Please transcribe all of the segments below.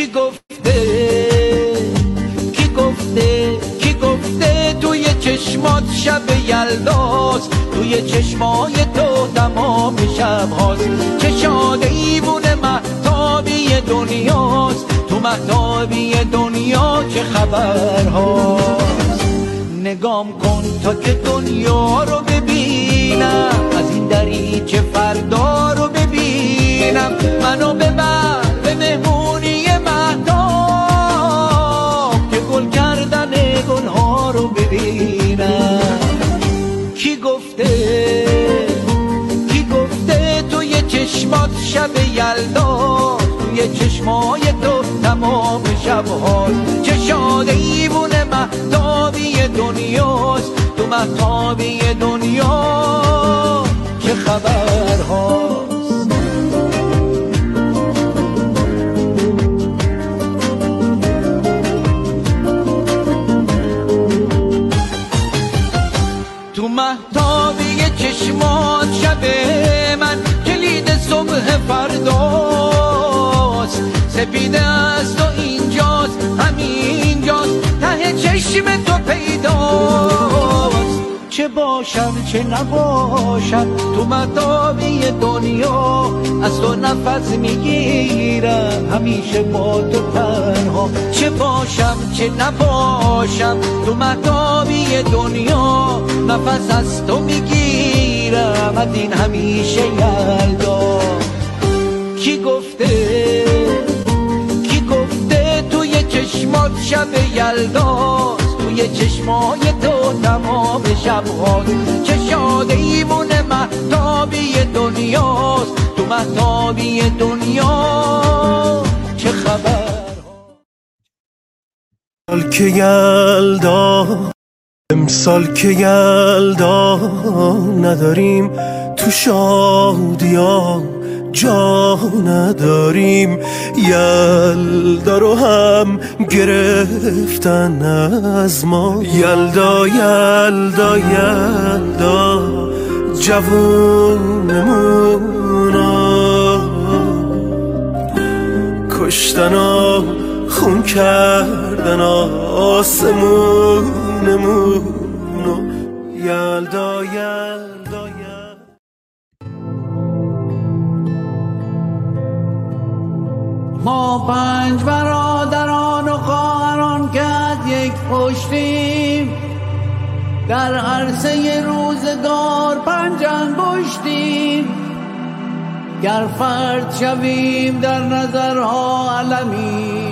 کی گفته؟ کی گفته؟ کی گفته توی چشمات شب یلداست؟ توی چشمای تو تمام شب هاست. چشاد ایوون محتابی دنیاست. تو محتابی دنیا چه خبر هاست نگام کن تا که دنیا رو ببینم. از این دریچه فردا رو ببینم. منو ببر به مهمونی مهداب که گل کردن گلها رو ببینم. کی گفته؟ کی گفته توی چشمات شب یلدا؟ توی چشمای تو تمام شب چه شاده ایوون محتابی دنیاست. تو محتابی دنیا چه خبر هاست تو محتابی چشمات شب من کلید صبح فرداست. سپیده است و اینجاست همینجاست ته چشم تو پیداست. چه باشم چه نباشم تو مطابی دنیا از تو نفس می‌گیرم. همیشه با تو تنها. چه باشم چه نباشم تو مطابی دنیا نفس از تو می‌گیرم. از این همیشه یلدا. کی گفته؟ کی گفته توی چشمات شب یلداست توی چشمای تو تمام شب چه شاده ایمون محتابی دنیاست. تو محتابی دنیا. چه خبر امسال که یلدا امسال که یلدا نداریم تو شادیا جا نداریم یلدا رو هم گرفتن از ما. یلدا یلدا یلدا جوونمونا. کشتن و خون کردن آسمونمونو یلدا یلدا ما پنج برادران و خواهران که از یک پشتیم. در عرصه روزگار پنج انگشتیم گر فرد شویم در نظرها علمی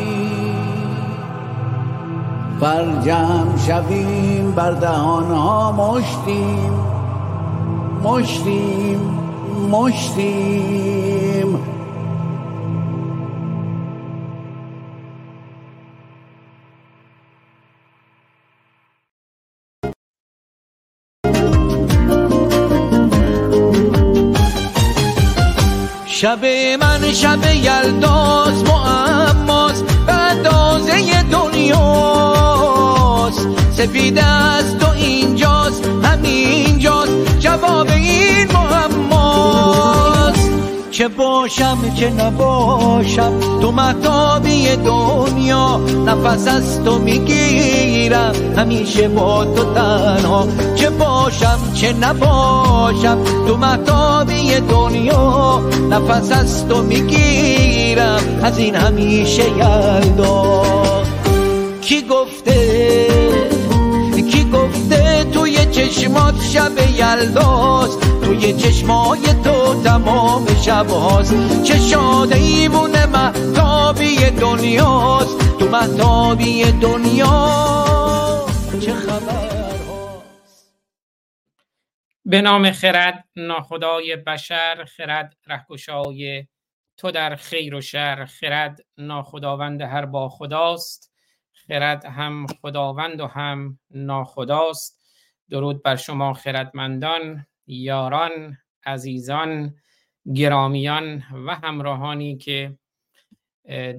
فرجم شویم بر دهانها مشتیم. مشتیم مشتیم. شب من شب یلداز معماست به اندازه دنیاست. سپیده است و اینجاست همینجاست. جواب چه باشم چه نباشم؟ تو محتابی دنیا نفس از تو می‌گیرم. همیشه با تو تنها. چه باشم چه نباشم؟ تو محتابی دنیا نفس از تو می‌گیرم. از این همیشه یلدا. کی گفته؟ کی گفته توی چشمات شب یلداست؟ توی چشمای تو تمام شب هاست. چه شاده ایمون محتابی دنیاست. تو محتابی دنیا چه خبر به نام خرد ناخدای بشر خرد رهگشای تو در خیر و شر. خرد ناخداوند هر با خداست. خرد هم خداوند و هم ناخداست. درود بر شما خردمندان. یاران عزیزان گرامیان و همراهانی که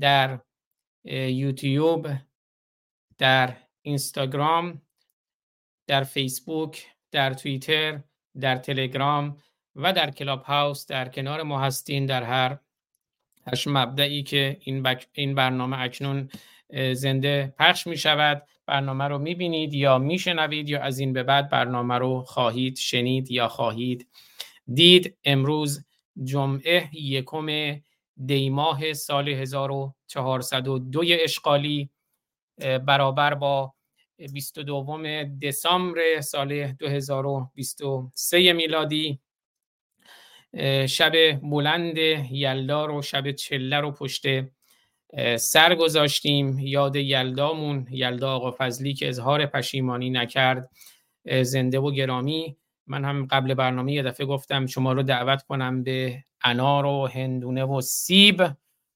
در یوتیوب در اینستاگرام در فیسبوک در توییتر در تلگرام و در کلاب هاوس در کنار ما هستین در هر هشت مبدعی که این, این برنامه اکنون زنده پخش می شود برنامه رو می بینید یا می شنوید یا از این به بعد برنامه رو خواهید شنید یا خواهید دید. امروز جمعه یکم دیماه سال 1402 اشغالی برابر با 22 دسامبر سال 2023 میلادی. شب بلند یلدا رو شب چله رو پشت سر گذاشتیم یاد یلدامون یلدا آقا فضلی که اظهار پشیمانی نکرد زنده و گرامی. من هم قبل برنامه یه دفعه گفتم شما رو دعوت کنم به انار و هندونه و سیب.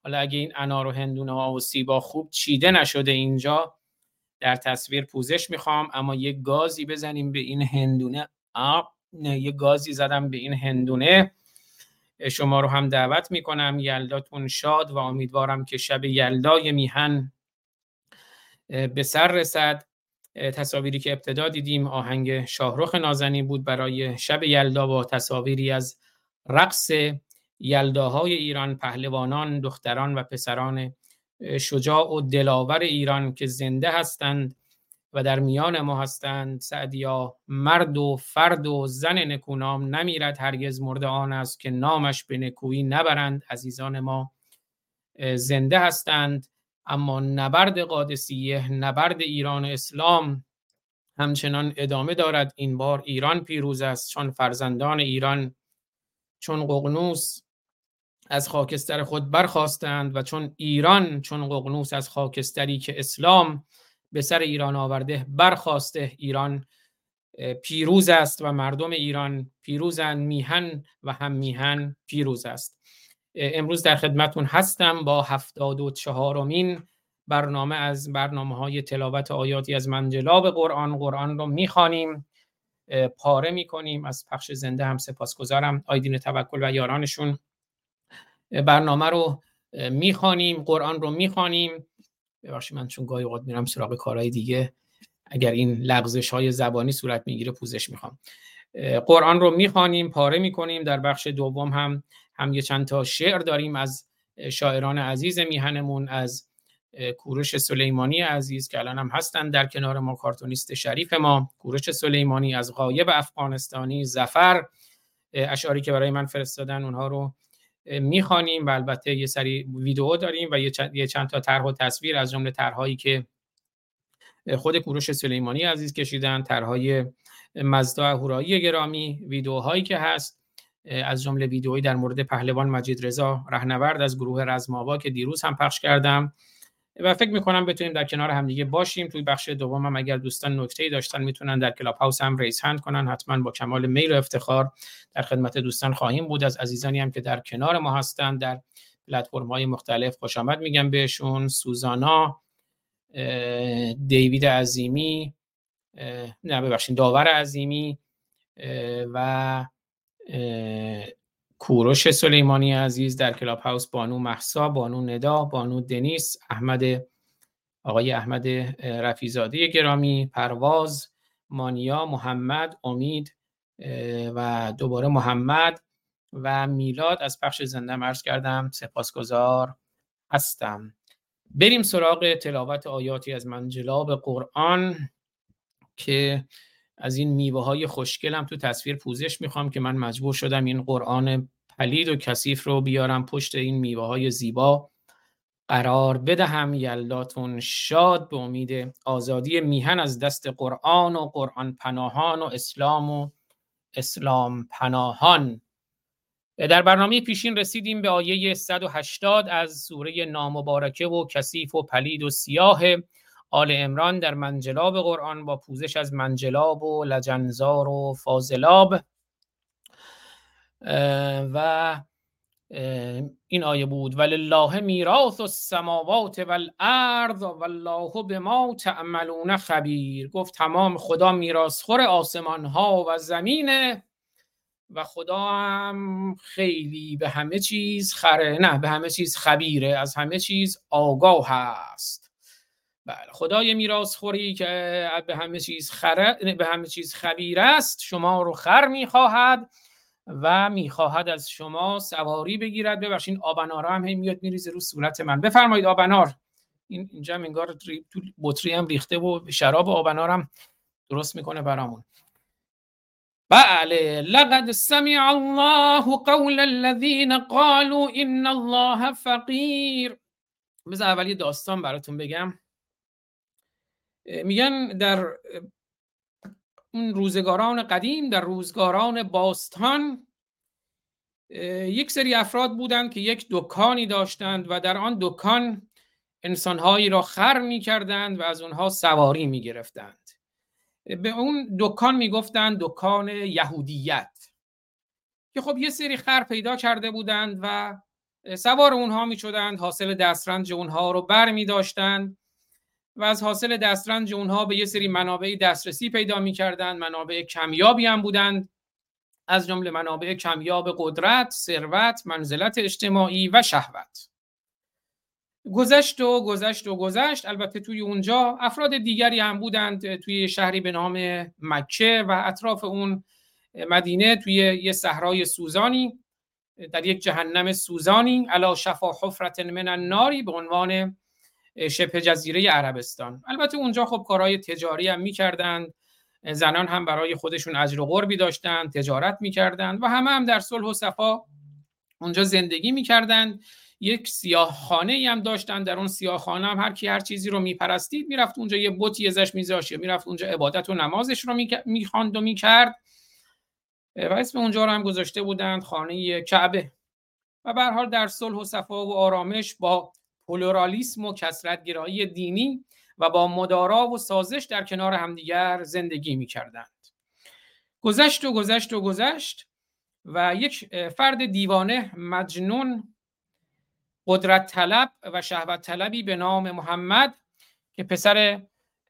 حالا اگه این انار و هندونه ها و سیبا خوب چیده نشده اینجا در تصویر پوزش می‌خوام اما یه گازی بزنیم به این هندونه. آه نه یه گازی زدم به این هندونه. شما رو هم دعوت می‌کنم. یلداتون شاد و امیدوارم که شب یلدای میهن به سر رسد. تصاویری که ابتدا دیدیم آهنگ شاهرخ نازنی بود برای شب یلدا با تصاویری از رقص یلداهای ایران پهلوانان دختران و پسران شجاع و دلاور ایران که زنده هستند. و در میان ما هستند سعدیا مرد و فرد و زن نکونام. نمیرد هرگز مرد آن است که نامش به نکویی نبرند. عزیزان ما زنده هستند اما نبرد قادسیه نبرد ایران اسلام همچنان ادامه دارد. این بار ایران پیروز است چون فرزندان ایران چون ققنوس از خاکستر خود برخواستند و چون ایران چون ققنوس از خاکستری که اسلام به سر ایران آورده برخواسته ایران پیروز است و مردم ایران پیروزن میهن و هم میهن پیروز است. امروز در خدمتون هستم با هفتاد و چهارمین برنامه از برنامه های تلاوت آیاتی از منجلاب قرآن. قرآن رو می‌خوانیم پاره می‌کنیم از پخش زنده هم سپاسگزارم. آیدین توکل و یارانشون. برنامه رو می‌خوانیم قرآن رو می‌خوانیم. ببخشید من چون گاهی اوقات میرم سراغ کارهای دیگه اگر این لغزش های زبانی صورت می‌گیره پوزش می‌خوام. قرآن رو می‌خوانیم پاره می‌کنیم. در بخش دوم هم هم یه چند تا شعر داریم از شاعران عزیز میهنمون از کورش سلیمانی عزیز که الان هم هستن در کنار ما کارتونیست شریف ما کورش سلیمانی از غایب افغانستانی زفر اشعاری که برای من فرستادن اونها رو می‌خوانیم و البته یه سری ویدیو داریم و یه چند تا طرح و تصویر از جمله طرحهایی که خود کوروش سلیمانی عزیز کشیدن طرحهای مزدا اهورایی گرامی ویدیوهایی که هست از جمله ویدیوهایی در مورد پهلوان مجید رضا رهنورد از گروه رزماوا که دیروز هم پخش کردم. و فکر می‌کنم بتونیم در کنار همدیگه باشیم. توی بخش دوم هم اگر دوستان نکته داشتن می‌تونن در کلاب هاوس هم ریز هند کنن. حتما با کمال میل و افتخار در خدمت دوستان خواهیم بود. از عزیزانی هم که در کنار ما هستن در پلتفرم های مختلف خوش آمد میگم بهشون. سوزانا دیوید عظیمی نه ببخشید داور عظیمی و کوروش سلیمانی عزیز در کلاب هاوس بانو محسا بانو ندا بانو دنیس احمد آقای احمد رفیزاده گرامی پرواز مانیا محمد امید و دوباره محمد و میلاد. از پخش زنده مرز کردم سپاسگزار هستم. بریم سراغ تلاوت آیاتی از منجلاب قرآن که از این میوه های خوشگلم تو تصویر پوزش می‌خوام که من مجبور شدم این قرآن پلید و کثیف رو بیارم پشت این میوه های زیبا. قرار بدهم یلداتون شاد به امید آزادی میهن از دست قرآن و قرآن پناهان و اسلام و اسلام پناهان. در برنامه پیشین رسیدیم به آیه 180 از سوره نامبارکه و کثیف و پلید و سیاه. آل امران در منجلاب قرآن با پوزش از منجلاب و لجنزار و فاضلاب. و این آیه بود. ولله میراث السماوات والارض والله بما تعملون خبیر. گفت تمام خدا میراثخور آسمان ها و زمینه و خدا هم خیلی به همه چیز خره نه به همه چیز خبیره از همه چیز آگاه هست بله خدای میراث خوری که به همه چیز خره به همه چیز خبیر است شما رو خر می‌خواهد. و می‌خواهد از شما سواری بگیرد. ببخشید آبنارا هم هی میاد میریزه رو صورت من. بفرمایید آبنار. این اینجا انگار تو بطری هم ریخته و شراب آبنار هم درست می‌کنه برامون. بله لقد سمع الله قول الذين قالوا ان الله فقیر. بذار اولی داستان براتون بگم. میگن در اون روزگاران قدیم در روزگاران باستان یک سری افراد بودند که یک دکانی داشتند و در آن دکان انسانهایی را خر می کردند و از اونها سواری می گرفتند به اون دکان می گفتند دکان یهودیت که خب یه سری خر پیدا کرده بودند و سوار اونها می شدند حاصل دسترنج اونها رو بر می داشتند و از حاصل دسترنج اونها به یه سری منابع دسترسی پیدا می‌کردند. منابع کمیابی هم بودند. از جمله منابع کمیاب قدرت، ثروت، منزلت اجتماعی و شهوت. گذشت و گذشت و گذشت. البته توی اونجا افراد دیگری هم بودند. توی شهری به نام مکه و اطراف اون مدینه توی یه صحرای سوزانی در یک جهنم سوزانی. علا شفا حفرت من الناری به عنوان شبه جزیره عربستان. البته اونجا خب کارهای تجاری هم می‌کردند. زنان هم برای خودشون اجر و قربی داشتند تجارت می‌کردند و همه هم در صلح و صفا اونجا زندگی می‌کردند. یک سیاه خانه هم داشتن در اون سیاه خانه هم هر کی هر چیزی رو میپرستید می‌رفت اونجا یه بتی ازش میذاشت یا می‌رفت اونجا عبادت و نمازش رو می‌خواند و می‌کرد. و اسم اونجا رو هم گذاشته بودند خانه کعبه. و به حال در صلح و صفا و آرامش با پلورالیسم و کسرتگرایی دینی و با مدارا و سازش در کنار همدیگر زندگی می کردند. گذشت و گذشت و گذشت و یک فرد دیوانه مجنون قدرت طلب و شهوت طلبی به نام محمد که پسر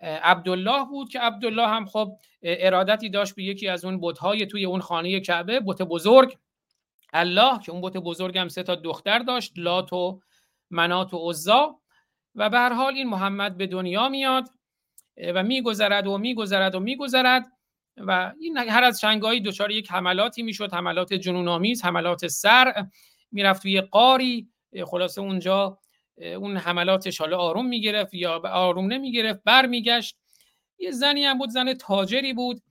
عبدالله بود که عبدالله هم خب ارادتی داشت به یکی از اون بتهای توی اون خانه کعبه بت بزرگ الله که اون بت بزرگ هم سه تا دختر داشت لات و منات و عزا. و به هر حال این محمد به دنیا میاد و میگذرد و میگذرد و میگذرد. و این هر از شنگایی دچار یک حملاتی می‌شد حملات جنونآمیز حملات سر می‌رفت توی قاری خلاصه اونجا اون حملاتش حالا آروم می‌گرفت یا آروم نمی‌گرفت برمیگشت. یه زنی هم بود زن تاجری بود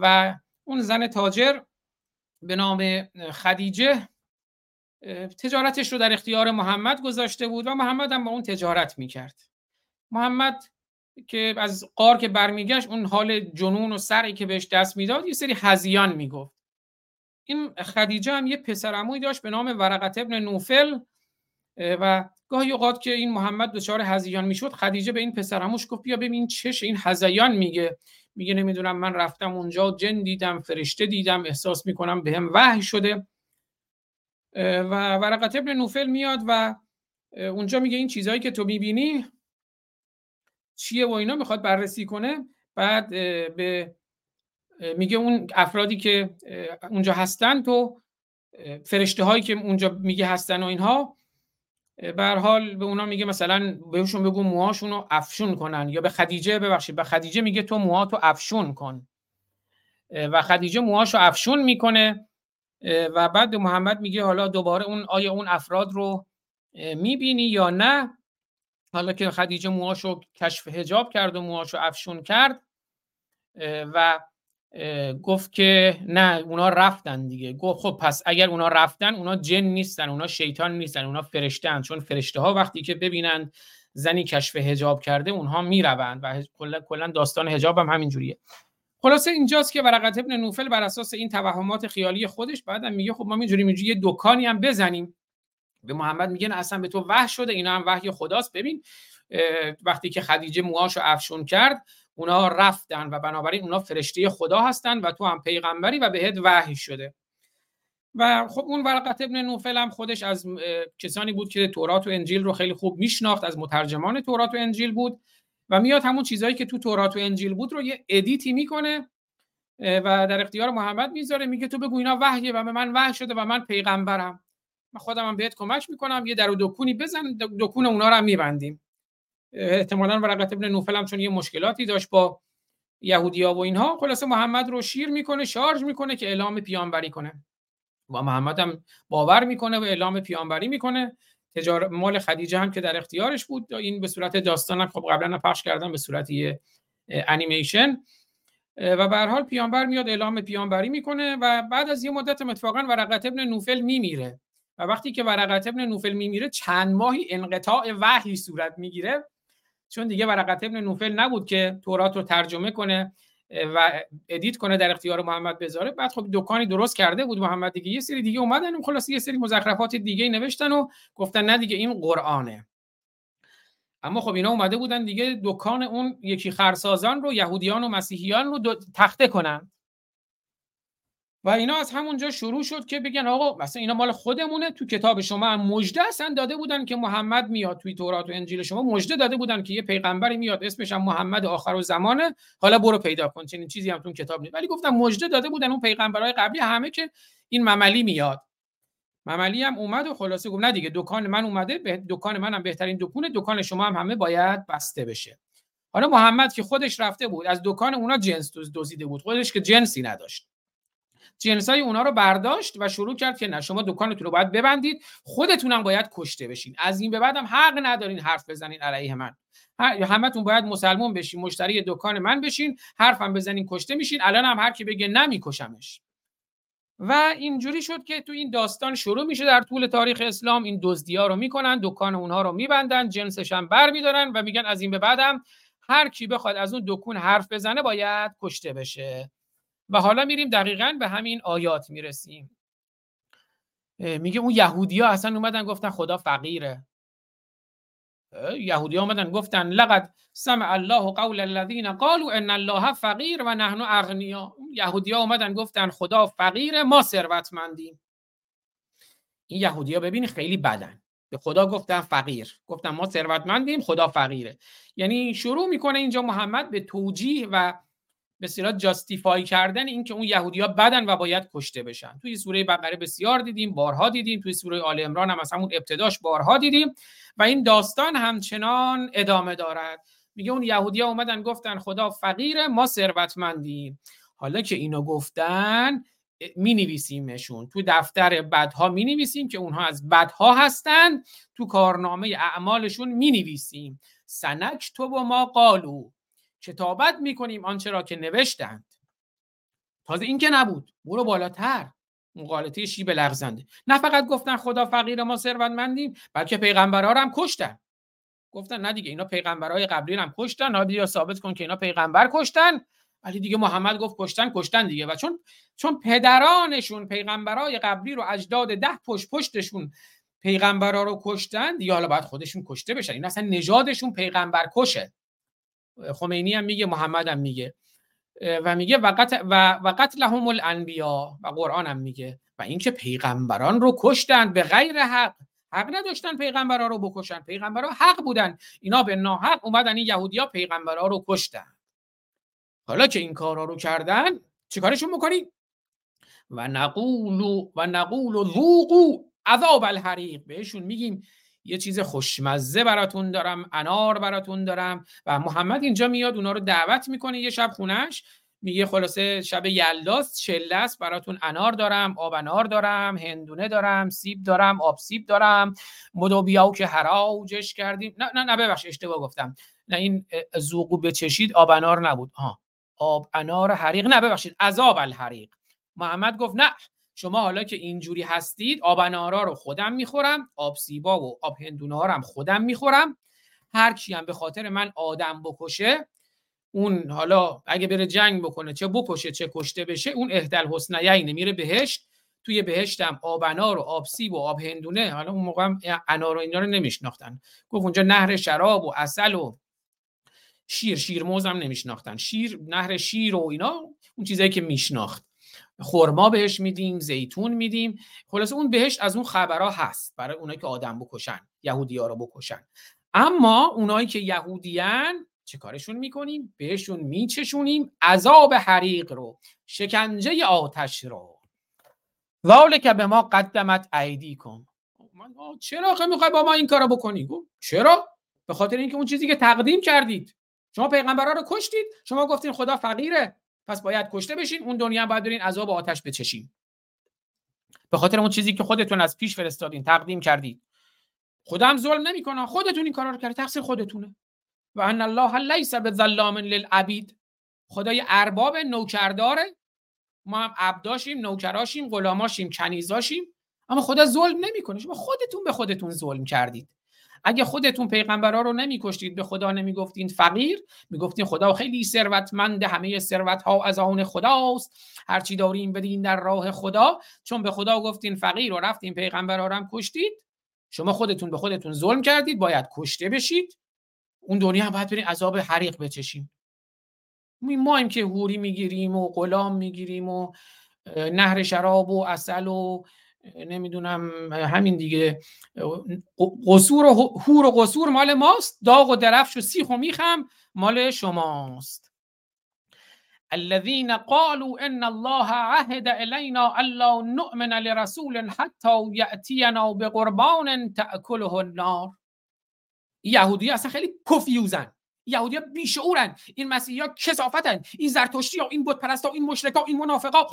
و اون زن تاجر به نام خدیجه تجارتش رو در اختیار محمد گذاشته بود و محمد هم با اون تجارت می‌کرد. محمد که از قار که برمیگشت اون حال جنون و سری که بهش دست می‌داد یه سری هزیان می‌گفت. این خدیجه هم یه پسرعموی داشت به نام ورقت ابن نوفل و گاهی اوقات که این محمد دچار هزیان می‌شد خدیجه به این پسرعموش گفت بیا ببین چش این هزیان میگه. میگه نمی‌دونم من رفتم اونجا جن دیدم فرشته دیدم احساس می‌کنم بهم وحی شده. و ورقت ابن نوفل میاد و اونجا میگه این چیزهایی که تو می‌بینی چیه و اینا می‌خواد بررسی کنه. بعد به میگه اون افرادی که اونجا هستن تو فرشته هایی که اونجا میگه هستن و اینها به حال به اونا میگه مثلا بهشون بگو موهاشون رو افشون کنن یا به خدیجه ببخشید به خدیجه میگه تو موهاتو افشون کن. و خدیجه موهاشو افشون می‌کنه. و بعد محمد میگه حالا دوباره اون آیا اون افراد رو می‌بینی یا نه؟ حالا که خدیجه موهاشو کشف هجاب کرد و موهاشو افشون کرد و گفت که نه اونا رفتن دیگه. گفت خب پس اگر اونا رفتن اونا جن نیستن اونا شیطان نیستن اونا فرشته چون فرشته ها وقتی که ببینن زنی کشف هجاب کرده اونها می‌روند و کلا داستان هجاب هم همینجوریه. خلاصه اینجاست که ورقت ابن نوفل بر اساس این توهمات خیالی خودش بعدم میگه خب ما میجوری اینجوری یه دکانی هم بزنیم. به محمد میگن اصلا به تو وحی شده اینا هم وحی خداست. ببین وقتی که خدیجه موهاشو افشون کرد اونا رفتن و بنابراین اونا فرشته خدا هستن و تو هم پیغمبری و بهت وحی شده. و خب اون ورقت ابن نوفل هم خودش از کسانی بود که تورات و انجیل رو خیلی خوب میشناخت از مترجمان تورات و انجیل بود. و میاد همون چیزهایی که تو تورات و انجیل بود رو یه edit ی می‌کنه و در اختیار محمد می‌ذاره میگه تو بگو اینا وحیه و به من وحی شده و من پیغمبرم. من خودم هم بهت کمک می‌کنم یه در و دکونی بزن دکون اونا رو هم میبندیم. احتمالا ورقت ابن نوفل هم چون یه مشکلاتی داشت با یهودیا و اینها خلاصه محمد رو شیر می‌کنه شارژ می‌کنه که اعلام پیامبری کنه. و محمد هم باور می‌کنه و اعلام پیامبری می‌کنه. تجار... مال خدیجه هم که در اختیارش بود. این به صورت داستان خب قبلا پخش کردن به صورت یه انیمیشن و به هر حال پیامبر میاد اعلام پیامبری می‌کنه و بعد از یه مدت اتفاقا ورقت ابن نوفل میمیره. و وقتی که ورقت ابن نوفل میمیره چند ماهی انقطاع وحی صورت می‌گیره. چون دیگه ورقت ابن نوفل نبود که تورات رو ترجمه کنه. و edit کنه در اختیار محمد بذاره بعد خب دکانی درست کرده بود محمد دیگه. یه سری دیگه اومدن. خلاص یه سری مزخرفات دیگه نوشتن و گفتن نه دیگه این قرآنه. اما خب اینا اومده بودن دیگه دکان اون یکی خرسازان رو یهودیان و مسیحیان رو تخته کنن. و اینا از همونجا شروع شد که بگن آقا مثلا اینا مال خودمونه. تو کتاب شما هم مجده اصلا داده بودن که محمد میاد توی تورات و انجیل شما. مجده داده بودن که یه پیغمبری میاد اسمش هم محمد آخر و زمانه. حالا برو پیدا کن چنین چیزی هم تو کتاب نیست. ولی گفتم مجده داده بودن اون پیغمبرای قبلی همه که این مملی میاد. مملی هم اومد و خلاصه گفت نه دیگه دکان من اومده به دکان منم بهترین دکونه. دکان شما هم همه باید بسته بشه. حالا محمد که خودش رفته بود از دکان اونا جنس دزدیده بود. خودش که جنسی نداشت. جنس های اونا رو برداشت و شروع کرد که نه شما دکانتون رو باید ببندید خودتونم باید کشته بشین. از این به بعدم حق ندارین حرف بزنین علیه من. همتون باید مسلمون بشین مشتری دکان من بشین حرفم بزنین کشته میشین. الان هم هر کی بگه نمیکشمش و اینجوری شد که تو این داستان شروع میشه در طول تاریخ اسلام. این دزدی رو می‌کنن دکان اونها رو میبندن جنسش هم بر میدارن و میگن از این به بعدم هر کی بخواد از اون دکون حرف بزنه باید کشته بشه. و حالا میریم دقیقا به همین آیات می‌رسیم. میگه اون یهودی ها اصلا اومدن گفتن خدا فقیره. یهودی اومدن گفتن لقد سمع الله قول الذين قالوا ان الله فقیر و نحن اغنیا. یهودی اومدن گفتن خدا فقیره ما ثروتمندیم. این یهودی ها ببین خیلی بدن. به خدا گفتن فقیر. گفتن ما ثروتمندیم خدا فقیره. یعنی شروع می‌کنه اینجا محمد به توجیه و اصطلاح جاستیفای کردن اینکه اون یهودیا بدن و باید کشته بشن. توی سوره بقره بسیار دیدیم بارها دیدیم توی سوره آل عمران هم از همون ابتداش بارها دیدیم و این داستان همچنان ادامه دارد. میگه اون یهودیا اومدن گفتن خدا فقیره ما ثروتمندیم. حالا که اینو گفتن می نویسیمشون تو دفتر بدها می نویسیم که اونها از بدها هستن. تو کارنامه اعمالشون می نویسیم سنک تو با ما قالو. کتابت می‌کنیم آنچه را که نوشتند تازه این که نبود. برو بالاتر. مقالطه شیب لغزنده. نه فقط گفتن خدا فقیر ما ثروتمندیم بلکه پیغمبرها هم کشتن. گفتن نه دیگه اینا پیغمبرهای قبلی هم کشتن. حالا بیا ثابت کن که اینا پیغمبر کشتن. ولی دیگه محمد گفت کشتن کشتن دیگه. و چون چون پدرانشون پیغمبرای قبلی رو اجداد ده پشت پشتشون پیغمبرا رو کشتن دیگه حالا باید خودشون کشته بشن. این اصلا نژادشون پیغمبر کشه. خمینی هم میگه محمد هم میگه. و میگه و وقت لهم الانبیا و قرآن هم میگه. و اینکه پیغمبران رو کشتن به غیر حق. حق نداشتن پیغمبرا رو بکشن. پیغمبرا حق بودن. اینا به ناحق اومدن این یهودیا پیغمبرا رو کشتن. حالا که این کارا رو کردن چیکارشون می‌کنی و نقول و نقول ذوقوا عذاب الحریق. بهشون میگیم یه چیز خوشمزه براتون دارم انار براتون دارم و محمد اینجا میاد اونا رو دعوت می‌کنه یه شب خونش میگه خلاصه شب یلداست چله است براتون انار دارم آب انار دارم هندونه دارم سیب دارم آب سیب دارم. مدوبیاو که هراوجش کردیم. نه نه نه ببخش اشتباه گفتم. نه این زوقو بچشید آب انار نبود. ها آب انار حریق. نه ببخشید عذاب الحریق. محمد گفت نه شما حالا که اینجوری هستید آب انارا رو خودم می‌خورم آب سیبا و آب هندونه هم خودم می‌خورم. هر کی هم به خاطر من آدم بکشه اون حالا اگه بره جنگ بکنه چه بکشه چه کشته بشه اون اهدل حسنیین میره بهشت توی بهشتم آب انار و آب سیب و آب هندونه حالا اون موقع انار و اینا رو نمیشناختن. گفت اونجا نهر شراب و اصل و شیر شیر موز هم نمیشناختن. شیر نهر شیر و اینا اون چیزایی که میشناخت. خرما بهش میدیم زیتون میدیم. خلاصه اون بهش از اون خبرها هست برای اونایی که آدم بکشن یهودی ها رو بکشن. اما اونایی که یهودیان چه کارشون می‌کنیم؟ بهشون میچشونیم عذاب حریق رو شکنجه آتش رو. که به ما قدمت ایدی کن چرا می‌خوای با ما این کارو بکنی؟ چرا؟ به خاطر اینکه اون چیزی که تقدیم کردید. شما پیغمبرا رو کشتید. شما گفتین خدا فقیره. پس باید کشته بشین اون دنیا باید برین عذاب آتش بچشین به خاطر اون چیزی که خودتون از پیش فرستادین تقدیم کردید خودم ظلم نمی‌کنه خودتون این کارا رو کردید تقصیر خودتونه. و ان الله لیس بظلام للعبید. خدای ارباب نوکرداره. ما هم عبداشیم نوکراشیم غلاماشیم کنیزاشیم. اما خدا ظلم نمی‌کنه. شما خودتون به خودتون ظلم کردید. اگه خودتون پیغمبرا رو نمیکشتید به خدا نمی‌گفتین فقیر می‌گفتین خدا خیلی ثروتمند همه ثروت ها از آن خداست. هرچی داریم بدین در راه خدا. چون به خدا گفتین فقیر و رفتین پیغمبرا رو هم کشتید. شما خودتون به خودتون ظلم کردید باید کشته بشید. اون دنیا هم باید برین عذاب حریق بچشیم ما که هوری می‌گیریم و غلام می‌گیریم و نهر شراب و اصل و نمی‌دونم همین دیگه قصور و هور و قصور مال ماست داغ و درفش و سیخ و میخم مال شماست. الذين قالوا ان الله عهد الينا الا نؤمن لرسول حتى ياتينا بقربان تاكله النار. یهودی اصلا خیلی کفیوزن یهودی ها بیشعورن. این مسیحی ها کسافتن. این زرتشتی ها این بت پرست ها این مشرکا این منافقا.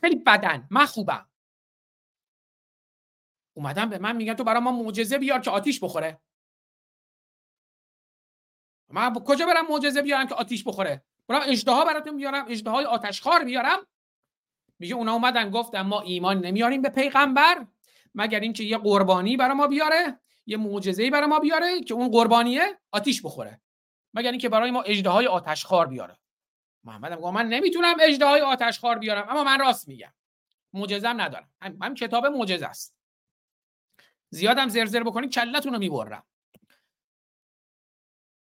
خیلی بدن. من خوبم. اومدن به من میگن تو برای ما معجزه بیار که آتیش بخوره. من کجا برم معجزه بیارم که آتیش بخوره؟ برام اجدها براتون بیارم اجدهای آتشخار بیارم میگه اونا اومدن گفتن ما ایمان نمیاریم به پیغمبر مگر اینکه یه قربانی برای ما بیاره یه معجزه‌ای برای ما بیاره که اون قربانیه آتیش بخوره. مگر اینکه برای ما اجدهای آتشخوار بیاره. محمد گفت من نمی‌تونم اجدهای آتشخوار بیارم اما من راست میگم. معجزه‌ام ندارم. هم, کتاب معجزه است. زیادم زرزر بکنید کلتون رو می‌برم.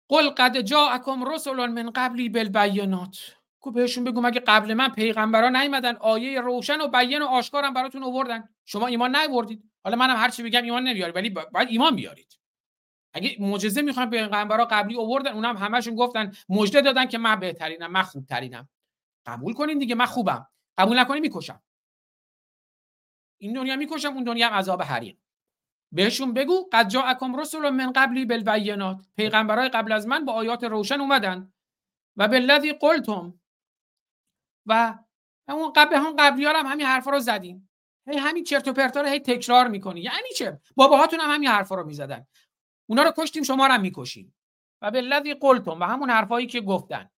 قل قد جاءکم رسل من قبلی بالبینات. کو بهشون بگو مگه قبل من پیغمبرا نیومدن آیه روشن و بیان و آشکارم براتون آوردن. شما ایمان نیوردید حالا منم هر چی بگم ایمان نمیاری ولی باید ایمان بیارید. اگه معجزه می‌خوان پیغمبرا قبلی آوردن اونم همشون گفتن مژده دادن که من بهترینم من خوبترینم. قبول کنین دیگه من خوبم. قبول نکنین می‌کشم. این دنیا می‌کشم اون دنیا هم عذاب حریق. بهشون بگو قد جاءکم رسول من قبلی بالبینات. پیغمبرای قبل از من با آیات روشن اومدن. و بالذی قلتم. و همون قبل هم قبلی هم همین حرفا رو زدیم. هی همین چرت و پرتا رو هی تکرار می‌کنی. یعنی چه؟ باباهاتون هم همین حرفا رو می‌زدن. اونا رو کشتیم شما رو هم می‌کشیم. و بالذی قلتم. و همون حرفایی که گفتن.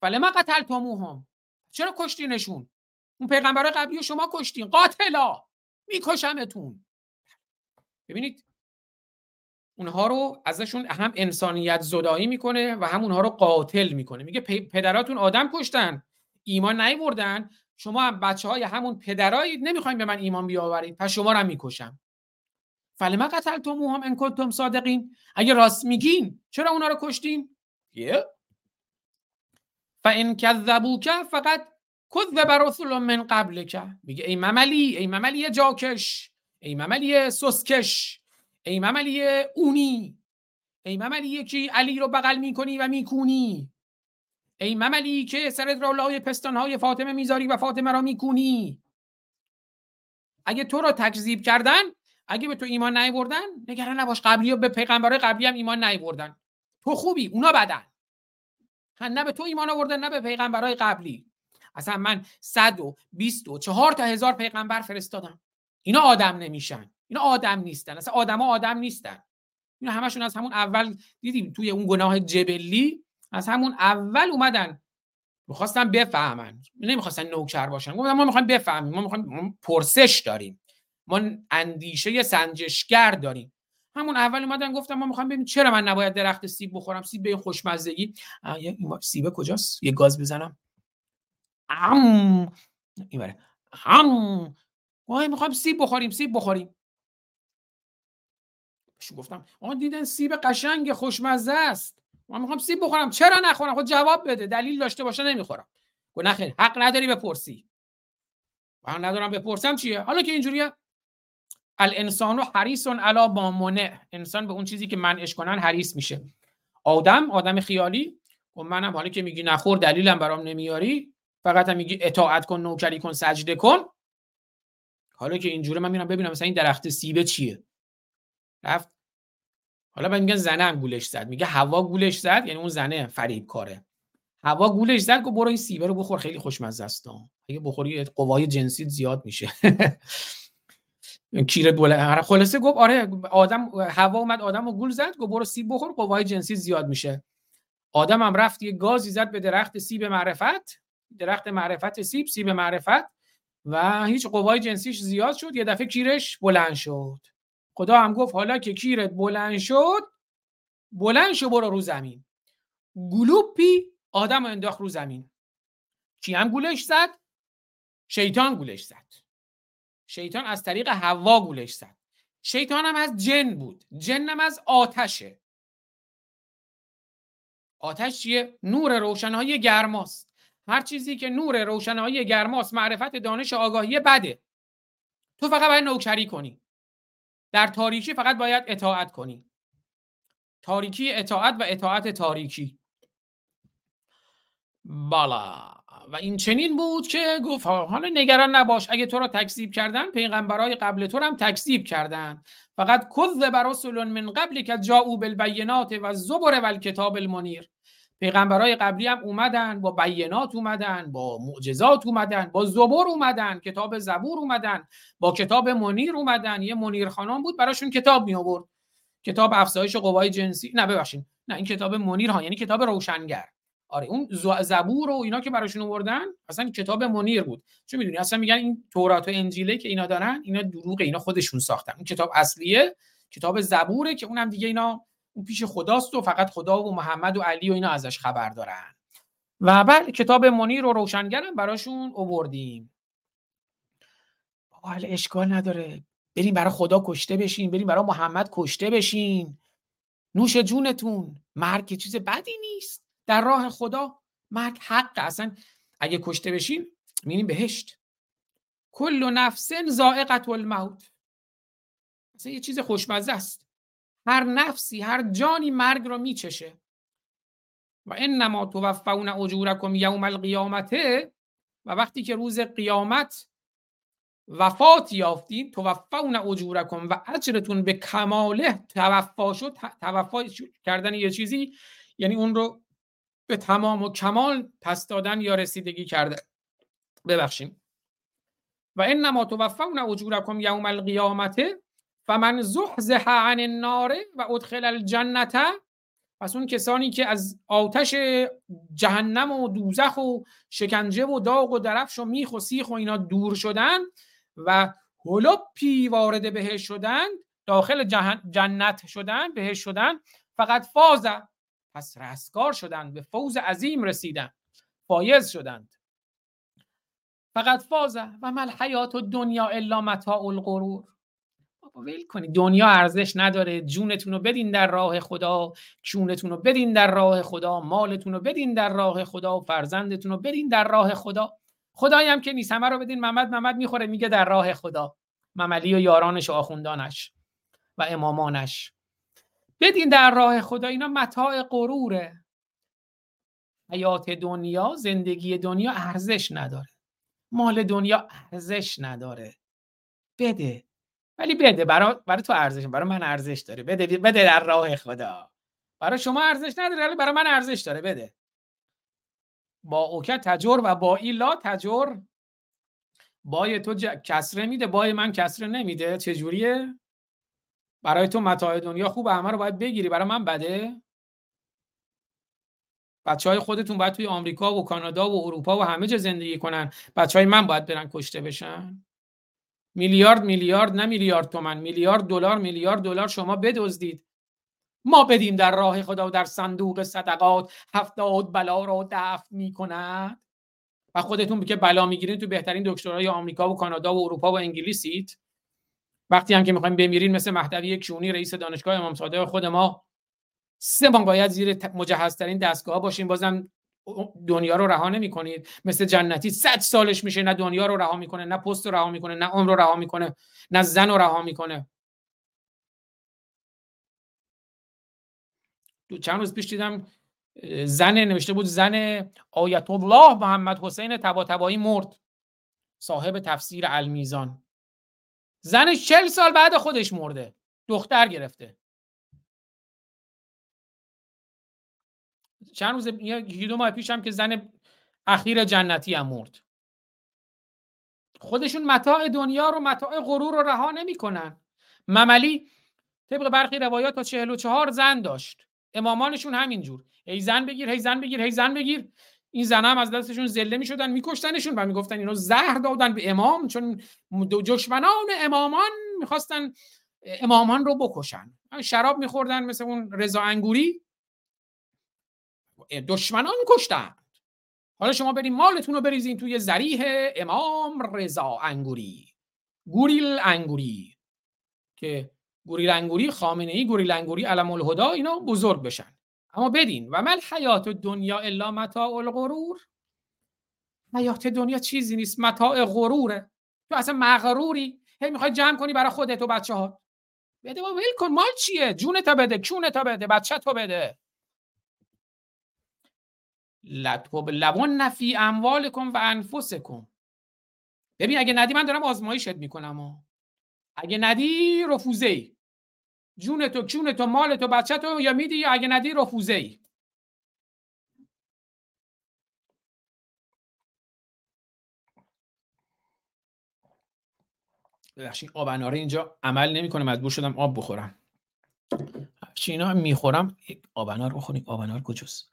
فلما قتلتموهم. چرا کشتینشون؟ اون پیغمبرای قبلی شما کشتین. قاتلا! میکشمتون. ببینید اونها رو ازشون هم انسانیت زدایی می‌کنه و هم اونها رو قاتل می‌کنه. میگه پدراتون آدم کشتن ایمان نیوردن شما هم بچه های همون پدرایید نمی‌خوایم به من ایمان بیاورید پس شما رو هم می‌کشم. فلما قتلتموهم ان کنتم صادقین. اگه راست میگین چرا اونا رو کشتین؟ یه. فان کذبوک فقط کذب رسول من قبلک. میگه ای مملی ای مملی جاکش. ای مملی سسکش ای مملی اونی ای مملی که علی رو بغل می‌کنی و میکونی. ای مملی که سرت را لای پستانهای فاطمه می‌ذاری و فاطمه را میکونی. اگه تو را تکذیب کردن اگه به تو ایمان نیوردن نگران نباش قبلی به پیغمبرای قبلی هم ایمان نیوردن تو خوبی اونا بدن. نه به تو ایمان آوردن نه به پیغمبرای قبلی. اصلا من صد و بیست و چهار تا هزار پیغمبر فرستادم. اینا آدم نمیشن. اینا آدم نیستن. اصلا آدما آدم نیستن. اینا همشون از همون اول دیدیم توی اون گناه جبلی از همون اول اومدن. می‌خواستن بفهمن. نمی‌خواستن نوکر باشن. گفتن ما می‌خوایم بفهمیم. ما می‌خوایم پرسش داریم. ما اندیشه سنجشگر داریم. همون اول اومدن گفتم ما می‌خوایم ببینیم چرا من نباید درخت سیب بخورم سیب به خوشمزگی. سیب کجاست؟ یه گاز بزنم. ام این هم وای می‌خوایم سیب بخوریم سیب بخوریم. شو گفتم آن دیدن سیب قشنگ خوشمزه است. من می‌خوام سیب بخورم. چرا نخورم؟ خود جواب بده. دلیل داشته باشه نمی‌خورم. گفت نخیر حق نداری بپرسی. حق ندارم بپرسم چیه؟ حالا که اینجوریه. الانسان حریص علی ما انسان به اون چیزی که منعش کنن حریص میشه. آدم آدم خیالی. و منم حالا که میگی نخور دلیلم برام نمیاری. فقط هم میگی اطاعت کن نوکری کن سجده کن. حالا که اینجوره من میرم ببینم مثلا این درخت سیبه چیه. رفت. حالا بعد میگن زنه هم گولش زد. میگه هوا گولش زد یعنی اون زنه فریب کاره هوا گولش زد گفت برو این سیبه رو بخور خیلی خوشمزه است. اگه بخوری قوای جنسی زیاد میشه. کیره بلند. خلاصه گفت آره آدم هوا اومد آدم رو گول زد گفت برو سیب بخور قوای جنسی زیاد میشه. آدم هم رفت یه گازی زد به درخت سیب معرفت. درخت معرفت سیب سیب معرفت. و هیچ قوای جنسیش زیاد شد یه دفعه کیرش بلند شد. خدا هم گفت حالا که کیرت بلند شد بلند شو برو رو زمین. گلوپی آدم انداخت رو زمین. کی هم گولش زد؟ شیطان گولش زد. شیطان از طریق هوا گولش زد. شیطان هم از جن بود. جنم از آتشه. آتش چیه؟ نور روشنایی گرماست. هر چیزی که نور روشنایی گرماست معرفت دانش آگاهی بده. تو فقط باید نوکری کنی. در تاریکی فقط باید اطاعت کنی. تاریکی اطاعت و اطاعت تاریکی. بالا. و این چنین بود که گفت حالا نگران نباش اگه تو را تکذیب کردن پیغمبرای قبل تو هم تکذیب کردن. فقط کذب رسول من قبل که جاءوا بالبینات و الزبر و الکتاب المنیر. پیغمبرای قبلی هم اومدن با بینات اومدن با معجزات اومدن با زبور اومدن کتاب زبور اومدن با کتاب منیر اومدن. یه منیر خانم بود براشون کتاب می آورد کتاب افزایش قوای جنسی. نه ببخشید. نه این کتاب منیر ها یعنی کتاب روشنگر. آره اون زبور و اینا که براشون آوردن اصلا کتاب منیر بود. چون می‌دونی اصلا میگن این تورات و انجیله که اینا دارن اینا دروغ اینا خودشون ساختن. این کتاب اصلیه کتاب زبوره که اونم دیگه اینا اون پیش خداست و فقط خدا و محمد و علی و اینا ازش خبر دارن. و بعد کتاب منیر و روشنگرم براشون اووردیم. حال اشکال نداره. بریم برای خدا کشته بشین بریم برای محمد کشته بشین نوش جونتون مرگ چیز بدی نیست. در راه خدا مرگ حق اصلا اگه کشته بشین میریم بهشت. کل نفس زائقت الموت. اصلا یه چیز خوشمزه است. هر نفسی هر جانی مرگ رو میچشه. و انما توفون اجورکم یوم القیامته و وقتی که روز قیامت وفات یافتید توفون اجورکم و اجرتون به کماله توفا شد توفا کردن یه چیزی یعنی اون رو به تمام و کمال پس دادن یا رسیدگی کرده. ببخشیم و انما توفون اجورکم یوم القیامته فمن زحزح عن النار و ادخل الجنت پس اون کسانی که از آتش جهنم و دوزخ و شکنجه و داغ و درفش و میخ و سیخ و اینا دور شدن و هلوپی وارد بهشت شدن داخل جنت شدن بهشت شدن فقد فاز پس رستگار شدن به فوز عظیم رسیدن فایز شدند. فقد فاز و ما الحیات الدنیا الا متاع الغرور؟ ول کنید. دنیا ارزش نداره. جونتون رو بدین در راه خدا. کونتون رو بدین در راه خدا. مالتون رو بدین در راه خدا. فرزندتون رو بدین در راه خدا. خدایی هم که نیست. همه رو بدین. محمد محمد می‌خوره. میگه در راه خدا. مملی و یارانش و آخوندانش و امامانش. بدین در راه خدا. اینا متاع غروره. حیات دنیا زندگی دنیا ارزش نداره. مال دنیا ارزش نداره. بده. ولی بده برای برای تو ارزش برای من ارزش داره. بده بده در راه خدا. برای شما ارزش نداره ولی برای من ارزش داره. بده. با اوکه تجر و با ایلا تجر. بای تو کسره میده بای من کسره نمیده. چجوریه برای تو متاع دنیا خوب همه رو باید بگیری. برای من بده. بچه های خودتون باید توی آمریکا و کانادا و اروپا و همه جا زندگی کنن. بچه های من باید برن کشته بشن. میلیارد میلیارد نه میلیارد تومن میلیارد دلار میلیارد دلار شما بدزدید. ما بدیم در راه خدا و در صندوق صدقات هفتاد بلا را دفع می‌کند. و خودتون که بلا می‌گیرین تو بهترین دکترهای آمریکا و کانادا و اروپا و انگلیسید. وقتی هم که می‌خوایم بمیرین مثل مهدوی کیونی رئیس دانشگاه امام صادق خود ما سه باید زیر مجهزترین دستگاه باشیم. بازم دنیا رو رها نمی کنید مثل جنتی. صد سالش میشه نه دنیا رو رها می‌کنه نه پست رو رها می‌کنه نه عمر رو رها می‌کنه نه زن رو رها می‌کنه. دو چند روز پیش دیدم زن نوشته بود زن آیت الله محمد حسین تبایی مرد. صاحب تفسیر المیزان. زنش چل سال بعد خودش مرده. دختر گرفته. چند روز یکی دو ماه پیش هم که زن اخیر جنتی هم مرد. خودشون متاع دنیا رو متاع غرور رو رها نمی‌کنن. مملی طبق برخی روایات تا 44 زن داشت. امامانشون همینجور هی زن بگیر هی زن بگیر هی زن بگیر. این زن هم از دستشون زله می‌شدن میکشتنشون و می‌گفتن اینو زهر دادن به امام چون دشمنان امامان می‌خواستن امامان رو بکشن. شراب میخوردن مثل اون رضا انگوری. دشمنان کشتن حالا شما بریم مالتون رو بریزین توی زریح امام رضا انگوری گوریل انگوری که گوریل انگوری خامنه ای گوریل انگوری علم الهدا اینا بزرگ بشن. اما بدین. و مل حیات دنیا الا متاع الغرور. حیات دنیا چیزی نیست. متاع غروره. تو اصلا مغروری. هی می‌خوای جمع کنی برای خودت و بچه ها بده با ول کن. مال چیه؟ جون تا بده کونه بده بچه تو بده. لطب لبون نفی اموالکم و انفسکم. ببین اگه ندی من دارم آزمایشت می‌کنم و اگه ندی رفوزه ای جون تو کون تو مال تو بچه تو یا میدی اگه ندی رفوزه ای ببخشید آب اناره اینجا عمل نمی‌کنه مجبور شدم آب بخورم. چی اینا می‌خورم آب انار بخوریم. آب انار کجاست؟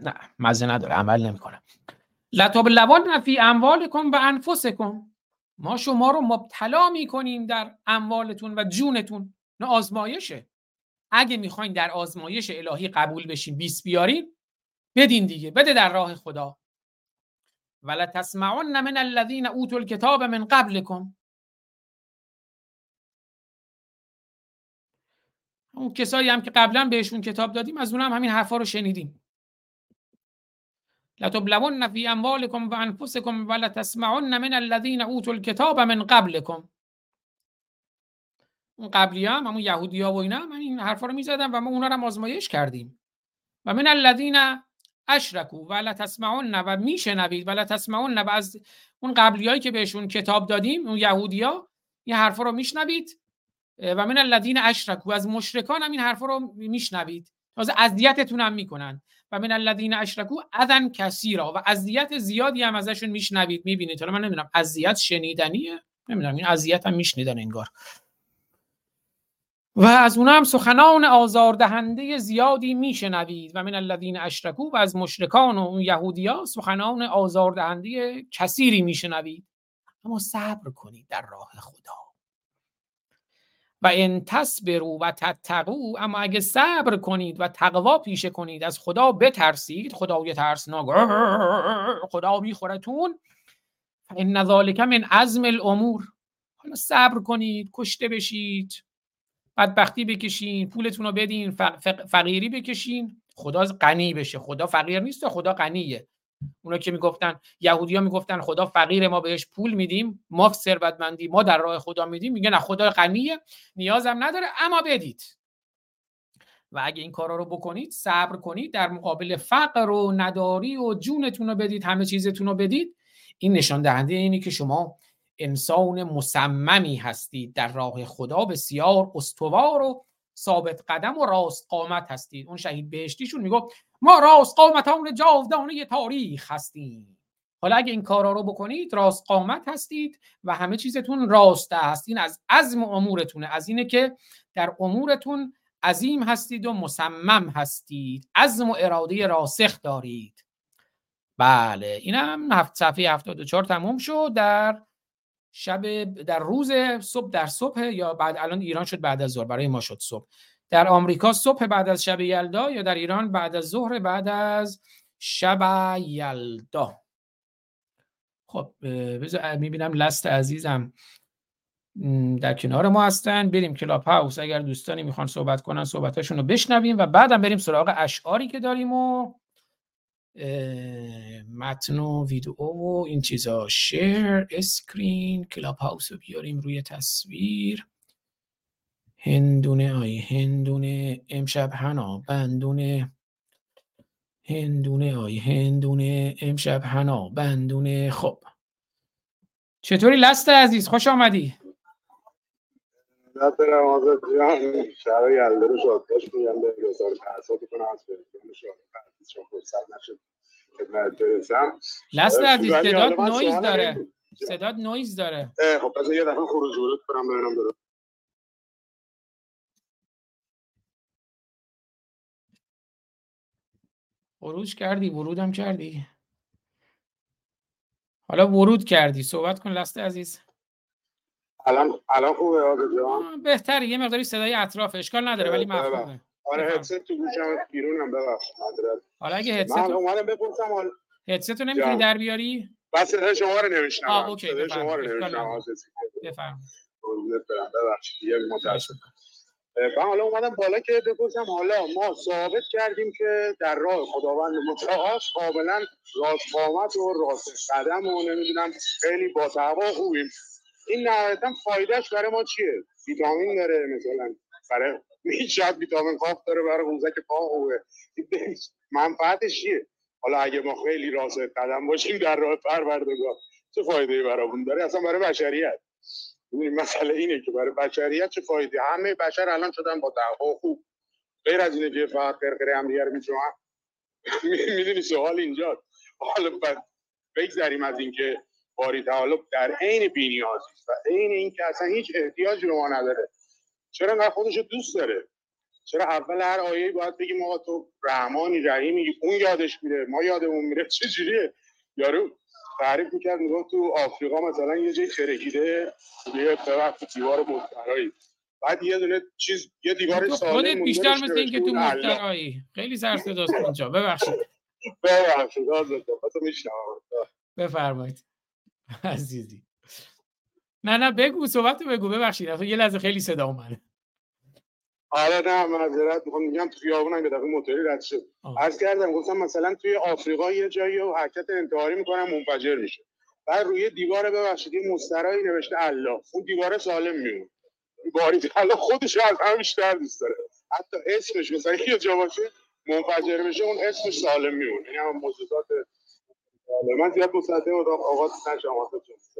نه مزه نداره عمل نمی‌کنه. لطاب لبان نفی اموالکم و انفسکم ما شما رو مبتلا می‌کنیم در اموالتون و جونتون. نه آزمایشه. اگه می‌خواین در آزمایش الهی قبول بشین 20 بیارین بدین دیگه بده در راه خدا. ولا تسمعن من الذين اوتوا الكتاب من قبلكم اون کسایی هم که قبلا بهشون کتاب دادیم از اونم همین حرفا رو شنیدیم. لتبلون فی اموالکم و انفسکم و لتسمعن من الذین اوتوا الکتاب من قبلکم اون قبلی هم همون یهودی ها و اینا من این حرفا رو می‌زدم و ما اونا رو آزمایش کردیم. و من الذین اشرکو و لتسمعن و میشنوید و لتسمعن و از اون قبلیایی که بهشون کتاب دادیم اون یهودیا این حرفا رو میشنوید. و من الذین اشرکو از مشرکان هم این حرفا رو میشنوید. تازه اذیتتون هم می‌کنن. و من الذین اشرکو اذن کثیرا. و اذیت زیادی هم ازشون میشنوید می‌بینید. حالا من نمی‌دونم اذیت شنیدنیه؟ نمی‌دونم این اذیت هم میشنیدن انگار. و از اونها هم سخنان آزاردهنده زیادی میشنوید. و من الذین اشرکو و از مشرکان و اون یهودیا سخنان آزاردهنده کثیری میشنوید. اما صبر کنید در راه خدا. و ان تصبروا و تتقوا اما اگه صبر کنید و تقوا پیشه کنید از خدا بترسید. خدای ترسناک. خدا میخورتون. ان ذالک من عزم الامور حالا صبر کنید کشته بشید. بدبختی بکشین پولتون رو بدین فقیری بکشین. خدا غنی بشه. خدا فقیر نیست خدا غنیه. اونا که می‌گفتن یهودیا می‌گفتن خدا فقیر ما بهش پول میدیم ما ثروتمندی ما در راه خدا میدیم میگه نه خدا غنیه نیازم نداره اما بدید. و اگه این کارا رو بکنید صبر کنید در مقابل فقر و نداری و جونتون رو بدید همه چیزتون رو بدید. این نشان دهنده اینه که شما انسان مصممی هستید در راه خدا بسیار استوار و ثابت قدم و راست قامت هستید. اون شهید بهشتیشون می‌گفت ما راست قامتان جاودانه تاریخ هستیم. حالا اگه این کارا رو بکنید راست قامت هستید و همه چیزتون راسته هستین. از عزم امورتونه. از اینه که در امورتون عظیم هستید و مصمم هستید. عزم و اراده راسخ دارید. بله اینم هفت صفحه 74 تموم شد. در شب در روز صبح در صبح یا بعد الان ایران شد بعد از ظهر. برای ما شد صبح. در آمریکا صبح بعد از شب یلدا یا در ایران بعد از ظهر بعد از شب یلدا. خب بذار می‌بینم Last عزیزم در کنار ما هستن. بریم کلاب هاوس. اگر دوستانی می‌خوان صحبت کنن صحبتاشون رو بشنویم و بعدم بریم سراغ اشعاری که داریم و متن و ویدیو و این چیزا. share screen کلاب هاوس رو بیاریم روی تصویر. هندونه آی هندونه امشب هنا بندونه هندونه آی هندونه امشب هنا بندونه خب. چطوری لست عزیز؟ خوش آمدی. برم آزاد جان شهر یلده رو شادکاش میگم به رسال تحصیل کنم از شهر پردیز چون فرصت نشد خدمت برسم. لست عزیز من نویز داره. صداد نویز داره. خب پس یه دفعه خروج ورود کنم ببینم درست خروج کردی ورودم کردی. حالا ورود کردی. صحبت کن Last عزیز. الان الان خوبه جان؟ بهتره. یه مقداری صدای اطراف اشکال نداره ولی. مفهومه. آره. هدست تو گوشم بیرونم ببخش حالا اگه من هدست اومدم بپرسم حال هدست رو نمی‌تونی. در بیاری؟ بس صدای شما رو نمیشنم آه، اوکی، صدای بفرمایید. شما رو اشکال نمیشنم نداره. آزاد بفرم قربونت برم. ببخشید. یه متاسف من حالا اومدم بالا که بپرسم حالا ما ثابت کردیم که در راه خداوند متعال کاملا راست قامت و راست قدم و نمی‌دونم خیلی با خوبیم. این نهایتا فایدهش برای ما چیه؟ ویتامین داره مثلا. برای شاید ویتامین کاف داره برای قوزک پا خوبه. منفعتش چیه؟ حالا اگه ما خیلی راست قدم باشیم در راه پروردگار چه فایده ای برامون داره؟ اصلا برای بشریت. مسئله اینه که برای بشریت چه فایده؟ همه بشر الان شدن با دعوا خوب. غیر از اینه که فقط قرقره هم دیگه رو می‌جوان. می‌دونی سوال اینجا حالا ب- بگذریم از اینکه باری تعالی در عین بینیازی و عین اینکه اصلا هیچ احتیاجی به ما نداره. چرا انقدر خودش رو دوست داره؟ چرا اول هر آیه باید بگیم آقا تو رحمانی رحیمی اون یادش میره ما یادمون میره چه جوریه؟ یارو تعریف می‌کرد می‌گفت تو آفریقا مثلا یه جای ترکیده یه ببخشید دیوار مسترایی بعد یه دونه چیز یه دیوار مونده بیشتر مثل اینکه تو. مسترایی خیلی سر صداست اونجا ببخشید. ببخشید بفرمایید. عزیزی. نه نه بگو صحبت بگو. ببخشید. یه لحظه خیلی صدا اومده. آره نه معذرت می‌خوام. میگم تو خیابونم یه دفعه موتوری رد شد. عرض کردم گفتم مثلا توی آفریقا یه جایی رو حرکت انتحاری می‌کنن منفجر میشه. بعد روی دیوار ببخشید یه مسترایی نوشته الله. اون دیوار سالم میمونه. باری الله خودش از همه بیشتر دوست داره. حتی اسمش مثلا یه جا باشه منفجر بشه اون اسمش سالم میمونه. این هم موجودات سالم. من زیاد مصدق و آغاز نشم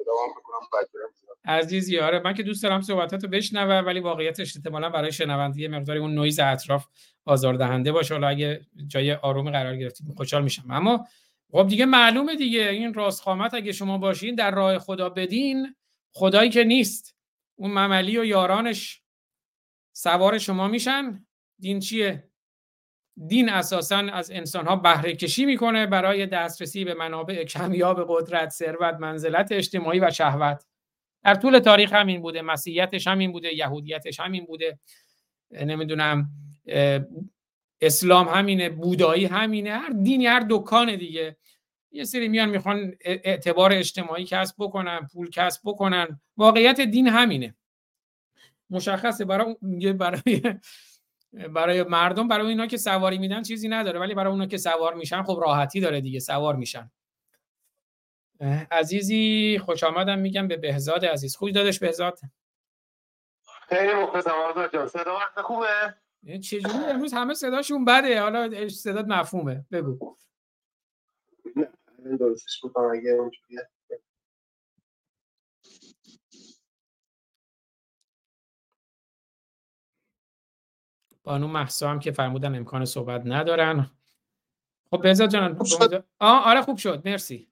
بگیرم عزیزی آره من که دوست دارم صحبتاتو بشنوم ولی واقعیتش احتمالا برای شنونده یه مقداری اون نویز اطراف آزاردهنده باشه. حالا اگه جای آروم قرار گرفتیم خوشحال میشم. اما خب دیگه معلومه دیگه این راستقامت اگه شما باشین در راه خدا بدین خدایی که نیست. اون مملی و یارانش سوار شما میشن. دین چیه؟ دین اساسا از انسانها بهره کشی می‌کنه برای دسترسی به منابع کمیاب قدرت ثروت منزلت اجتماعی و شهوت. در طول تاریخ همین بوده مسیحیتش همین بوده یهودیتش همین بوده نمی‌دونم اسلام همینه بودایی همینه هر دینی هر دکان دیگه. یه سری میان می‌خوان اعتبار اجتماعی کسب بکنن پول کسب بکنن. واقعیت دین همینه. مشخصه برای برای برای مردم برای اینا که سواری میدن چیزی نداره ولی برای اونا که سوار میشن خب راحتی داره دیگه سوار میشن. عزیزی خوش آمدم میگم به بهزاد عزیز. خوش دادش بهزاد. خیلی مخلصم آزاد جان. صدا خوبه؟ چجوری؟ امروز همه صداشون بده. حالا صدات مفهومه. بگو. نه درستش بکنم اگه اونجوریه. بانو محسا هم که فرمودن امکان صحبت ندارن. خب بهزاد جان آه آره خوب شد. مرسی.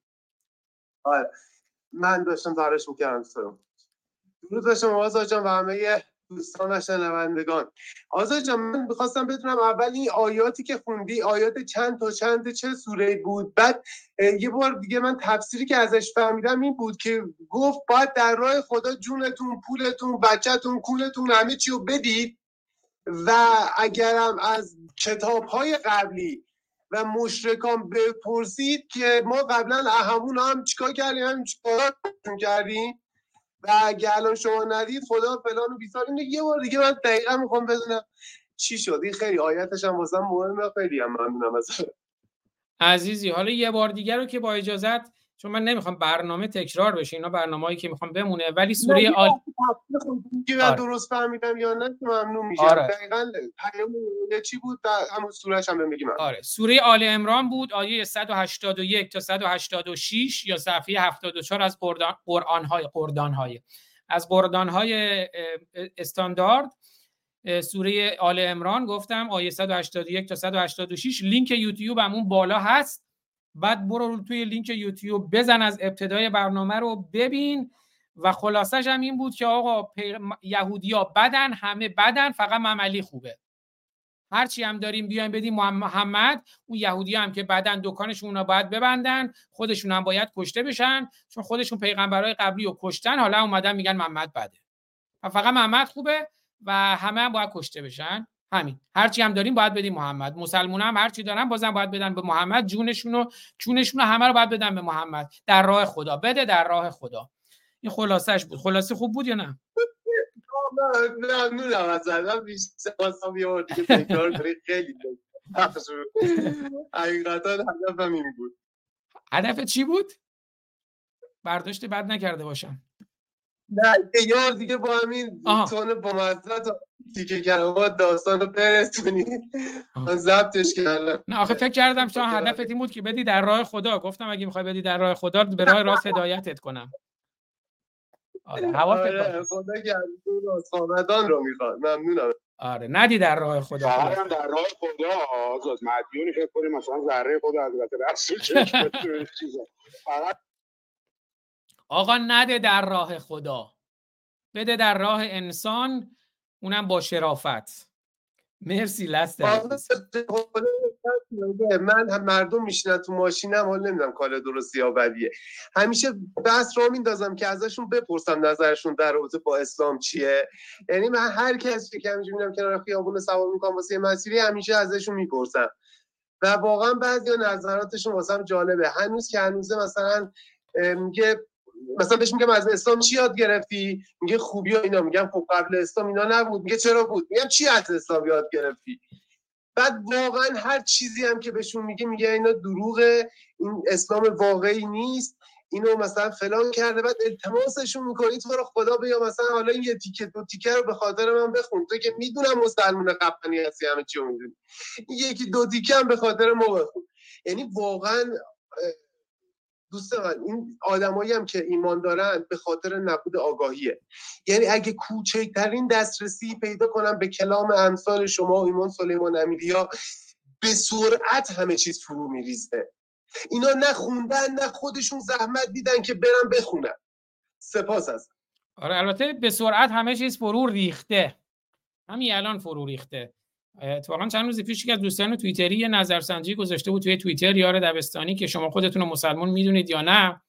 آره. من داشتم دارش می‌کردم سلام درود به شما آزاد جان و همه دوستان و شنوندگان. آزاد جان من می‌خواستم بدونم اول این آیاتی که خوندی آیات چند تا چند چه سوره بود؟ بعد یه بار دیگه من تفسیری که ازش فهمیدم این بود که گفت باید در راه خدا جونتون پولتون بچهتون کولتون همه چی رو بدید. و اگرم از کتاب های قبلی و مشرکان بپرسید که ما قبلا همون هم چیکار کردیم؟ هم چیکار کردیم؟ و اگه الان شما ندید خدا فلان و بیسار اینه. یه بار دیگه من دقیقا می‌خوام بدونم چی شد. این خیلی آیتش هم واسم مهمه. خیلی هم ممنونم از عزیزی حالا یه بار دیگه رو که با اجازت چون من نمی‌خوام برنامه تکرار بشه اینا برنامه‌ای که می‌خوام بمونه ولی سوره آل که من درست فهمیدم یا نه ممنون میشم. آره. دقیقاً پیام چی بود؟ همون سورهش هم بگیم آره. سوره آل عمران بود آیه 181 تا 186 یا صفحه 74 از قرآن های قردان های از های استاندارد سوره آل امران گفتم آیه 181 تا 186 لینک یوتیوب همون بالا هست. بعد برو توی لینک یوتیوب بزن از ابتدای برنامه رو ببین. و خلاصش هم این بود که آقا یهودیا بدن همه بدن فقط مملی خوبه. هرچی هم داریم بیایم بدیم محمد اون یهودی هم که بعدا دکانشون رو باید ببندن خودشون هم باید کشته بشن چون خودشون پیغمبرای قبلی رو کشتن حالا اومدن میگن محمد بده. فقط محمد خوبه و همه هم باید کشته بشن. همین. هرچی هم داریم باید بدیم محمد. مسلمان هم هرچی دارن بازم باید بدن به محمد. جونشون رو چونشون رو همه رو باید بدن به محمد. در راه خدا. بده در راه خدا. این خلاصش بود. خلاصه خوب بود یا نه؟ ممنونم از الان بیشتر یه بار دیگه تکرار کنی خیلی حقیقتا هدفم این بود. هدف چی بود؟ برداشت بد نکرده باشم. نه یه بار دیگه با همین تون با مزدت تیکه کلمات داستان رو برسونی. من ضبطش کردم. نه آخه فکر کردم شما هدفت این بود که بدی در راه خدا. گفتم اگه می‌خوای بدی در راه خدا به راه راست هدایتت کنم. آره هوا آره خدا گردون رو می‌خواد. ممنونم. آره ندی در راه خدا. هم در راه خدا آزاد. مدیونی فکر کنیم مثلا ذره خدا حضرت رسول فقط آقا نده در راه خدا. بده در راه انسان اونم با شرافت. مرسی لستر من هم مردم میشینن تو ماشینم حال نمی‌دونم کار درستی یا بدیه. همیشه بحث را میندازم که ازشون بپرسم نظرشون در رابطه با اسلام چیه. یعنی من هر کسی که همیشه می‌بینم کنار خیابون سوار می‌کنم واسه مسیری همیشه ازشون می‌پرسم. و واقعا بعضی نظراتشون واسم جالبه. هنوز که هنوزه مثلا میگه مثلا بهش میگم از اسلام چی یاد گرفتی؟ میگه خوبی و اینا. میگم خب قبل اسلام اینا نبود. میگه چرا بود؟ میگم چی از اسلام یاد گرفتی؟ بعد واقعا هر چیزی هم که بهشون میگه میگه اینا دروغه. این اسلام واقعی نیست. اینو مثلا فلان کرده. بعد التماسشون می‌کنی تو رو خدا بیا مثلا حالا این یه تیکه دو تیکه رو به خاطر من بخون. تو که می‌دونم مسلمان قبطنی هستی همه چی می‌دونی. یکی دو تیکه هم به خاطر ما بخون. یعنی واقعا دوست من این آدمایی هم که ایمان دارن به خاطر نبود آگاهیه. یعنی اگه کوچکترین دسترسی پیدا کنم به کلام امثال شما ایمان سلیمان امیریا به سرعت همه چیز فرو میریزه. اینا نه خوندن نه خودشون زحمت دیدن که برن بخونن. سپاس از آره البته به سرعت همه چیز فرو ریخته. همین الان فرو ریخته. اتفاقا چند روز پیش که از دوستان توییتری یه نظرسنجی گذاشته بود توی توییتر یار دبستانی که شما خودتون رو مسلمان می‌دونید یا نه.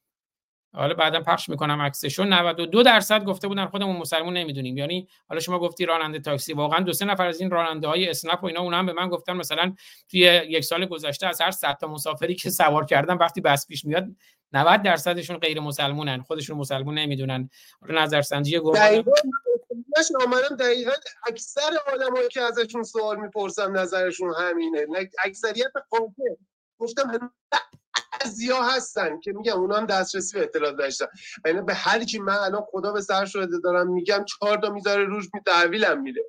حالا بعدا پخش می‌کنم عکسشو. 92 درصد گفته بودن خودمون مسلمان نمی‌دونیم. یعنی حالا شما گفتی راننده تاکسی. واقعا دو سه نفر از این راننده های اسنپ و اینا اون هم به من گفتن مثلا توی یک سال گذشته از هر 100 تا مسافری که سوار کردن وقتی بس پیش میاد 90 درصدشون غیر مسلمونن. خودشون مسلمون نمی‌دونن. نظرسنجی گفت آمدم دقیقا اکثر آدمایی که ازشون سوال می‌پرسم نظرشون همینه. اکثریت قاطع گفتم ازیا هستن که میگم اونا هم دسترسی به اطلاعات داشتن. یعنی به هر کی من الان خدا به سر شده دارم میگم چهار تا می‌ذاره روش می تحویلم میده.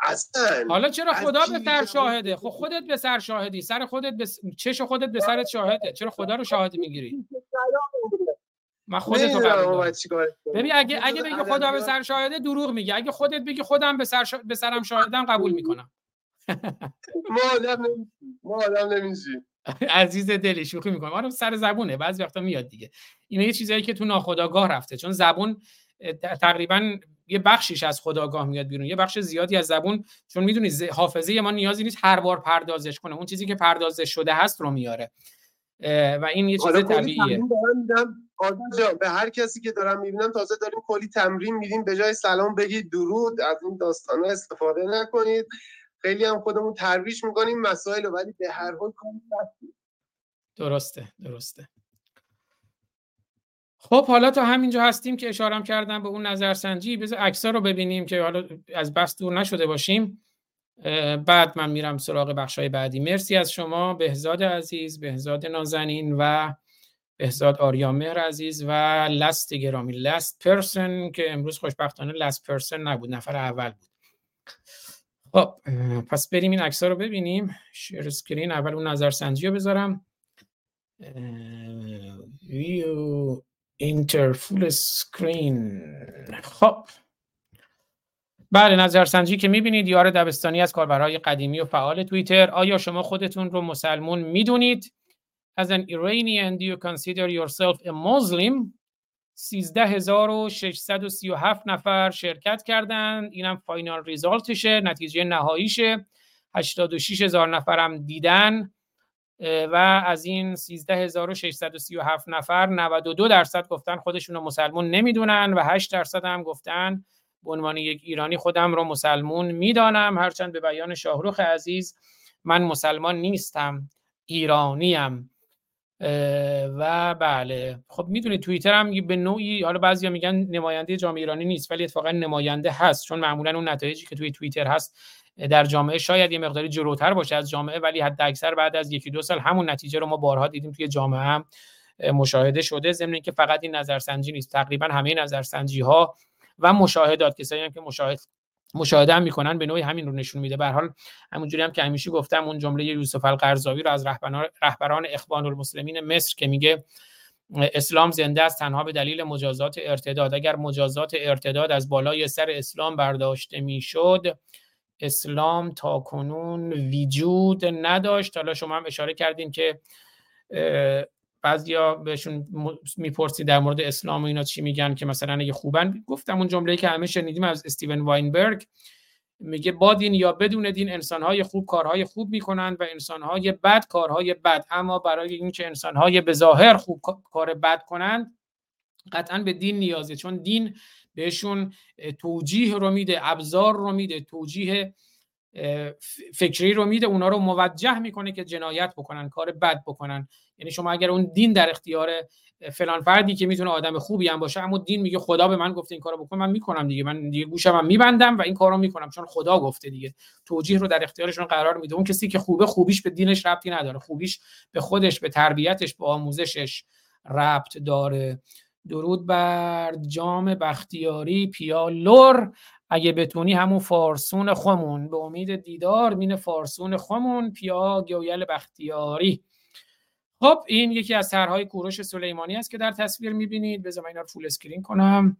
اصلا حالا چرا خدا به سر شاهده؟ خب خودت به سر شاهدی. سر خودت به چش خودت به سرت شاهده. چرا خدا رو شاهد می‌گیری؟ من خودت رو ببین اگه اگه بگی خدا به سر شاهده دروغ میگه. اگه خودت بگی خودم به سر به سرم شاهدم قبول می‌کنم. ما آدم ما آدم نمیشیم. عزیز دلی شوخی می‌کنم. آره سر زبونه. بعضی وقتا میاد دیگه. اینا یه چیزایی که تو ناخداگاه رفته. چون زبون تقریبا یه بخشیش از خداگاه میاد بیرون. یه بخش زیادی از زبون چون می‌دونی حافظه ما نیازی نیست هر بار پردازش کنه. اون چیزی که پردازش شده هست رو میاره. و این یه چیز طبیعیه. به هر کسی که دارم می‌بینم تازه داریم کلی تمرین میدیم به جای سلام بگید درود از این داستان استفاده نکنید. خیلی هم خودمون ترویج می‌کنیم مسائل ولی به هر حال درسته درسته. خب حالا تا همینجا هستیم که اشارم کردم به اون نظرسنجی. بذار عکس‌ها رو ببینیم که حالا از بس دور نشده باشیم. بعد من میرم سراغ بخشای بعدی. مرسی از شما بهزاد عزیز بهزاد نازنین و بهزاد آریامهر عزیز و Last گرامی Last Person که امروز خوشبختانه last person نبود نفر اول بود. خب پس بریم این عکس رو ببینیم. share screen اول اون نظرسنجی رو بذارم. view enter full screen خب. بله نظرسنجی که می‌بینید یار دبستانی از کاربرهای قدیمی و فعال توییتر. آیا شما خودتون رو مسلمون می‌دونید؟ As an Iranian do you consider yourself a Muslim? 13637 نفر شرکت کردند. اینم فاینال ریزالتشه نتیجه نهاییشه. 86 هزار نفرم دیدن و از این 13637 نفر 92 درصد گفتن خودشون رو مسلمون نمی‌دونن و 8 درصد هم گفتن به عنوان یک ایرانی خودم رو مسلمون می‌دانم. هرچند به بیان شاهروخ عزیز من مسلمان نیستم ایرانیم. و بله. خب می‌دونید توییتر هم به نوعی حالا بعضیا میگن نماینده جامعه ایرانی نیست ولی اتفاقا نماینده هست. چون معمولا اون نتایجی که توی توییتر هست در جامعه شاید یه مقداری جلوتر باشه از جامعه ولی حد اکثر بعد از یکی دو سال همون نتیجه رو ما بارها دیدیم توی جامعه هم مشاهده شده. ضمن که فقط این نظرسنجی نیست تقریبا همه نظرسنجی ها و مشاهدات کسایی هم که مشاهد مشاهده هم می‌کنن به نوعی همین رو نشون میده. به حال همونجوری هم که همیشه گفتم اون جمله یوسف القرضاوی رو از رهبران اخوان المسلمین مصر که میگه اسلام زنده است تنها به دلیل مجازات ارتداد. اگر مجازات ارتداد از بالای سر اسلام برداشته می‌شد اسلام تا کنون وجود نداشت. حالا شما هم اشاره کردین که بعضیا بهشون می‌پرسی در مورد اسلام و اینا چی میگن که مثلا اگه خوبن. گفتم اون جمله که همه شنیدیم از استیون واینبرگ. میگه با دین یا بدون دین انسانهای خوب کارهای خوب می‌کنند و انسانهای بد کارهای بد. اما برای اینکه انسانهای به ظاهر خوب کار بد کنند قطعا به دین نیازه. چون دین بهشون توجیه رو میده ابزار رو میده توجیه فکری رو میده اونا رو موجه می‌کنه که جنایت بکنن کار بد بکنن. یعنی شما اگر اون دین در اختیار فلان فردی که می‌تونه آدم خوبی هم باشه اما دین میگه خدا به من گفته این کارو بکن من می‌کنم دیگه من دیگه گوشم هم میبندم و این کارو می‌کنم چون خدا گفته دیگه. توجیه رو در اختیارشون قرار میده. اون کسی که خوبه خوبیش به دینش ربطی نداره. خوبیش به خودش به تربیتش به آموزشش ربط داره. درود بر جام بختیاری پیالور. اگه بتونی همون فارسون خمون به امید دیدار مین فارسون خمون پیا گویل بختیاری. خب این یکی از طرحهای کوروش سلیمانی است که در تصویر می‌بینید. بذار من اینا رو full screen کنم.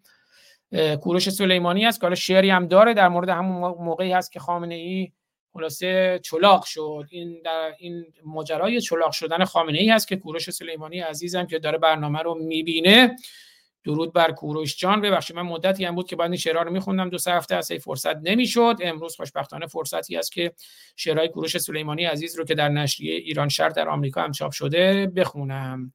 کوروش سلیمانی است که حالا شعری هم داره در مورد همون موقعی هست که خامنه ای خلاصه چلاق شد. این در این ماجرای چلاق شدن خامنه ای هست که کوروش سلیمانی عزیزم که داره برنامه رو می‌بینه. درود بر کوروش جان. ببخشید من مدتی هم بود که بعد این شعرها رو میخوندم. دو سه هفته از فرصت نمی‌شد. امروز خوشبختانه فرصتی است که شعرهای کوروش سلیمانی عزیز رو که در نشریه ایران شهر در آمریکا هم چاپ شده بخونم.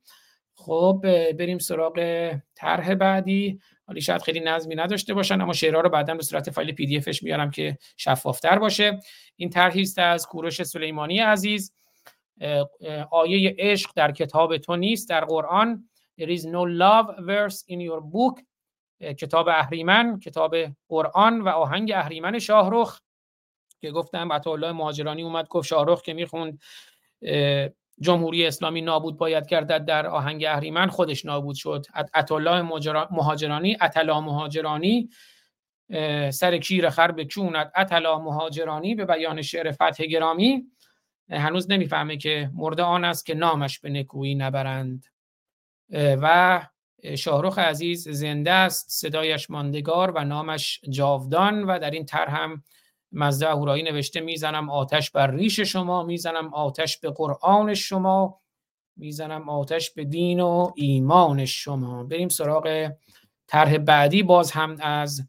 خب بریم سراغ طرح بعدی. حالا شاید خیلی نظمی نداشته باشن اما شعرها رو بعدا به صورت فایل پی دی افش میارم که شفافتر باشه. این طرحی است از کوروش سلیمانی عزیز. آیه عشق در کتاب تو نیست در قرآن. There is no love verse in your book. کتاب اهریمن کتاب قرآن و آهنگ اهریمن شاهرخ. که گفتم الله مهاجرانی اومد گفت شاهرخ که می‌خوند جمهوری اسلامی نابود باید گردد در آهنگ اهریمن خودش نابود شد. الله مهاجرانی اتلا مهاجرانی سر کیر خر به چونت اتلا مهاجرانی به بیان شعر فتح گرامی. هنوز نمی‌فهمه که مرده آن است که نامش به نکویی نبرند. و شاهروخ عزیز زنده است صدایش ماندگار و نامش جاودان و در این طرح هم مزده اهورایی نوشته می‌زنم آتش بر ریش شما می‌زنم آتش به قرآن شما می‌زنم آتش به دین و ایمان شما. بریم سراغ طرح بعدی باز هم از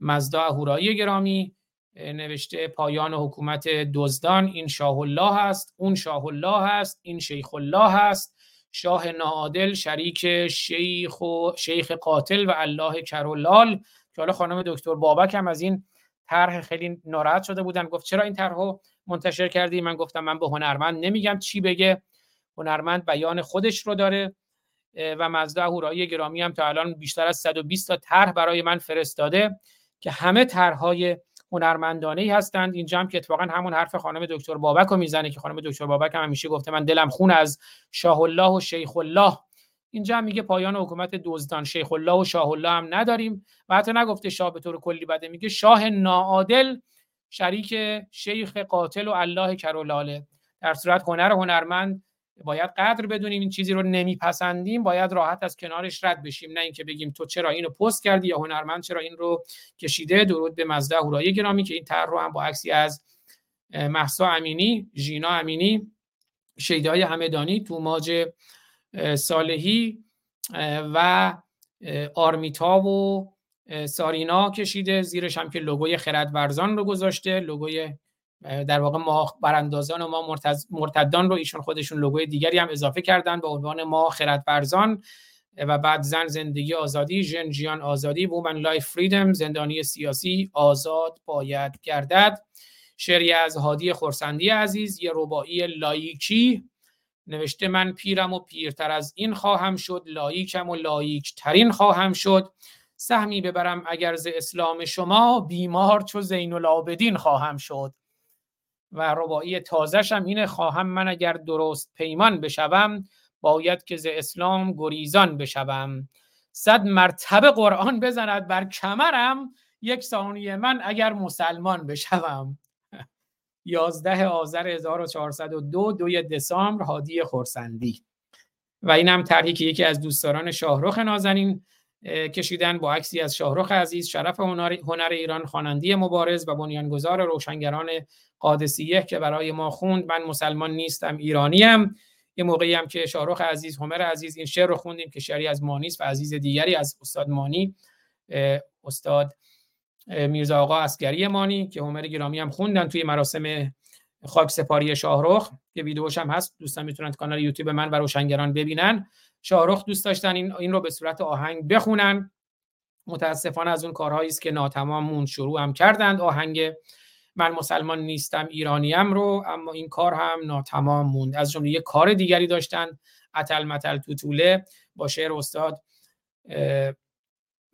مزدا اهورایی گرامی نوشته پایان حکومت دزدان این شاه الله است اون شاه الله است این شیخ الله است. شاه ناعادل شریک شیخ و شیخ قاتل و الله کرولال که حالا خانم دکتر بابک هم از این طرح خیلی ناراحت شده بودن. گفت چرا این طرح رو منتشر کردی؟ من گفتم من به هنرمند نمیگم چی بگه. هنرمند بیان خودش رو داره و مزدا هورایی گرامی هم تا الان بیشتر از 120 تا طرح برای من فرستاده که همه طرحهای هنرمندانه ای هستند. اینجا هم که اتفاقا همون حرف خانم دکتر بابک رو می‌زنه که خانم دکتر بابک هم همیشه گفته من دلم خون از شاه الله و شیخ الله. اینجا هم میگه پایان حکومت دزدان شیخ الله و شاه الله هم نداریم. و حتی نگفته شاه به طور کلی بده. میگه شاه ناعادل شریک شیخ قاتل و الله کرولاله در صورت هنر هنرمند باید قدر بدونیم این چیزی رو نمیپسندیم باید راحت از کنارش رد بشیم. نه اینکه بگیم تو چرا اینو پست کردی یا هنرمند چرا این رو کشیده. درود به مزده هورایی گرامی که این طرح رو هم با عکسی از محسا امینی ژینا امینی شیدای همدانی توماج صالحی و آرمیتا و سارینا کشیده. زیرش هم که لوگوی خردورزان رو گذاشته لوگوی در واقع ما براندازان و ما مرتدان رو ایشون خودشون لوگوی دیگری هم اضافه کردن به عنوان ما خردورزان. و بعد زن زندگی آزادی ژن ژیان آزادی Woman Life Freedom زندانی سیاسی آزاد باید گردد. شعری از هادی خورسندی عزیز یه ربایی لایکی. نوشته من پیرم و پیرتر از این خواهم شد لایکم و لایک ترین خواهم شد. سهمی ببرم اگر ز اسلام شما بیمار چو زین العابدین خواهم شد. و ربایی تازشم اینه خواهم من اگر درست پیمان بشوم باید که ز اسلام گریزان بشوم. صد مرتبه قرآن بزند بر کمرم یک ثانیه من اگر مسلمان بشوم. 11 آذر 1402 دوی دسامبر هادی خورسندی و این هم طرحی که یکی از دوستداران شاهرخ نازنین کشیدن با عکسی از شاهرخ عزیز شرف هنر, هنر ایران خواننده مبارز و بنیانگذار روشنگران قادسیه که برای ما خوند. من مسلمان نیستم ایرانیم. یه موقعی هم که شاهرخ عزیز هنر عزیز این شعر رو خوندیم که شعری از مانیس و عزیز دیگری از استاد مانی. استاد میرزا آقا اسکری مانی که عمر گرامی هم خوندن توی مراسم خاک سپاری شاهرخ. که ویدیوش هم هست دوستان می‌تونن کانال یوتیوب من و روشنگران ببینن. شاهرخ دوست داشتن این این رو به صورت آهنگ بخونن. متاسفانه از اون کارهایی است که ناتمام مون شروع هم کردند آهنگ. من مسلمان نیستم ایرانیم رو اما این کار هم ناتمام موند. از جمله یه کار دیگری داشتن اتل متل توتوله با شعر استاد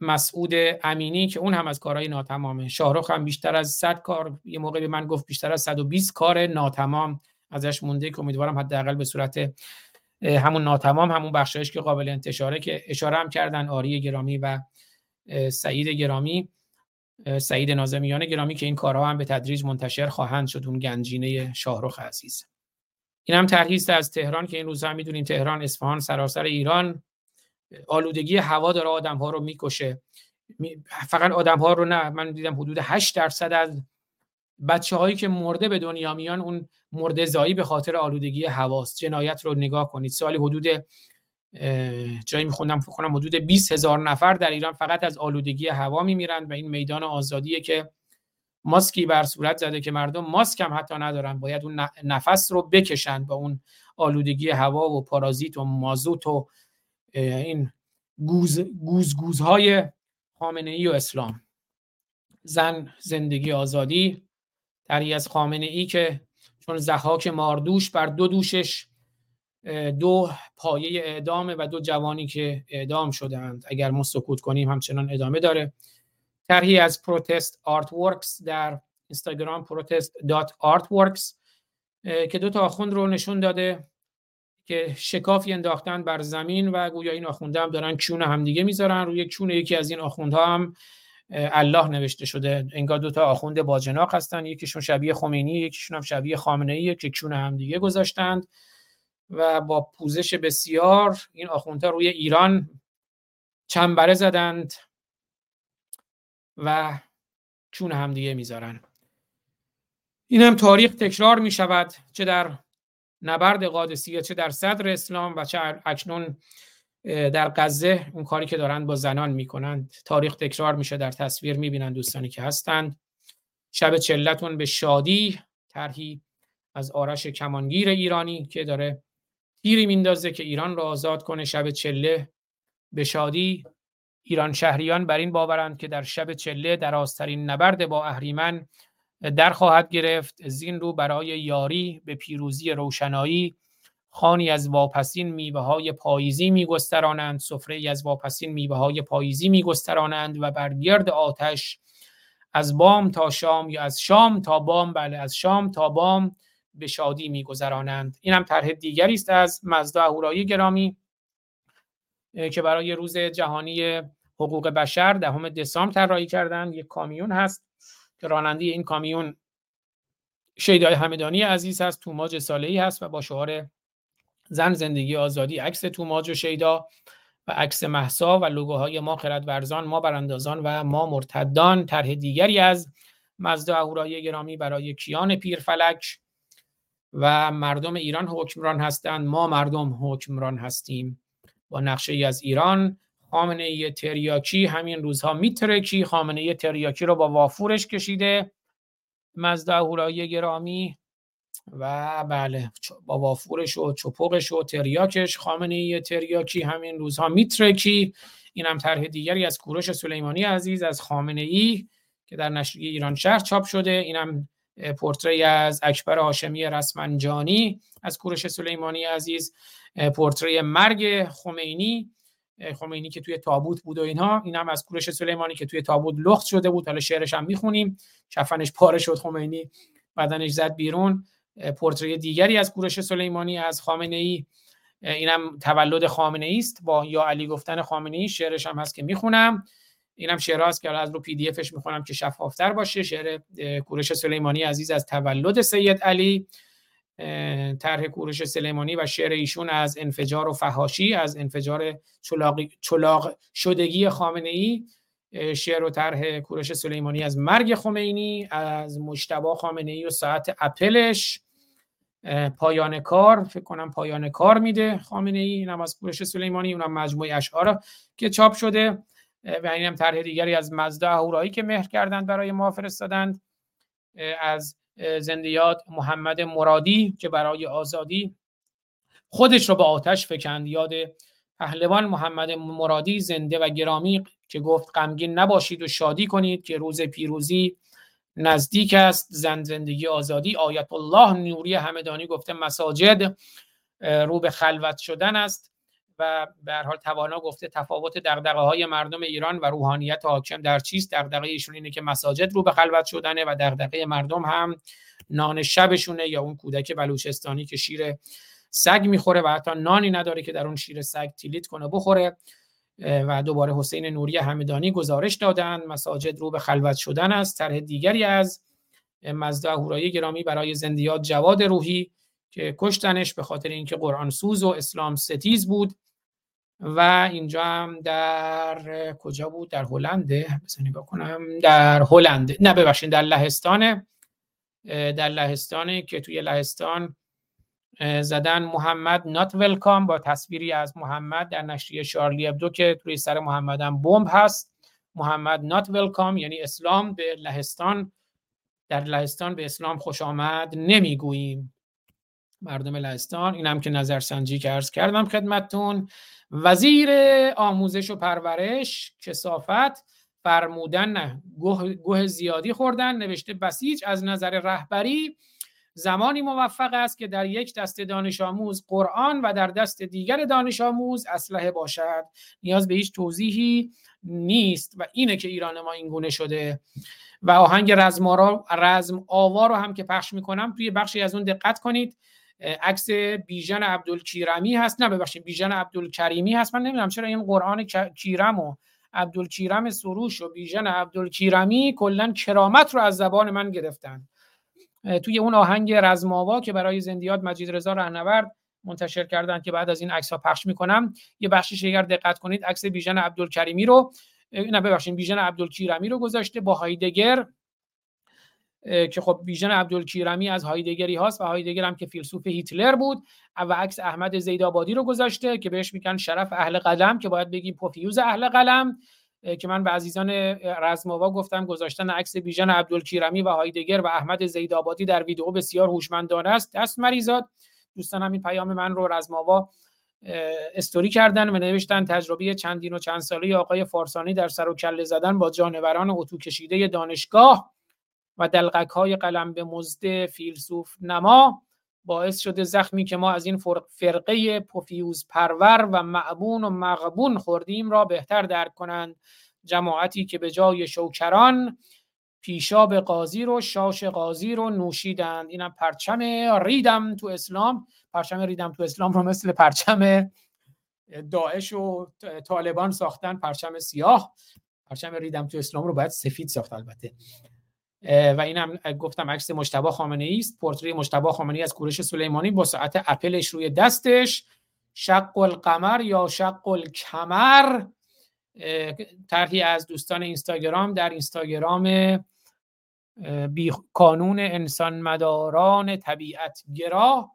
مسعود امینی که اون هم از کارهای ناتمامه. شاهرخ هم بیشتر از 100 کار یه موقع به من گفت بیشتر از 120 کار ناتمام ازش مونده که امیدوارم حداقل به صورت همون ناتمام همون بخشایش که قابل انتشاره که اشاره هم کردن آری گرامی و سعید گرامی. سعید نازمیان گرامی که این کارها هم به تدریج منتشر خواهند شد اون گنجینه شاهرخ عزیز. این هم ترهیست از تهران که این روزها می‌دونیم تهران اصفهان سراسر ایران آلودگی هوا داره آدم ها رو می‌کشه. فقط آدم ها رو نه من دیدم حدود 8 درصد از بچه هایی که مرده به دنیا میان اون مرده زایی به خاطر آلودگی هواست. جنایت رو نگاه کنید. سالی حدود جایی میخوندم فکر کنم حدود 20 هزار نفر در ایران فقط از آلودگی هوا میمیرند و این میدان آزادیه که ماسکی بر صورت زده که مردم ماسک هم حتی ندارن. باید اون نفس رو بکشند با اون آلودگی هوا و پارازیت و مازوت و این گوز گوز گوزهای خامنه ای و اسلام. زن زندگی آزادی تری از خامنه ای که چون زحاک ماردوش بر دو دوشش دو پایه اعدامه و دو جوانی که اعدام شدند اگر ما سکوت کنیم همچنان ادامه داره. طرحی از Protest Artworks در اینستاگرام Protest dot Artworks که دو تا آخوند رو نشون داده که شکافی انداختن بر زمین و گویا این آخونده هم دارن کون همدیگه می‌ذارن. روی کون یکی از این آخوندها هم الله نوشته شده. انگار دو تا آخوند باجناق هستن. یکیشون شبیه خمینی یکیشون هم شبیه خامنه ای که کون همدیگه گذاشتند. و با پوزش بسیار این آخوندها روی ایران چنبره زدند و چون همدیگه می‌ذارن. این هم تاریخ تکرار می شود چه در نبرد قادسیه چه در صدر اسلام و چه اکنون در غزه اون کاری که دارند با زنان می‌کنند تاریخ تکرار میشه در تصویر می‌بینن دوستانی که هستند. شب چلتون به شادی طرحی از آرش کمانگیر ایرانی که داره تیری میندازه که ایران را آزاد کنه شب چله به شادی. ایران شهریان بر این باورند که در شب چله در آسترین نبرد با اهریمن در خواهد گرفت. زین رو برای یاری به پیروزی روشنایی. خانی از واپسین میوه های پاییزی میگسترانند. سفره از واپسین میوه های پاییزی میگسترانند و بر گرد آتش از بام تا شام یا از شام تا بام بله از شام تا بام. به شادی میگذرانند. این هم طرح دیگری است از مزدا اهورایی گرامی که برای روز جهانی حقوق بشر دهم دسامبر طراحی کردن یک کامیون هست که راننده این کامیون شیدای همدانی عزیز هست توماج صالحی هست و با شعار زن زندگی آزادی عکس توماج و شیدا و عکس محسا و لوگوهای ما خردورزان ما براندازان و ما مرتدان. طرح دیگری از مزد اهورایی گرامی برای کیان پیرفلک و مردم ایران حکمران هستند. ما مردم حکمران هستیم. با نقشه ای از ایران خامنه ای تریاکی همین روزها میترکی خامنه ای تریاکی رو با وافورش کشیده. مزد اهورایی گرامی و بله با وافورش و چپقش و تریاکش خامنه ای تریاکی همین روزها میترکی این هم طرح دیگری از کوروش سلیمانی عزیز از خامنه ای که در نشریه ایران شهر چاپ شده. اینم پورتری از اکبر هاشمی رسمنجانی از کوروش سلیمانی عزیز پورتری مرگ خمینی خمینی که توی تابوت بود و اینها. این هم از کوروش سلیمانی که توی تابوت لخت شده بود. حالا شعرش هم می‌خونیم. کفنش پاره شد خمینی بدنش زد بیرون. پورتری دیگری از کوروش سلیمانی از خامنه ای اینم تولد خامنه ای است با یا علی گفتن خامنه ای شعرش هم هست که می‌خونم. اینم شعر که از رو پی دی افش می‌خونم که شفافتر باشه. شعر کوروش سلیمانی عزیز از تولد سید علی. طرح کوروش سلیمانی و شعر ایشون از انفجار و فهاشی از انفجار چلاق شدگی خامنه ای شعر و طرح کوروش سلیمانی از مرگ خمینی از مجتبا خامنه ای و ساعت اپلش. پایان کار فکر کنم پایان کار میده خامنه ای اینم از کوروش سلیمانی اونم مجموعه اشعار که چاپ شده. و اینم طرح دیگری از مزدا اهورایی که مهر کردند برای ما فرستادند از زندیات محمد مرادی که برای آزادی خودش رو به آتش فکند. یاد پهلوان محمد مرادی زنده و گرامی که گفت غمگین نباشید و شادی کنید که روز پیروزی نزدیک است. زن زندگی آزادی آیت الله نوری همدانی گفته مساجد رو به خلوت شدن است. و به هر حال توانا گفته تفاوت دغدغه های مردم ایران و روحانیت حاکم در چیست؟ دغدغه ایشون اینه که مساجد رو به خلوت شدنه و دغدغه مردم هم نان شبشونه یا اون کودک بلوچستانی که شیر سگ می‌خوره و حتی نانی نداره که در اون شیر سگ تیلیت کنه بخوره. و دوباره حسین نوری همدانی گزارش دادن مساجد رو به خلوت شدن است طرح دیگری از مزدا هورایی گرامی برای زندیات جواد روحی که کشتنش به خاطر اینکه قرآن سوز و اسلام ستیز بود. و اینجا هم در کجا بود؟ در هلند بزنی بکنم در هلند نه ببخشید در لهستان در لهستانه که توی لهستان زدن محمد نات ولکام با تصویری از محمد در نشریه شارلی ابدو که توی سر محمد هم بمب هست. محمد نات ولکام یعنی اسلام به لهستان. در لهستان به اسلام خوش آمد نمی‌گوییم. مردم لهستان اینم که نظرسنجی که عرض کردم خدمتتون. وزیر آموزش و پرورش کسافت فرمودن نه گوه زیادی خوردن نوشته بسیج از نظر رهبری زمانی موفق است که در یک دست دانش آموز قرآن و در دست دیگر دانش آموز اسلحه باشد. نیاز به هیچ توضیحی نیست و اینه که ایران ما این گونه شده. و آهنگ رزم, رزم آوا رو هم که پخش می‌کنم توی بخشی از اون دقت کنید. عکس بیژن عبدالکیرمی هست. نه ببخشید بیژن عبدالکریمی هست. من نمی‌دونم چرا این قرآن کیرم و عبدالکیرم سروش و بیژن عبدالکیرمی کلا کرامت رو از زبان من گرفتن. توی اون آهنگ رزماوا که برای زندیات مجید رضا رهنورد منتشر کردن که بعد از این عکس ها پخش می‌کنم یه بخشش اگر دقت کنید عکس بیژن عبدالکریمی رو نه ببخشید بیژن عبدالکیرمی رو گذاشته با هایدگر. که خب بیژن عبدالکیرمی از هایدگری هاست و هایدگر هم که فیلسوف هیتلر بود و عکس احمد زیدآبادی رو گذاشته که بهش میگن شرف اهل قلم که باید بگیم پوفیوز اهل قلم که من به عزیزان رزماوا گفتم گذاشتن عکس بیژن عبدالکیرمی و هایدگر و احمد زیدآبادی در ویدیو بسیار هوشمندانه است. دست مریزاد. دوستان هم این پیام من رو رزماوا استوری کردن و نوشتن تجربه چندین و چند ساله آقای فارسانی در سر و کله زدن با جانوران اتو کشیده دانشگاه. و دلغک های قلم به مزد فیلسوف نما باعث شده زخمی که ما از این فرقه پوفیوز پرور و معبون و مغبون خوردیم را بهتر درک کنند. جماعتی که به جای شوکران پیشاب قاضی رو شاش قاضی رو نوشیدند. اینم پرچم ریدم تو اسلام. پرچم ریدم تو اسلام رو مثل پرچم داعش و طالبان ساختن پرچم سیاه. پرچم ریدم تو اسلام رو باید سفید ساخت البته. و اینم گفتم عکس مجتبی خامنه است. پورتری مجتبی خامنه از کوروش سلیمانی با ساعت اپلش روی دستش. شق القمر یا شق الکمر طرحی از دوستان اینستاگرام در اینستاگرام بی کانون انسان مداران طبیعت گرا.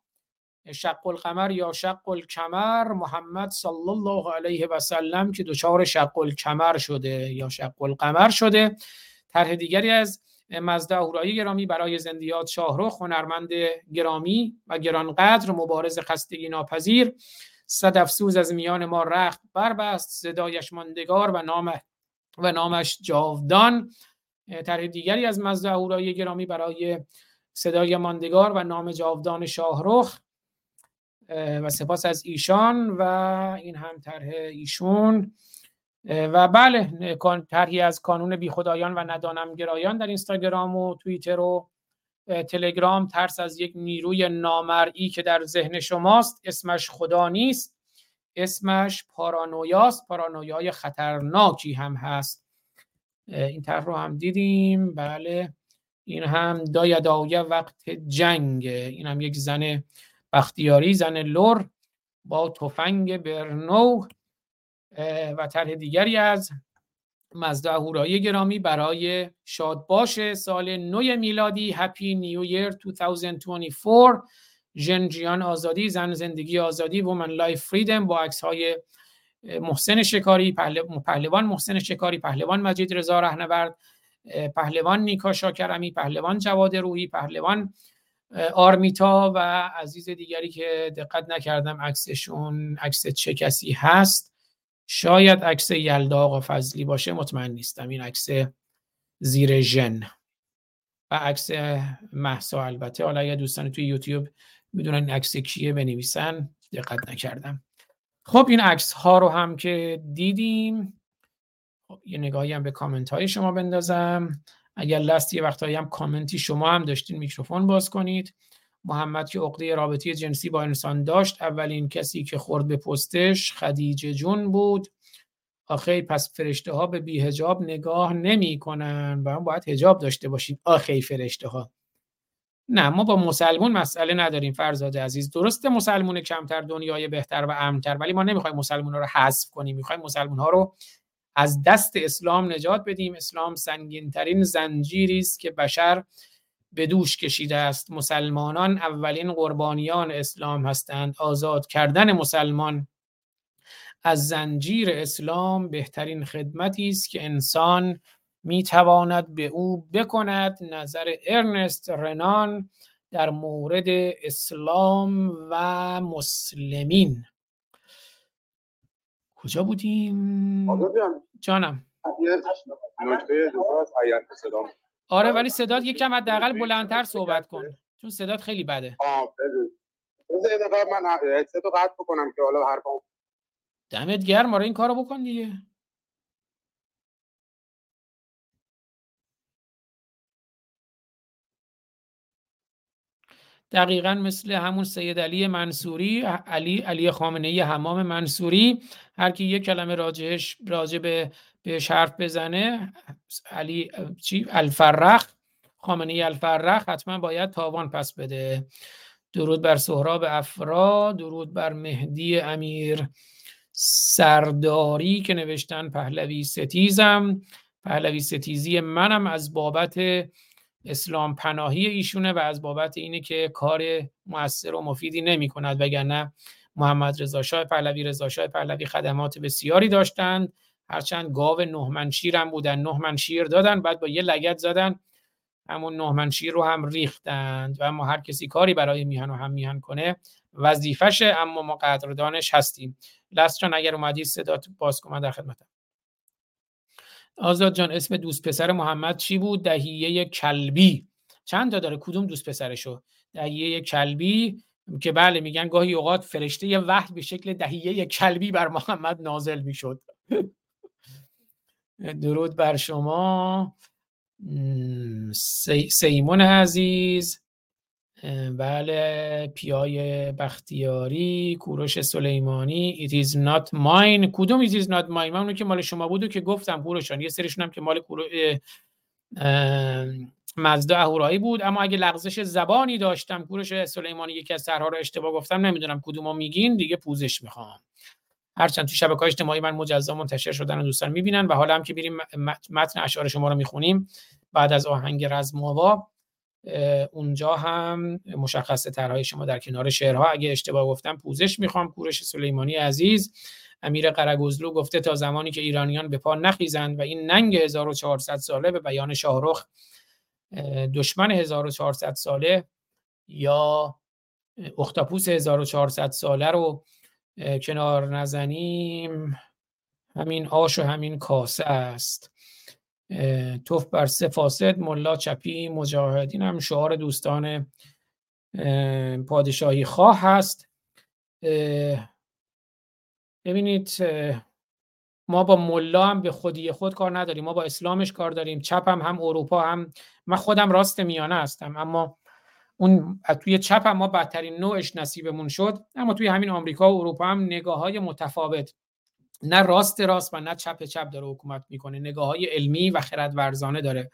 شق القمر یا شق الکمر محمد صلی الله علیه و سلم که دچار شق الکمر شده یا شق القمر شده. طرح دیگری از مزده اهورایی گرامی برای زندیات شاهرخ هنرمند گرامی و گرانقدر مبارز خستگی ناپذیر. صد افسوز از میان ما رخت بربست صدایش ماندگار و نام و نامش جاودان. طرح دیگری از مزده گرامی برای صدای ماندگار و نام جاودان شاهرخ. و سپاس از ایشان و این هم طرح ایشون. و بله طرحی از کانون بیخدایان و ندانم گرایان در اینستاگرام و توییتر و تلگرام ترس از یک نیروی نامرئی که در ذهن شماست. اسمش خدا نیست. اسمش پارانویاست. پارانویای خطرناکی هم هست. این طرح رو هم دیدیم. بله. این هم دایدایه وقت جنگ. این هم یک زن بختیاری زن لور با تفنگ برنو. و طرح دیگری از مزده هورایی گرامی برای شادباش سال نو میلادی هپی نیو یر 2024 ژیان آزادی زن زندگی آزادی Woman Life Freedom با عکس های محسن شکاری پهلوان محسن شکاری پهلوان مجید رضا رهنورد پهلوان نیکا شاکرمی پهلوان جواد روحی پهلوان آرمیتا و عزیز دیگری که دقت نکردم عکسشون عکس چه کسی هست. شاید عکس یلدا آقافضلی باشه مطمئن نیستم. این عکس زیر ژن و عکس محسا البته. حالا اگر دوستان توی یوتیوب می‌دونن این عکس کیه بنویسن دقت نکردم. خب این عکس ها رو هم که دیدیم. خب یه نگاهی هم به کامنت های شما بندازم. اگر لست یه وقتایی هم کامنتی شما هم داشتین میکروفون باز کنید. محمد که عقده رابطی جنسی با انسان داشت اولین کسی که خورد به پستش خدیجه جون بود. آخی پس فرشته ها به بیهجاب نگاه نمی کنن و هم باید هجاب داشته باشید. آخی فرشته ها نه ما با مسلمون مسئله نداریم فرزاد عزیز. درسته مسلمون کمتر دنیای بهتر و امنتر ولی ما نمی‌خوایم مسلمون رو حذف کنیم. می‌خوایم مسلمون ها رو از دست اسلام نجات بدیم. اسلام سنگین ترین زنجیری است که بشر به دوش کشیده است. مسلمانان اولین قربانیان اسلام هستند. آزاد کردن مسلمان از زنجیر اسلام بهترین خدمتی است که انسان می تواند به او بکند. نظر ارنست رنان در مورد اسلام و مسلمین. کجا بودیم؟ جانم. آره ولی صدات یکم حداقل بلندتر صحبت کن. چون صدات خیلی بده. آه من هدست رو قطع بکنم که حالا حرفم دمت گرم آره این کارو بکن دیگه. دقیقا مثل همون سید علی منصوری علی علی خامنه ای حمام منصوری هر کی یک کلمه راجعش راجع به بهش حرف بزنه علی چی؟ الفرخ. خامنه الفرخ حتما باید تاوان پس بده. درود بر سهراب افرا درود بر مهدی امیر سرداری که نوشتن پهلوی ستیزم. پهلوی ستیزی منم از بابت اسلام پناهی ایشونه و از بابت اینه که کار موثر و مفیدی نمی کند وگرنه محمد رضا شاه پهلوی رضا شاه پهلوی خدمات بسیاری داشتند. هرچند گاو نه شیر هم بودن نه شیر دادن بعد با یه لگت زدن همون نه شیر رو هم ریختند و اما هر کسی کاری برای میهن و هم میهن کنه وظیفشه اما ما قدردانش هستیم. لستران اگر اومدی صدا باز کن در خدمتم. آزاد جان اسم دوست پسر محمد چی بود؟ دهیه کلبی. چند تا داره؟ کدوم دوست پسرشو؟ دهیه کلبی که بله میگن گاهی اوقات فرشته وحی به شکل دهیه کلبی بر محمد نازل می‌شد. درود بر شما. سیمون عزیز. بله پیای بختیاری کوروش سلیمانی. It is not mine. کدوم it is not mine من اونو که مال شما بودو که گفتم کوروشان. یه سریشون هم که مال کورو... مزدا اهورایی بود. اما اگه لغزش زبانی داشتم کوروش سلیمانی یکی از سرها رو اشتباه گفتم نمی‌دونم کدومو میگین. دیگه پوزش می‌خوام. هرچند تو شبکه اجتماعی من مجزا منتشر شدن و دوستان می‌بینن و حالا هم که بریم متن اشعار شما رو می‌خونیم بعد از آهنگ رزماوا اونجا هم مشخص ترهای شما در کنار شعرها. اگه اشتباه گفتم پوزش می‌خوام. کوروش سلیمانی عزیز امیر قرگزلو گفته تا زمانی که ایرانیان به پا نخیزند و این ننگ 1400 ساله به بیان شاهرخ دشمن 1400 ساله یا اختاپوس 1400 ساله رو کنار نزنیم. همین آش و همین کاسه است. توف بر سه فاسد ملا چپی مجاهدین هم شعار دوستان پادشاهی خواه هست. ببینید ما با ملا هم به خودی خود کار نداریم. ما با اسلامش کار داریم. چپ هم هم اروپا هم. من خودم راست میانه هستم اما اون توی چپ هم ما بدترین نوعش نصیبمون شد اما توی همین آمریکا و اروپا هم نگاه های متفاوت. نه راست راست و نه چپ چپ داره حکومت می‌کنه نگاه های علمی و خرد ورزانه داره.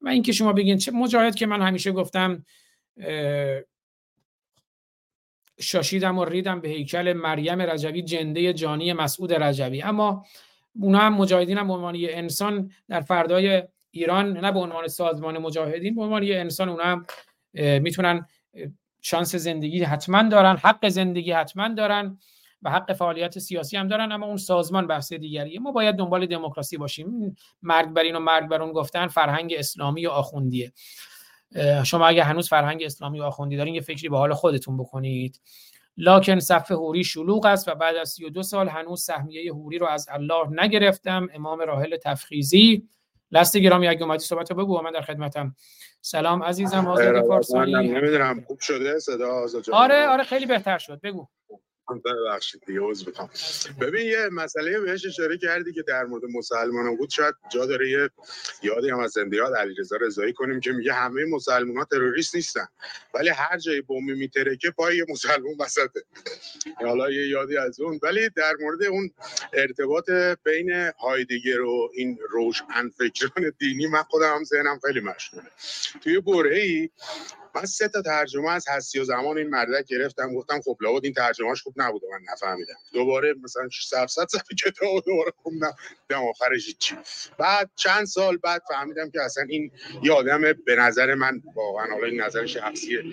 و اینکه شما بگین چه مجاهد که من همیشه گفتم شاشیدم و ریدم به هیکل مریم رجوی جنده جانی مسعود رجوی. اما اونا هم مجاهدین هم به عنوان یه انسان در فردای ایران نه به عنوان سازمان مجاهدین به عنوان یه انسان اونا هم می‌تونن شانس زندگی حتما دارن حق زندگی حتما دارن و حق فعالیت سیاسی هم دارن اما اون سازمان بحث دیگریه. ما باید دنبال دموکراسی باشیم. مرگ بر این و مرگ بر اون گفتن فرهنگ اسلامی و آخوندیه. شما اگه هنوز فرهنگ اسلامی و آخوندی دارین یه فکری به حال خودتون بکنید. لاکن صف هوری شلوغ است و بعد از 32 سال هنوز سهمیه هوری رو از الله نگرفتم. امام راحل تفخیزی لست گرامی اگه اومدی صحبت رو بگو من در خدمتم. سلام عزیزم حاضر فارسانی نمی‌دونم خوب شده؟ صدا آره آره خیلی بهتر شد. بگو. ببخشید دیگه عذر می‌خوام. ببین یه مسئله بهش اشاره کردی که در مورد مسلمان بود. شاید جا داره یه یادی هم از زنده یاد علیرضا رضایی کنیم که میگه همه مسلمان ها تروریست نیستن ولی هر جای بمب میترکه پای مسلمان وسطه. حالا یه یادی از اون. ولی در مورد اون ارتباط بین هایدگر و این روشن فکران دینی من خودم هم ذهنم خیلی مشغوله. توی برهی من سه تا ترجمه از هستی و زمان این مردک گرفتم گفتم خب لابد این ترجمهش خوب نبوده من نفهمیدم. دوباره مثلا 700 صفحه کتاب دوباره خوندم. دم آخرش چی بعد چند سال بعد فهمیدم که اصلا این یه آدم به نظر من واقعا حالا این نظر شخصیه.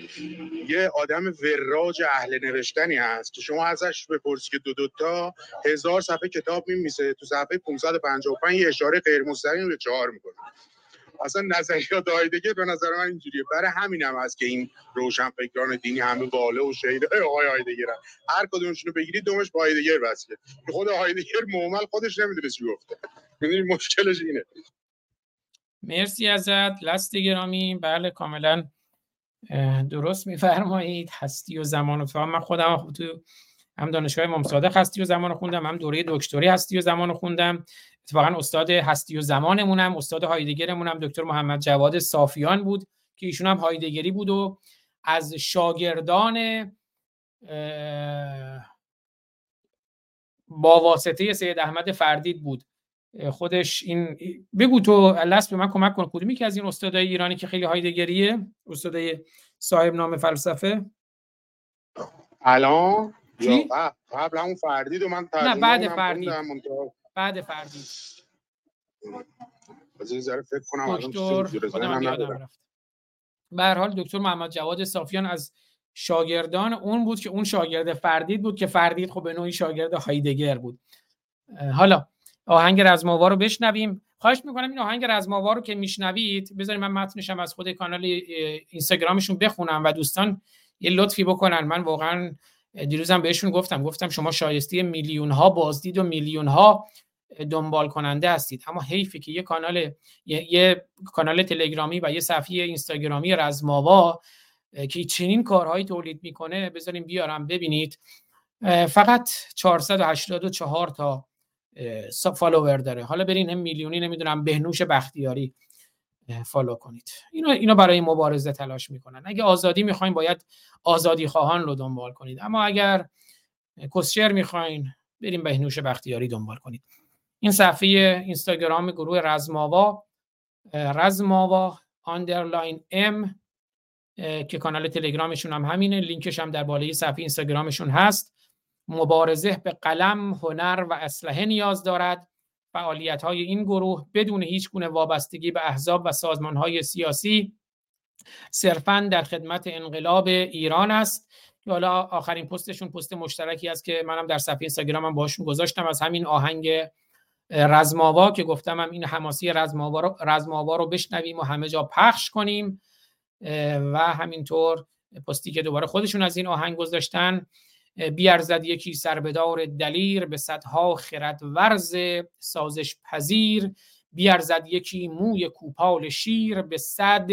یه آدم وراج اهل نوشتنی هست که شما ازش بپرسی که دو دو تا هزار صفحه کتاب میمیسه تو صفحه 555 یه اشاره غیر مستقیم به چهار می‌کنه. اصلا نظریات هایدگر به نظر من اینجوریه. برای همین هم هست که این فکران دینی همه باله و شهید. آقای هایدگر هر کدومشون رو بگیرید دومش با هایدگر وصله که. خود هایدگر معمل خودش نمی‌دونه چی گفته. یعنی مشکلش اینه. مرسی ازت. لست گرامی. بله کاملا درست میفرمایید. هستی و زمان و من خودم هم دانشگاه امام صادق هستی و زمان خوندم هم دوره دکتری هستی و زمان خوندم. اتفاقا استاد هستی و زمانمونم استاد هایدگرمونم. دکتر محمد جواد صافیان بود که ایشون هم هایدگری بود و از شاگردان با واسطه سید احمد فردید بود. خودش این بگو تو لس به من کمک کن. کدومی که از این استادای ایرانی که خیلی هایدگریه؟ استادای صاحب نام فلسفه؟ الان؟ قبل همون فردید و من نه بعد فردید. بعد فردید فکر کنم دکتر به حال دکتر محمد جواد صافیان از شاگردان اون بود که اون شاگرد فردید بود که فردید خب به نوعی شاگرد هایدگر بود. حالا آهنگ رزماوا رو بشنویم. خواهش می‌کنم این آهنگ رزماوا رو که میشنوید بذارید من متنشم از خود کانال اینستاگرامشون بخونم و دوستان یه لطفی بکنن. من واقعا دیروزم بهشون گفتم گفتم شما شایسته میلیون ها بازدید و میلیون ها دنبال کننده هستید. اما حیفه که یه کانال یه, کانال تلگرامی و یه صفحه اینستاگرامی رزماوا که چنین کارهایی تولید می‌کنه بذاریم بیارم ببینید. فقط 484 تا follower داره. حالا برین هم میلیونی نمی‌دونم بهنوش بختیاری. follow کنید. اینا اینا برای مبارزه تلاش می‌کنن. اگه آزادی می‌خواین باید آزادی خواهان رو دنبال کنید. اما اگر کسشر می‌خواین برین بهنوش بختیاری دنبال کنید. این صفحه اینستاگرام گروه رزماوا رزماوا underline M که کانال تلگرامشون هم همینه. لینکش هم در بالای صفحه اینستاگرامشون هست. مبارزه به قلم هنر و اسلحه نیاز دارد. فعالیت های این گروه بدون هیچ گونه وابستگی به احزاب و سازمان های سیاسی صرفا در خدمت انقلاب ایران است. حالا آخرین پستشون پست مشترکی است که منم در صفحه اینستاگرامم باشون گذاشتم. از همین آهنگ رزماوا که گفتم هم این حماسی رزماوا رو, رزماوا رو بشنویم و همه جا پخش کنیم. و همینطور پستی که دوباره خودشون از این آهنگ گذاشتن. بیارزد یکی سربدار دلیر به صدها خرد ورز سازش پذیر. بیارزد یکی موی کوپال شیر به صد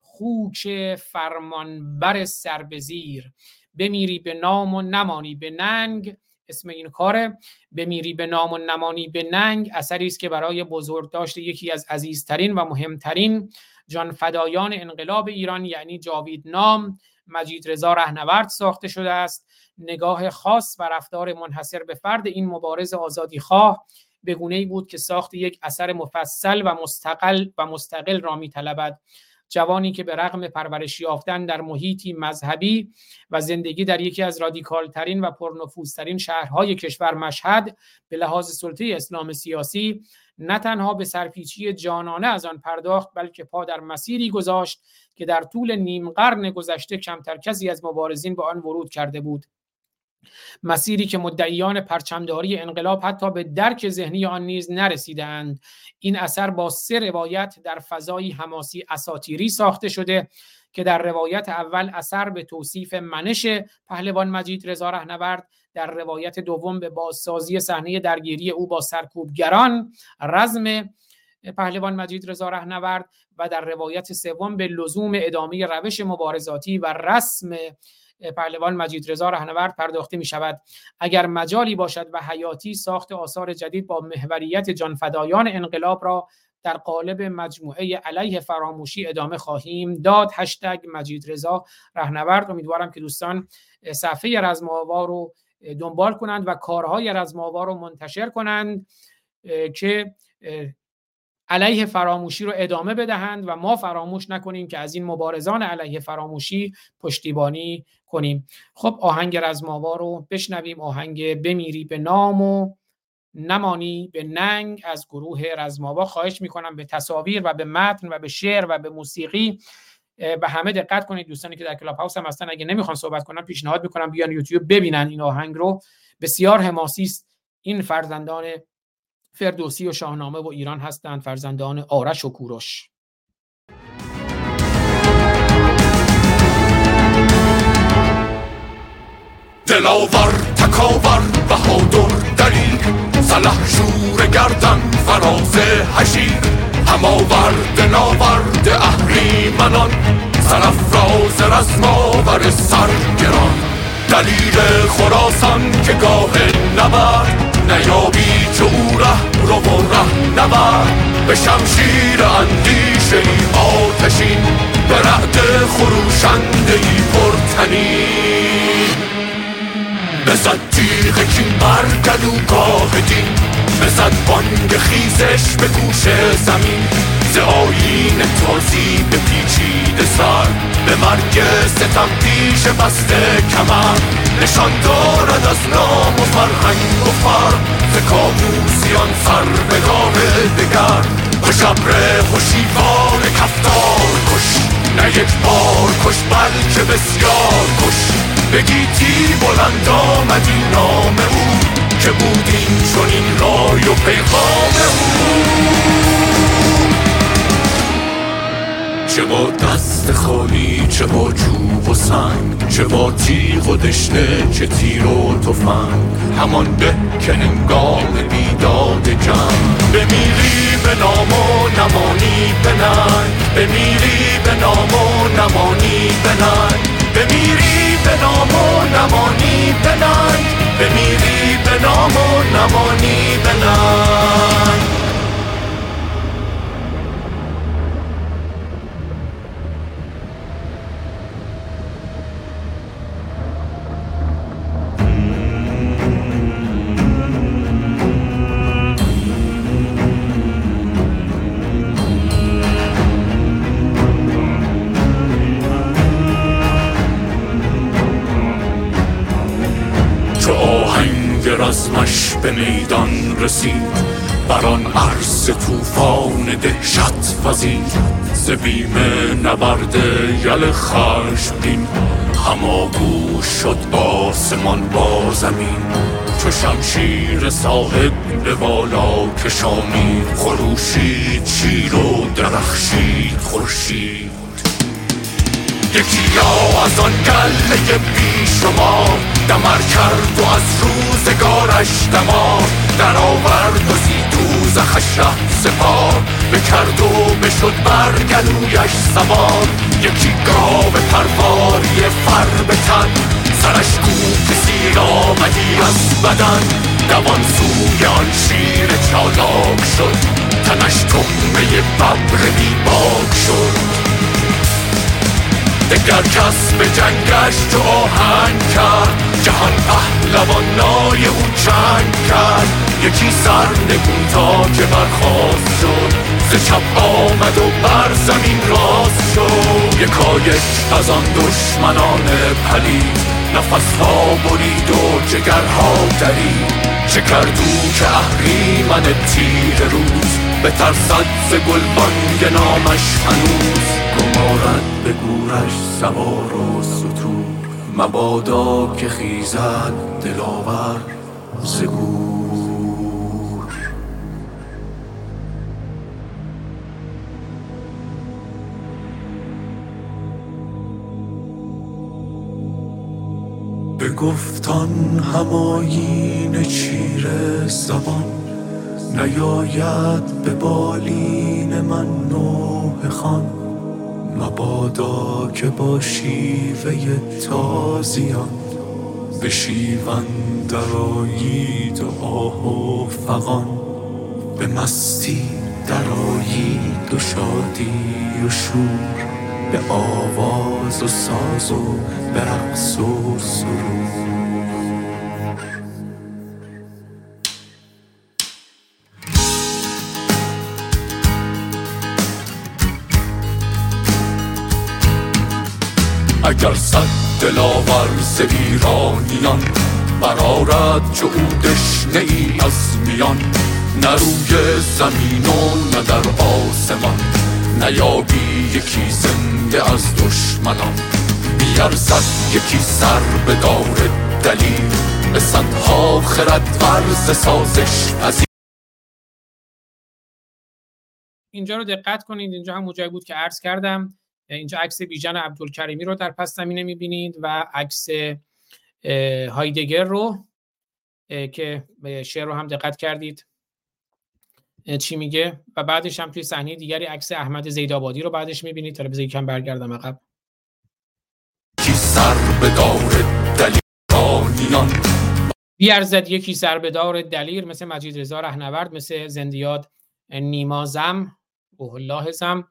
خوک فرمانبر سربزیر بمیری به نام و نمانی به ننگ اسم این کاره. بمیری به نام و نمانی به ننگ اثری است که برای بزرگ داشته یکی از عزیزترین و مهمترین جان فدایان انقلاب ایران یعنی جاوید نام. مجید رضا رهنورد ساخته شده است. نگاه خاص و رفتار منحصر به فرد این مبارز آزادی خواه به گونه ای بود که ساخت یک اثر مفصل و مستقل و مستقل را می طلبد جوانی که به رغم پرورش یافتن در محیطی مذهبی و زندگی در یکی از رادیکال ترین و پرنفوذترین شهرهای کشور مشهد به لحاظ سلطه اسلام سیاسی نه تنها به سرپیچی جانانه از آن پرداخت بلکه پا در مسیری گذاشت که در طول نیم قرن گذشته کمتر کسی از مبارزین به آن ورود کرده بود. مسیری که مدعیان پرچمداری انقلاب حتی به درک ذهنی آن نیز نرسیدند. این اثر با سه روایت در فضایی حماسی اساتیری ساخته شده که در روایت اول اثر به توصیف منش پهلوان مجید رضا رهنورد در روایت دوم به بازسازی صحنه درگیری او با سرکوبگران رزم پهلوان مجید رضا رهنورد و در روایت سوم به لزوم ادامه روش مبارزاتی و رسم پهلوان مجید رضا رهنورد پرداخته می شود اگر مجالی باشد و حیاتی ساخت آثار جدید با محوریت جانفدایان انقلاب را در قالب مجموعه علیه فراموشی ادامه خواهیم داد. هشتگ مجید رضا رهنورد امیدوارم که دوستان صفحه رزماوا رو دنبال کنند و کارهای رزماوا رو منتشر کنند که علیه فراموشی رو ادامه بدهند و ما فراموش نکنیم که از این مبارزان علیه فراموشی پشتیبانی کنیم. خب آهنگ رزماوا رو بشنویم. آهنگ بمیری به نام و نمانی به ننگ از گروه رزماوا خواهش می‌کنم به تصاویر و به متن و به شعر و به موسیقی به همه دقت کنید. دوستانی که در کلاب هاوس هم هستن اگه نمی‌خوان صحبت کنن پیشنهاد می‌کنم بیان یوتیوب ببینن این آهنگ رو. بسیار حماسی است این فرزندان فردوسی و شاهنامه و ایران هستند فرزندان آرش و کوروش. دلاور تکاور بهادر دلیر سلح شور گردن فراز هشیر هماورد ناورد اهریمنان سرفراز رزماور سرگران. دلیل خراسان که گاه نبرد نیابی چو او ره رو و ره نبرد به شمشیر اندیشه ای آتشین به رعد خروشنده ای پرتنین بزد تیغ کین بر گلوگاه دین بزد بانگ خیزش به گوش زمین ز آیین تازی به پیچیده سر. به مرگ ستم پیش بسته کمر. نشان دارد از نام و فرهنگ و فر. ز کابوسیان سر به گاه دگر. خوش ابر خوشیوان کفتار کش. نه یک بار کش بلکه بسیار کش. بگیتی بلند آمد این نام او که بود این چون این رای و پیغام او. چه با دست خالی چه با جوب و سنگ چه با تیغ و دشنه چه تیر و تفنگ. همان به که هنگام بیداد جنگ. بمیری به نام و نمانی به ننگ بمیری به نام و نمانی به ننگ بمیری به نام و نمانی به ننگ بمیری به نام و نمانی به ننگ عزمش به میدان رسید. بر آن عرص طوفان دهشت وزید. ز بیم نبرد یل خشمگین هماگوش شد آسمان با زمین. چو شمشیر صاحب به بالا کشانید خروشید شیر و درخشید خورشید. یکی از آن گله بی شما دمر کرد و از روزگارش دمار در آورد و زخش ره سپار بکرد و بشد بر گلویش سوار یکی گاو پرواری فر بتن سرش کوک سیر آمدی از بدن دوان سوی آن شیر چالاک شد تنش تخمه ببر بیباک شد دگر کس به جنگش تو آهنگ کرد. جهان پهلوانای او چنگ کرد. یکی سر نگون تا که برخواست شد. ز چپ آمد و بر زمین راست شد. یکایک از آن دشمنان پلید نفسها برید و جگرها درید. چه کردو که اهریمن تیر روز. به ترسد ز گلبانگ نامش هنوز. گمارد به گورش سوار و ستور. مبادا که خیزد دلاور ز گور. به گفتان هماین چیر زبان نیاید به بالین من نوح خان. مبادا که با شیوه تازیان به شیون درایید و آه و فغان به مستی درایید و شادی و شور به آواز و ساز و به رقص و سرور اگر صد دلاور ز ایرانیان برارد چو او دشنه ای از میان نه روی زمین و نه در آسمان. نیابی یکی زنده از دشمنان بیارزد یکی سر به دار دلیل. به صدها خرد ورز سازش از اینجا رو دقت کنید اینجا هم جایی بود که عرض کردم. اینجا عکس بیژن عبدالکریمی رو در پس زمینه می‌بینید و عکس هایدگر رو که شعر رو هم دقت کردید. چی میگه؟ و بعدش هم توی صحنه دیگری عکس احمد زیدآبادی رو بعدش می‌بینید. تا بذار کم برگردم عقب. بیارزد یکی سر به دار دلیر مثل مجید رضا رهنورد مثل زندیاد نیمازم اوه الله زم.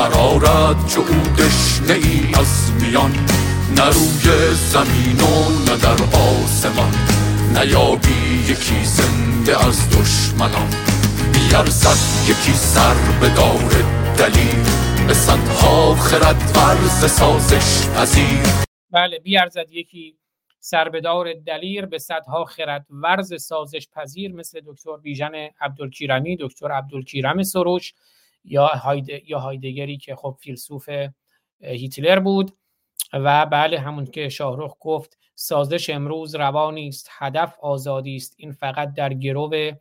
برارد چو او دشنه ای از میان نه روی زمین و نه در آسمان. نیابی یکی زنده از دشمنان. بیارزد یکی سر به دار دلیل. به صدها خرد ورز سازش پذیر. بله بیارزد یکی سربدار دلیر به صدها خرد ورز سازش پذیر مثل دکتر بیژن عبدالکیرمی دکتر عبدالکیرم سروش. یا, هاید... یا هایدگری که خب فیلسوف هیتلر بود و بله همون که شاهروخ گفت سازش امروز روانی است هدف آزادی است. این فقط در گرو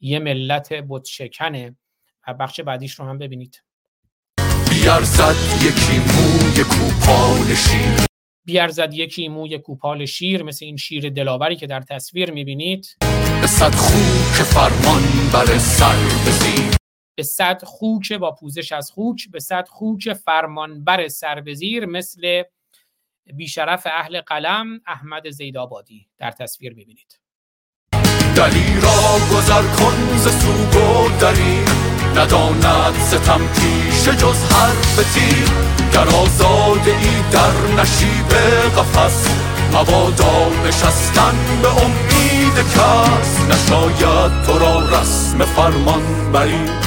یه ملت بتشکنه. و بخش بعدیش رو هم ببینید. بیارزد یکی موی کوپال شیر. بیارزد یکی موی کوپال شیر مثل این شیر دلاوری که در تصویر می‌بینید. به صد که فرمان بر سر بزید. به صد خوک با پوزش از خوک به صد خوک فرمانبر سربزیر مثل بیشرف اهل قلم احمد زیدآبادی در تصویر ببینید دلیرا گذر کن ز سوگ و دلیر نداند ستم پیش جز حرف تیر. گر آزاده ای در نشیب قفس مبادا نشستن به امید کس. نشاید تو را رسم فرمان بری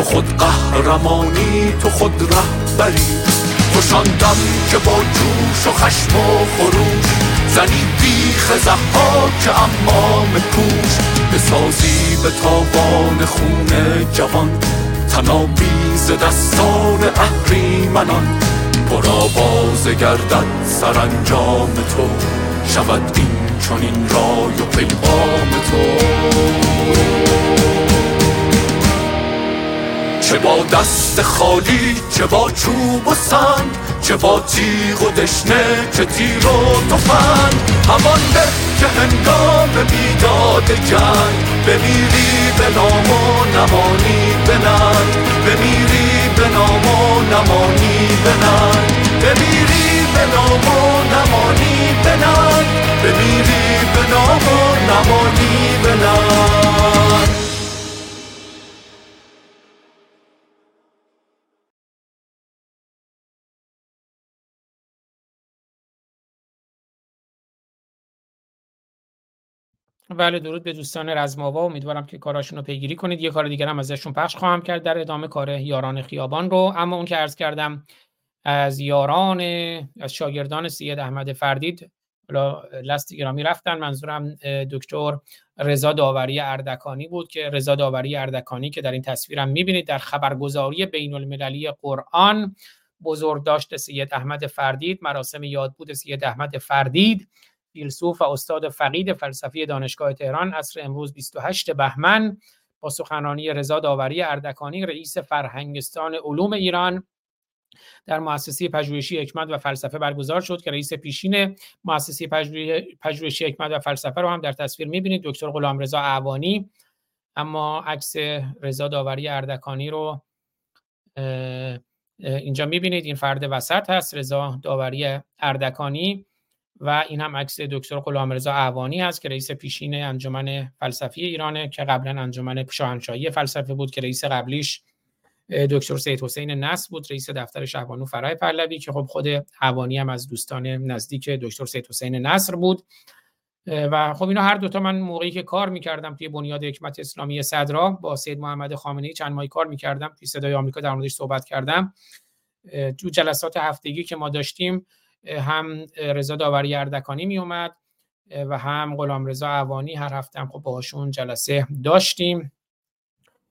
تو خود قهرمانی تو خود رهبری. تو گشاندم که با جوش و خشم و خروش زنی بیخ که امام کوش. بسازی به تاوان خون جوان تنابیز دستان اهریمنان. برا باز گردد سرانجام تو شود این چنین رای و پیغام تو. چه با دست خالی چه با چوب و سنگ چه با تیغ و دشنه چه تیر و تفنگ. همان به که هنگام بیداد جنگ بمیری به نام و نمانی به ننگ. بمیری به نام و نمانی به ننگ. بمیری به نام و نمانی به ننگ. بمیری به نام و نمانی به ننگ. بله درود به دوستان رزماوا امیدوارم که کاراشون رو پیگیری کنید. یه کار دیگر هم ازشون پخش خواهم کرد در ادامه کار یاران خیابان رو. اما اون که عرض کردم از یاران از شاگردان سید احمد فردید لست گرامی رفتن. منظورم دکتر رضا داوری اردکانی بود که رضا داوری اردکانی که در این تصویرم می‌بینید در خبرگزاری بین المللی قرآن بزرگداشت سید احمد فردید. مراسم یادبود سید احمد فردید. فیلسوف و استاد فقید فلسفی دانشگاه تهران عصر امروز 28 بهمن با سخنرانی رضا داوری اردکانی رئیس فرهنگستان علوم ایران. در مؤسسه پژوهشی حکمت و فلسفه برگزار شد که رئیس پیشین مؤسسه پژوهشی حکمت و فلسفه رو هم در تصویر می‌بینید. دکتر غلامرضا اعوانی اما عکس رضا داوری اردکانی رو اینجا می‌بینید. این فرد وسط هست رضا داوری اردکانی. و این هم عکس دکتر غلامرضا اعوانی هست که رئیس پیشین انجمن فلسفی ایرانه که قبلا انجمن شاهنشاهی فلسفه بود که رئیس قبلیش دکتر سید حسین نصر بود رئیس دفتر شهبانو فرای پهلوی که خب خود اعوانی هم از دوستان نزدیک دکتر سید حسین نصر بود. و خب اینا هر دوتا من موقعی که کار می‌کردم توی بنیاد حکمت اسلامی صدرا با سید محمد خامنه چند ماهی کار می‌کردم توی صدای آمریکا در موردش صحبت کردم. تو جلسات هفتگی که ما داشتیم هم رضا داوری اردکانی می اومد و هم غلام رضا عوانی هر هفته هم خب باهاشون جلسه داشتیم.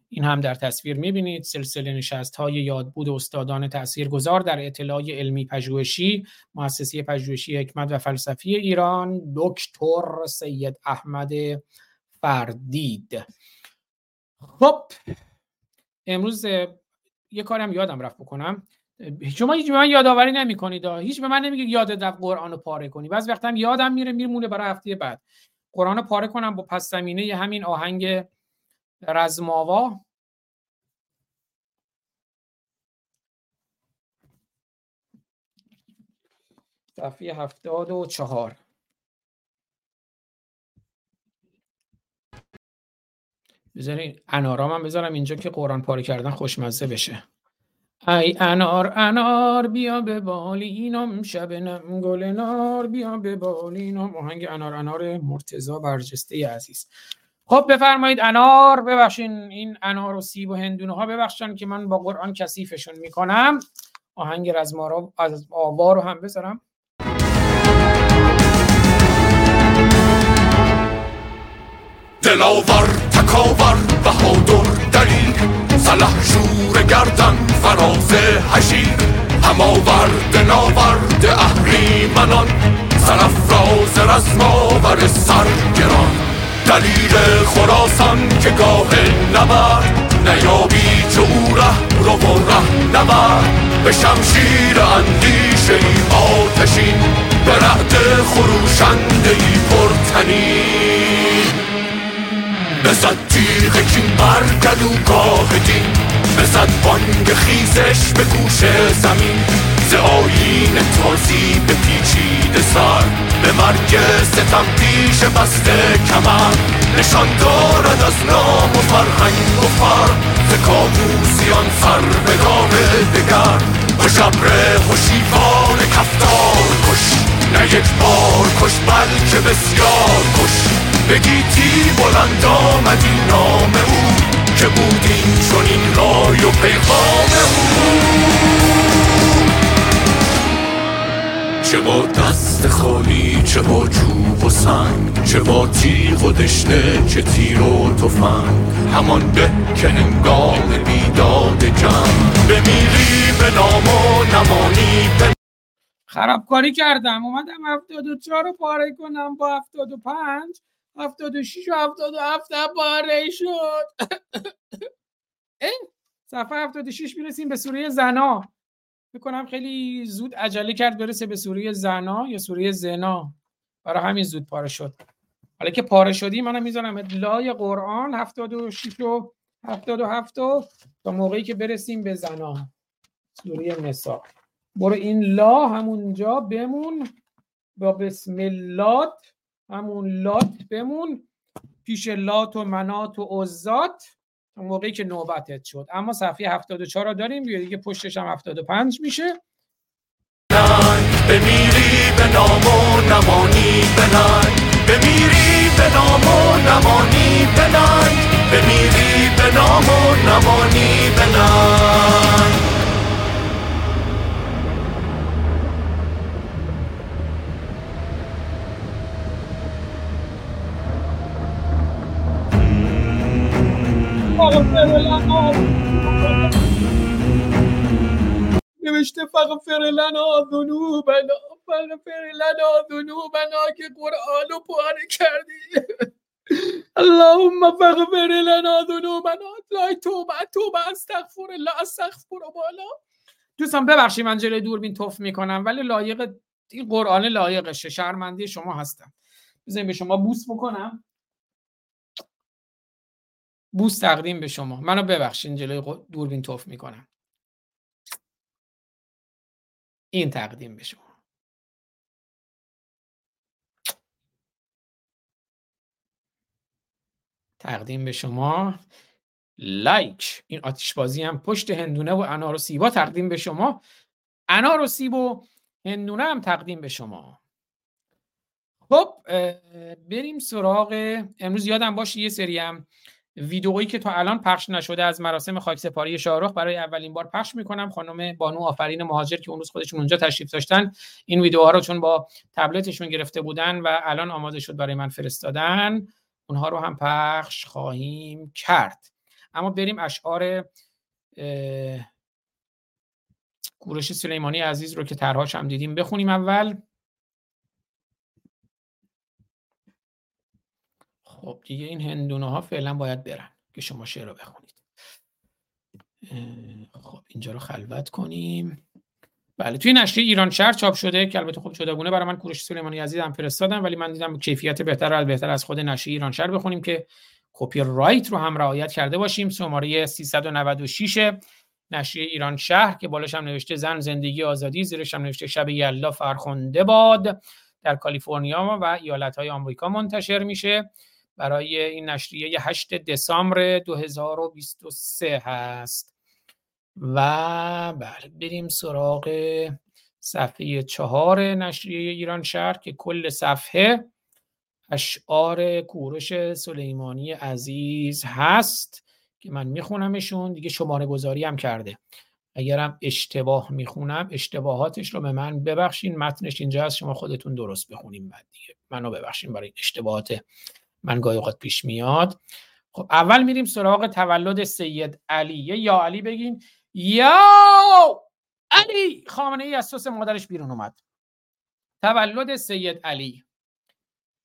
این هم در تصویر می‌بینید. سلسله نشست های یادبود استادان تاثیرگذار در اطلاع علمی پژوهشی مؤسسه پژوهشی حکمت و فلسفی ایران دکتر سید احمد فردید. خب امروز یه کارم یادم رفت بکنم. شما هیچ به من یادآوری نمی‌کنید. هیچ به من نمیگید یاد قرآن رو پاره کنی. بعضی وقتا یادم میره میمونه برای هفته بعد. قرآن رو پاره کنم با پس زمینه همین آهنگ رزماوا صفحه هفتاد و چهار. بذارین انارام هم بذارم اینجا که قرآن پاره کردن خوشمزه بشه. ای انار انار بیا به بالینم شب نم گل نار بیا به بالینم آهنگ انار انار مرتزا برجسته عزیز. خب بفرمایید انار ببخشین این انار و سیب و هندونه ها ببخشن که من با قرآن کثیفشون می‌کنم. آهنگ رزمارا از آوا رو هم بذارم. دلاور تکاور بهادر سلح شور گردن فراز حشیر هماورد ناورد اهریمنان سرفراز رزماور سرگران دلیل خراسان که گاه نبرد نیابی چه او ره رو و ره نبرد به شمشیر اندیشه ای آتشین به رعد خروشنده ای پرتنین بزد تیغ کین بر گلوگاه دین. بزد بانگ خیزش به گوش زمین. ز آیین تازی به پیچید سر. به مرگ ستم پیش بسته کمر. نشان دارد از نام و فرهنگ و فر. ز کابوسیان سر به گاه دگر. و شبر هشیوان کفتار کش. نه یک بار کش بلکه بسیار کش. بگیتی بلند آمدی نام او. که چون این رای و پیغام او. چه با دست خالی چه با چوب و سنگ چه با تیغ و دشنه چه تیر و تفنگ. همان به که بیداد جنگ. بمیری به نام و نمانی به خرابکاری کردم. اومدم 74 رو پاره کنم با 75 76 و 77 هم پاره شد. صفحه 76 می‌رسیم به سوره زنا. می‌کنم خیلی زود عجله کرد برسه به سوره زنا یا سوره زنا. برای همین زود پاره شد. حالا که پاره شدی منم می‌ذارم لای قرآن 76 و 77 تا موقعی که برسیم به زنا. سوره نسا. برو این لا همونجا بمون. با بسم الله. همون لات بمون پیش لات و منات و عزات. موقعی که نوبتت شد. اما صفحه 74 رو داریم. دیگه دیگه پشتش هم 75 میشه. بمیری به نام و نمانی ننگ بمیری به نام و نمانی ننگ بمیری به نام و نمانی به نوشته فغفر لنا ذنوبنا فغفر لنا ذنوبنا که قرآن رو پاره کردی. اللهم فغفر لنا ذنوبنا. لا توبه توبه استغفر الله. استغفر بالا دوستان ببخشید من جلوی دوربین توف می‌کنم ولی لایق این قرآن لایقشه. شرمنده شما هستم. بزنین به شما بوس بکنم. بوس تقدیم به شما. منو ببخشید جلوی دوربین توف می‌کنم. این تقدیم به شما. تقدیم به شما. لایک. این آتیش بازی هم پشت هندونه و انار و سیبا تقدیم به شما. انار و سیب و هندونه هم تقدیم به شما. خب بریم سراغ امروز یادم باشه یه سری هم ویدئویی که تا الان پخش نشده از مراسم خاکسپاری شاهرخ برای اولین بار پخش می‌کنم. خانم بانو آفرین مهاجر که اون روز خودشون اونجا تشریف داشتن این ویدیوها رو چون با تبلتشون گرفته بودن و الان آماده شد برای من فرستادن اونها رو هم پخش خواهیم کرد. اما بریم اشعار کوروش سلیمانی عزیز رو که طرحهاش هم دیدیم بخونیم اول. خب دیگه این هندونه ها فعلا باید برن که شما شعر رو بخونید. خب اینجا رو خلوت کنیم. بله توی نشریه ایران شهر چاپ شده که البته خب جداگونه برای من کوروش سلیمانی عزیز هم فرستادم ولی من دیدم کیفیت بهتر از بهتر از خود نشریه ایران شهر بخونیم که کپی رایت رو هم رعایت کرده باشیم. شماره 396 نشریه ایران شهر که بالاش هم نوشته زن زندگی آزادی زیرش هم نوشته شب یلدا فرخنده باد. در کالیفرنیا و ایالت‌های آمریکا منتشر میشه. برای این نشریه 8 دسامبر 2023 هست. و بله بریم سراغ صفحه چهار نشریه ایران شهر که کل صفحه اشعار کوروش سلیمانی عزیز هست که من میخونمشون. دیگه شماره گذاری هم کرده. اگرم اشتباه می‌خونم اشتباهاتش رو به من ببخشین. متنش اینجا هست شما خودتون درست بخونیم بعد دیگه. منو ببخشین برای اشتباهات من گاهی اوقات پیش میاد. خب اول میریم سراغ تولد سید علی. یا علی بگین یا علی! خامنه ای از مادرش بیرون اومد. تولد سید علی.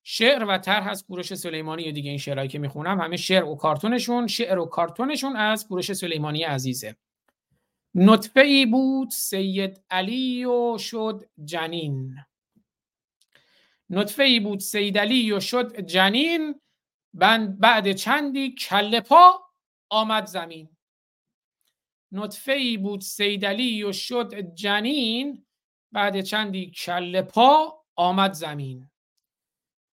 شعر و طرح از کوروش سلیمانی. و دیگه این شعرهایی که می‌خونم همه شعر و کارتونشون شعر و کارتونشون از کوروش سلیمانی عزیزه. نطفه ای بود سید علی و شد جنین. نطفه ای بود سید علی و شد جنین. بعد چندی کله پا آمد زمین. نطفه ای بود سید علی و شد جنین. بعد چندی کله پا آمد زمین.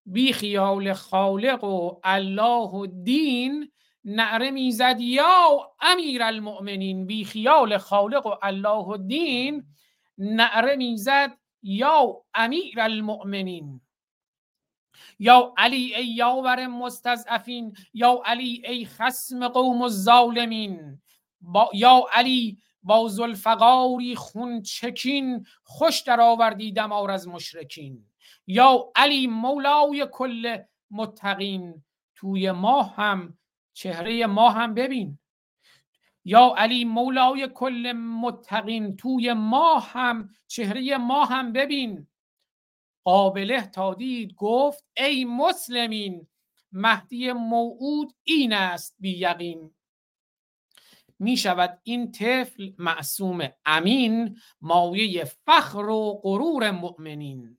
بی خیال خالق و الله و دین نعره می‌زد یا امیر المؤمنین. بی خیال خالق و الله و دین نعره می‌زد یا امیر المؤمنین. یا علی ای یاور مستضعفین. یا علی ای خسم قوم الظالمین. یا علی با زلفقاری خون چکین. خوش در آوردی دمار از مشرکین. یا علی مولای کل متقین. توی ما هم چهره ما هم ببین. یا علی مولای کل متقین توی ما هم چهره ما هم ببین. قابله تا دید گفت ای مسلمین مهدی موعود این است بی یقین. می شود این طفل معصوم امین مایه فخر و غرور مؤمنین.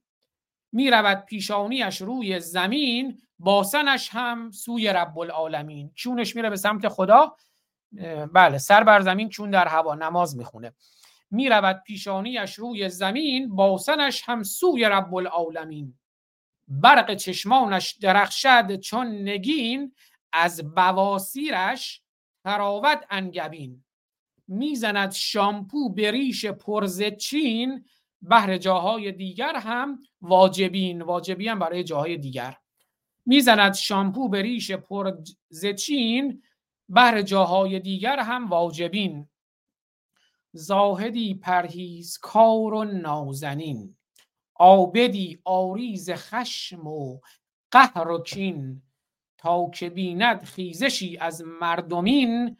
می رود پیشانیش روی زمین باسنش هم سوی رب العالمین. چونش میره به سمت خدا بله سر بر زمین چون در هوا نماز می‌خونه. می رود پیشانیش روی زمین باسنش هم سوی رب العالمین برق چشمانش درخشد چون نگین از بواسیرش تراوت انگبین. می‌زند شامپو به ریش پرز چین بهر جاهای دیگر هم واجبین. واجبی هم برای جاهای دیگر. می‌زند شامپو به ریش پرز چین بهر جاهای دیگر هم واجبین. زاهدی پرهیز کار و نازنین. آبدی آریز خشم و قهر و کین. تا که بیند خیزشی از مردمین.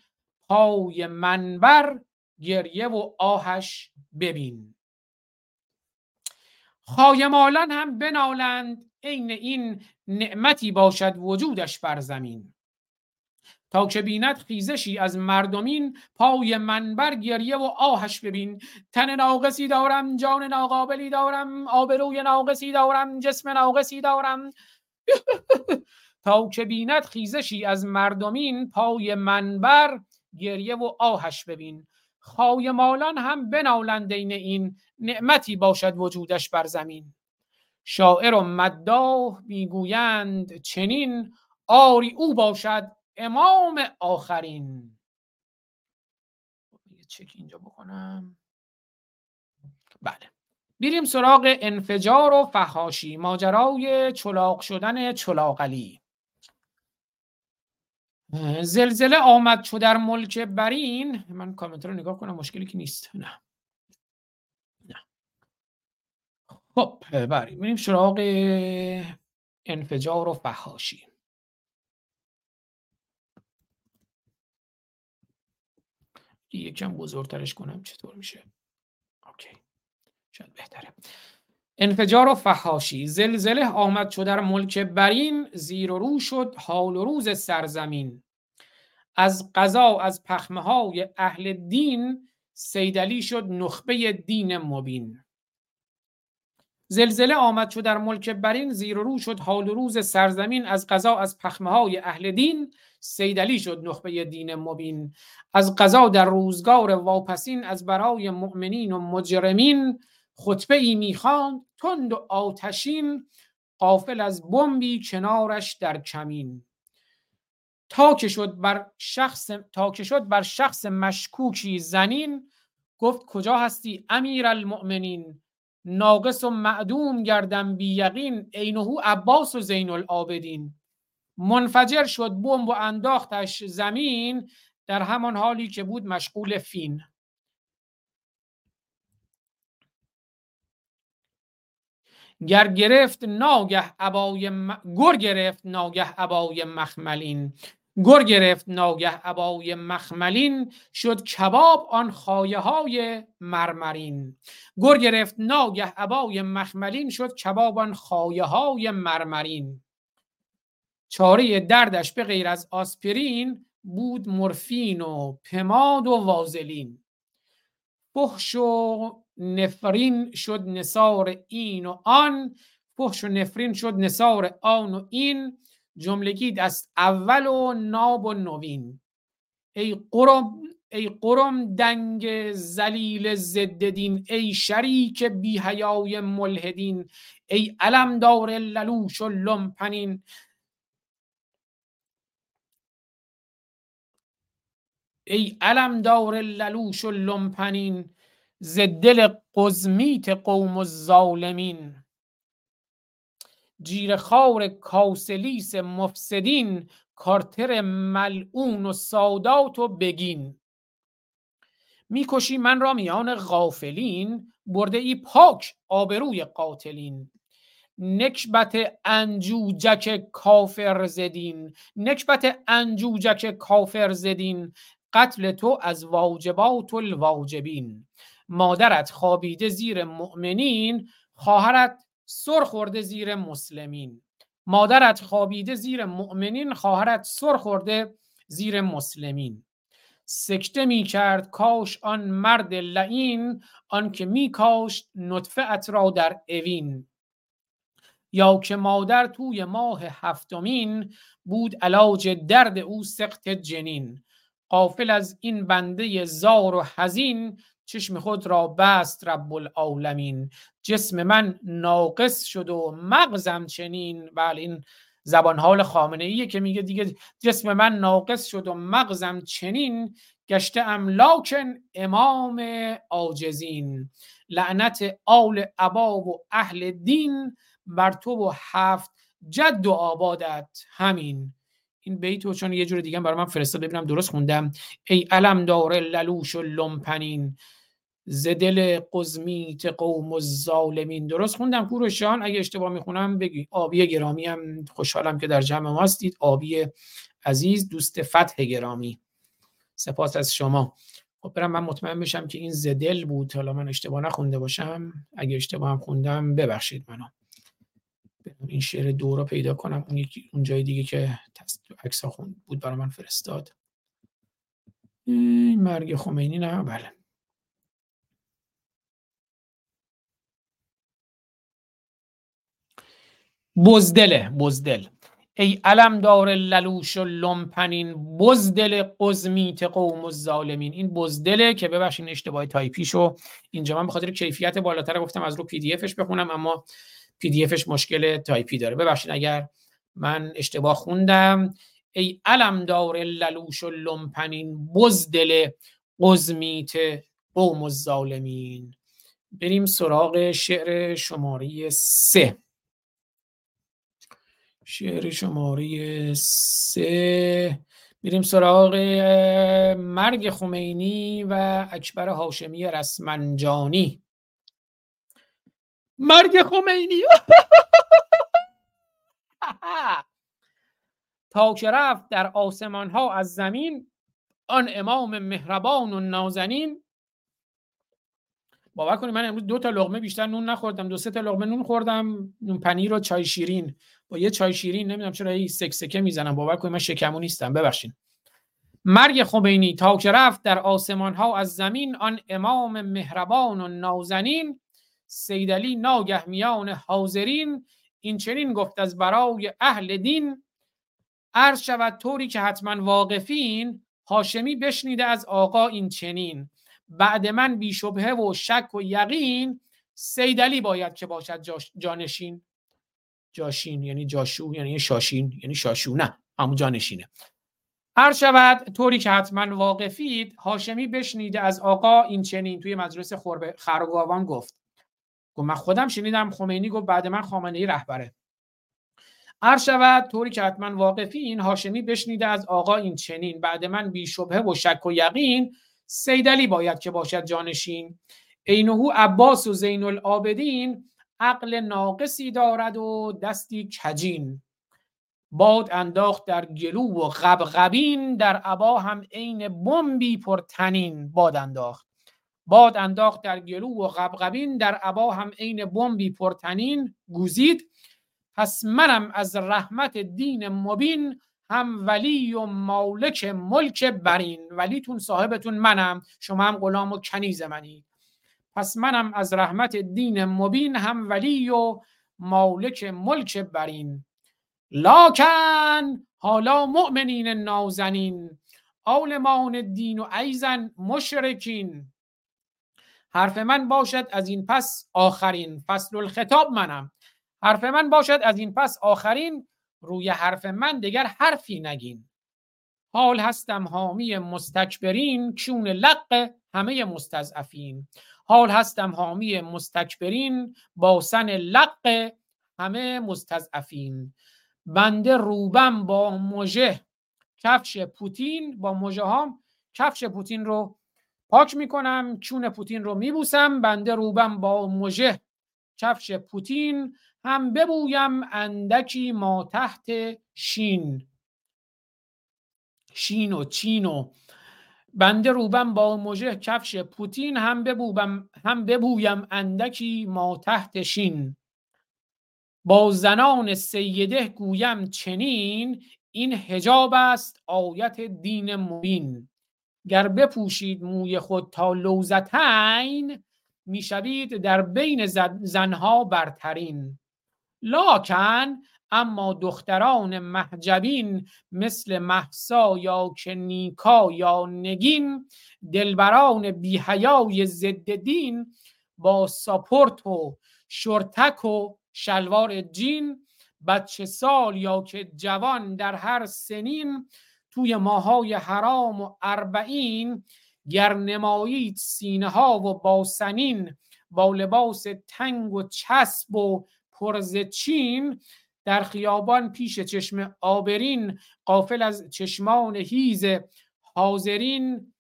پای منبر گریه و آهش ببین. خایمالان هم بنالند عین این نعمتی باشد وجودش بر زمین. تا که بیند خیزشی از مردمین پای منبر گریه و آهش ببین. تن ناقصی دارم جان ناقابلی دارم آبروی ناقصی دارم جسم ناقصی دارم. تا که بیند خیزشی از مردمین پای منبر گریه و آهش ببین. خای مالان هم بنالند این نعمتی باشد وجودش بر زمین. شاعر و مداح می‌گویند چنین آری او باشد امام آخرین. یه چک اینجا بکنم. بله. بیریم سراغ انفجار و فهاشی ماجرای چلاق شدن چلاقلی زلزله آمد چو در ملک برین. من کامنت رو نگاه کنم مشکلی که نیست. نه. نه. خب بریم بریم سراغ انفجار و فهاشی یکم بزرگترش کنم چطور میشه؟ اوکی. شاید بهتره. انفجار و فهاشی زلزله آمد شد در ملک برین زیر و رو شد حال و روز سرزمین. از قضا از پخمه های اهل دین سیدلی شد نخبه دین مبین. زلزله آمد شد در ملک برین زیر و رو شد حال و روز سرزمین از قضا از پخمه های اهل دین. سیدلی شد نخبه دین مبین. از قضا در روزگار واپسین از برای مؤمنین و مجرمین. خطبه ای می‌خواند تند و آتشین قافل از بمبی کنارش در کمین. تا که شد بر شخص تا که شد بر شخص مشکوکی زنین گفت کجا هستی امیر المؤمنین ناقص و معدوم گردم بی یقین عینه عباس و زین العابدین. منفجر شد بمب و انداختش زمین در همان حالی که بود مشغول فین. گر گرفت ناگه عبای م... گر گرفت ناگه عبای مخملین. گر گرفت ناگه عبای مخملین شد کباب آن خایه های مرمرین. گر گرفت ناگه عبای مخملین شد کباب آن خایه های مرمرین. چاره دردش به غیر از آسپرین بود مورفین و پماد و وازلین. فحش و نفرین شد نصار این و آن. فحش و نفرین شد نصار آن و این. جملگی دست اول و ناب و نوین. ای قرم ای قرم دنگ زلیل ضد دین ای شریک بی حیای ملحدین ای علمدار للوش و لمپنین. ای علمدار للوش و لمپنین ز دل قزمیت قوم الظالمین. جیر خار کاسلیس مفسدین کارتر ملعون و سادات و بگین. می‌کشی من را میان غافلین برده ای پاک آبروی قاتلین. نکبت انجوجک کافر زدین نکبت انجوجک کافر زدین. قتل تو از واجبات الواجبین. مادرت خوابیده زیر مؤمنین خواهرت سر خورده زیر مسلمین. مادرت خوابیده زیر مؤمنین خواهرت سر خورده زیر مسلمین. سکته می کرد کاش آن مرد لعین آن که می کاشت نطفه را در اوین. یا که مادر توی ماه هفتمین بود علاج درد او سخت جنین. قافل از این بنده زار و حزین چشم خود را بست رب العالمین. جسم من ناقص شد و مغزم چنین. بله این زبان حال خامنه ایه که میگه دیگه. جسم من ناقص شد و مغزم چنین. گشته ام لاکن امام آجزین لعنت آل عباب و اهل دین. بر تو و هفت جد و آبادت. همین. این بیتو چون یه جور دیگه برای من فرستاد ببینم درست خوندم. ای علم دار للوش و لمپنین زدل قزمیت قوم و ظالمین. درست خوندم کوروشان اگه اشتباه می‌خونم بگی. آبی گرامی هم خوشحالم که در جمع ما هستید آبی عزیز دوست فتح گرامی. سپاس از شما. خب برم من مطمئن بشم که این زدل بود. حالا من اشتباه نخونده باشم. اگه اشتباه هم خوندم ببخشید منو. این شعر دو رو پیدا کنم. اون اون جای دیگه که عکس خون بود برای من فرستاد. مرگ خمینی نه بله. بزدله بزدل. ای علم دار للوش و لمپنین بزدل قزمیت قوم و ظالمین. این بزدله که ببخشین اشتباه تایپیشو اینجا من به خاطر کیفیت بالاتر گفتم از رو PDF ش بخونم اما PDF ش مشکل تایپی داره. ببخشید اگر من اشتباه خوندم. ای علم دار للوش و لمپنین بزدل قزمیت قوم ظالمین بریم سراغ شعر شماره سه. شعر شماره سه. میریم سراغ مرگ خمینی و اکبر هاشمی رسمنجانی. مرگ خمینی. تا که رفت در آسمان ها از زمین آن امام مهربان و نازنین. باور کنید من امروز دو تا لغمه بیشتر نون نخوردم دو سه تا لغمه نون خوردم. نون پنیر و چای شیرین. با یه چای شیرین نمی‌دونم چرا این سکسکه می‌زنم باور کنید من شکمو نیستم. ببخشید. مرگ خمینی. تا که رفت در آسمان ها از زمین آن امام مهربان و نازنین. سیدلی ناگه میان حاضرین این چنین گفت از برای اهل دین عرض شود طوری که حتما واقفین هاشمی بشنیده از آقا این چنین. بعد من بی شبهه و شک و یقین سیدلی باید که باشد جانشین. جاشین یعنی جاشو یعنی شاشین یعنی شاشو نه همون جانشینه. هر شود طوری که حتما واقفید هاشمی بشنیده از آقا این چنین توی مجلس خرگاوان گفت. گفت من خودم شنیدم خمینی گفت بعد من خامنه ای رهبره. هر شود طوری که حتما واقفی این هاشمی بشنیده از آقا این چنین بعد من بی شبهه و شک و یقین سیدلی باید که باشد جانشین. اینهو عباس و زین العابدین عقل ناقصی دارد و دستی کجین. باد انداخت در گلو و غبغبین در عبا هم عین بمبی پرتنین باد انداخت. باد انداخت در گلو و غبغبین در عبا هم عین بمبی پرتنین گوزید. پس منم از رحمت دین مبین هم ولی و مالک ملک برین. ولیتون صاحبتون منم شما هم غلام و کنیز منی پس منم از رحمت دین مبین هم ولی و مالک ملک برین. لاکن حالا مؤمنین نازنین عالمان دین و ایزن مشرکین. حرف من باشد از این پس آخرین فصل الخطاب منم. حرف من باشد از این پس آخرین روی حرف من دگر حرفی نگین. حال هستم حامی مستکبرین چون لق همه مستضعفین. حال هستم حامی مستکبرین با سن لق همه مستضعفین. بنده روبم با مژه کفش پوتین با مژه هم کفش پوتین رو پاک می‌کنم چون پوتین رو میبوسم بنده روبم با مژه کفش پوتین. هم ببویم اندکی ما تحت شین. شین و چین و بنده روبم با مژه کفش پوتین. هم ببویم هم ببویم اندکی ما تحت شین. با زنان سیده گویم چنین این حجاب است آیت دین مبین گر بپوشید موی خود تا لوزتین می‌شوید در بین زنها برترین. لاکن اما دختران محجبین مثل محسا یا کنیکا یا نگین دلبران بیهیای ضد دین با ساپورت و شرتک و شلوار جین بچه سال یا که جوان در هر سنین توی ماهای حرام و اربعین گر نمایید سینه ها و باسنین با لباس تنگ و چسب و پرز چین در خیابان پیش چشم آبرین قافل از چشمان هیز حاضرین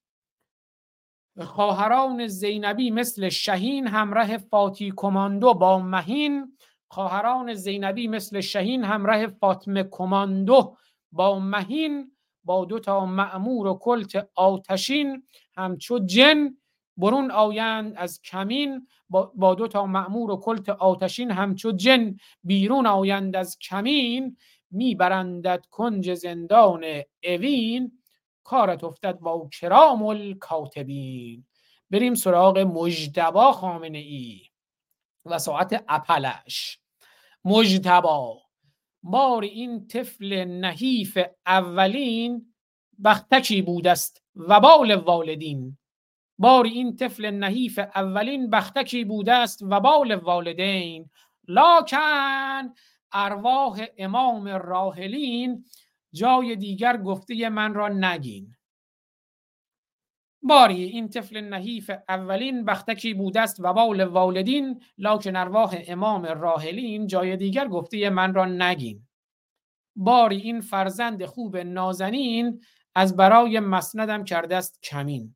خواهران زینبی مثل شهین همراه فاتی کماندو با مهین خواهران زینبی مثل شهین همراه فاطمه کماندو با مهین با دو تا معمور و کلت آتشین همچو جن برون آیند از کمین. با دو تا معمور و کلت آتشین همچو جن بیرون آیند از کمین. میبرندت کنج زندان اوین کارت افتد با کرام الکاتبین. بریم سراغ مجدبا خامنه ای و ساعت اپلش. مجتبا مار این طفل نحیف اولین بختکی بود است و بال والدین. بار این طفل نحیف اولین بختکی بوده است و بال والدین. لاکن ارواح امام راهلین جای دیگر گفته من را نگین. باری این طفل نحیف اولین بختکی بوده است و بال والدین لاکن ارواح امام راهلین جای دیگر گفته من را نگین. باری این فرزند خوب نازنین از برای مسندم کرده است کمین.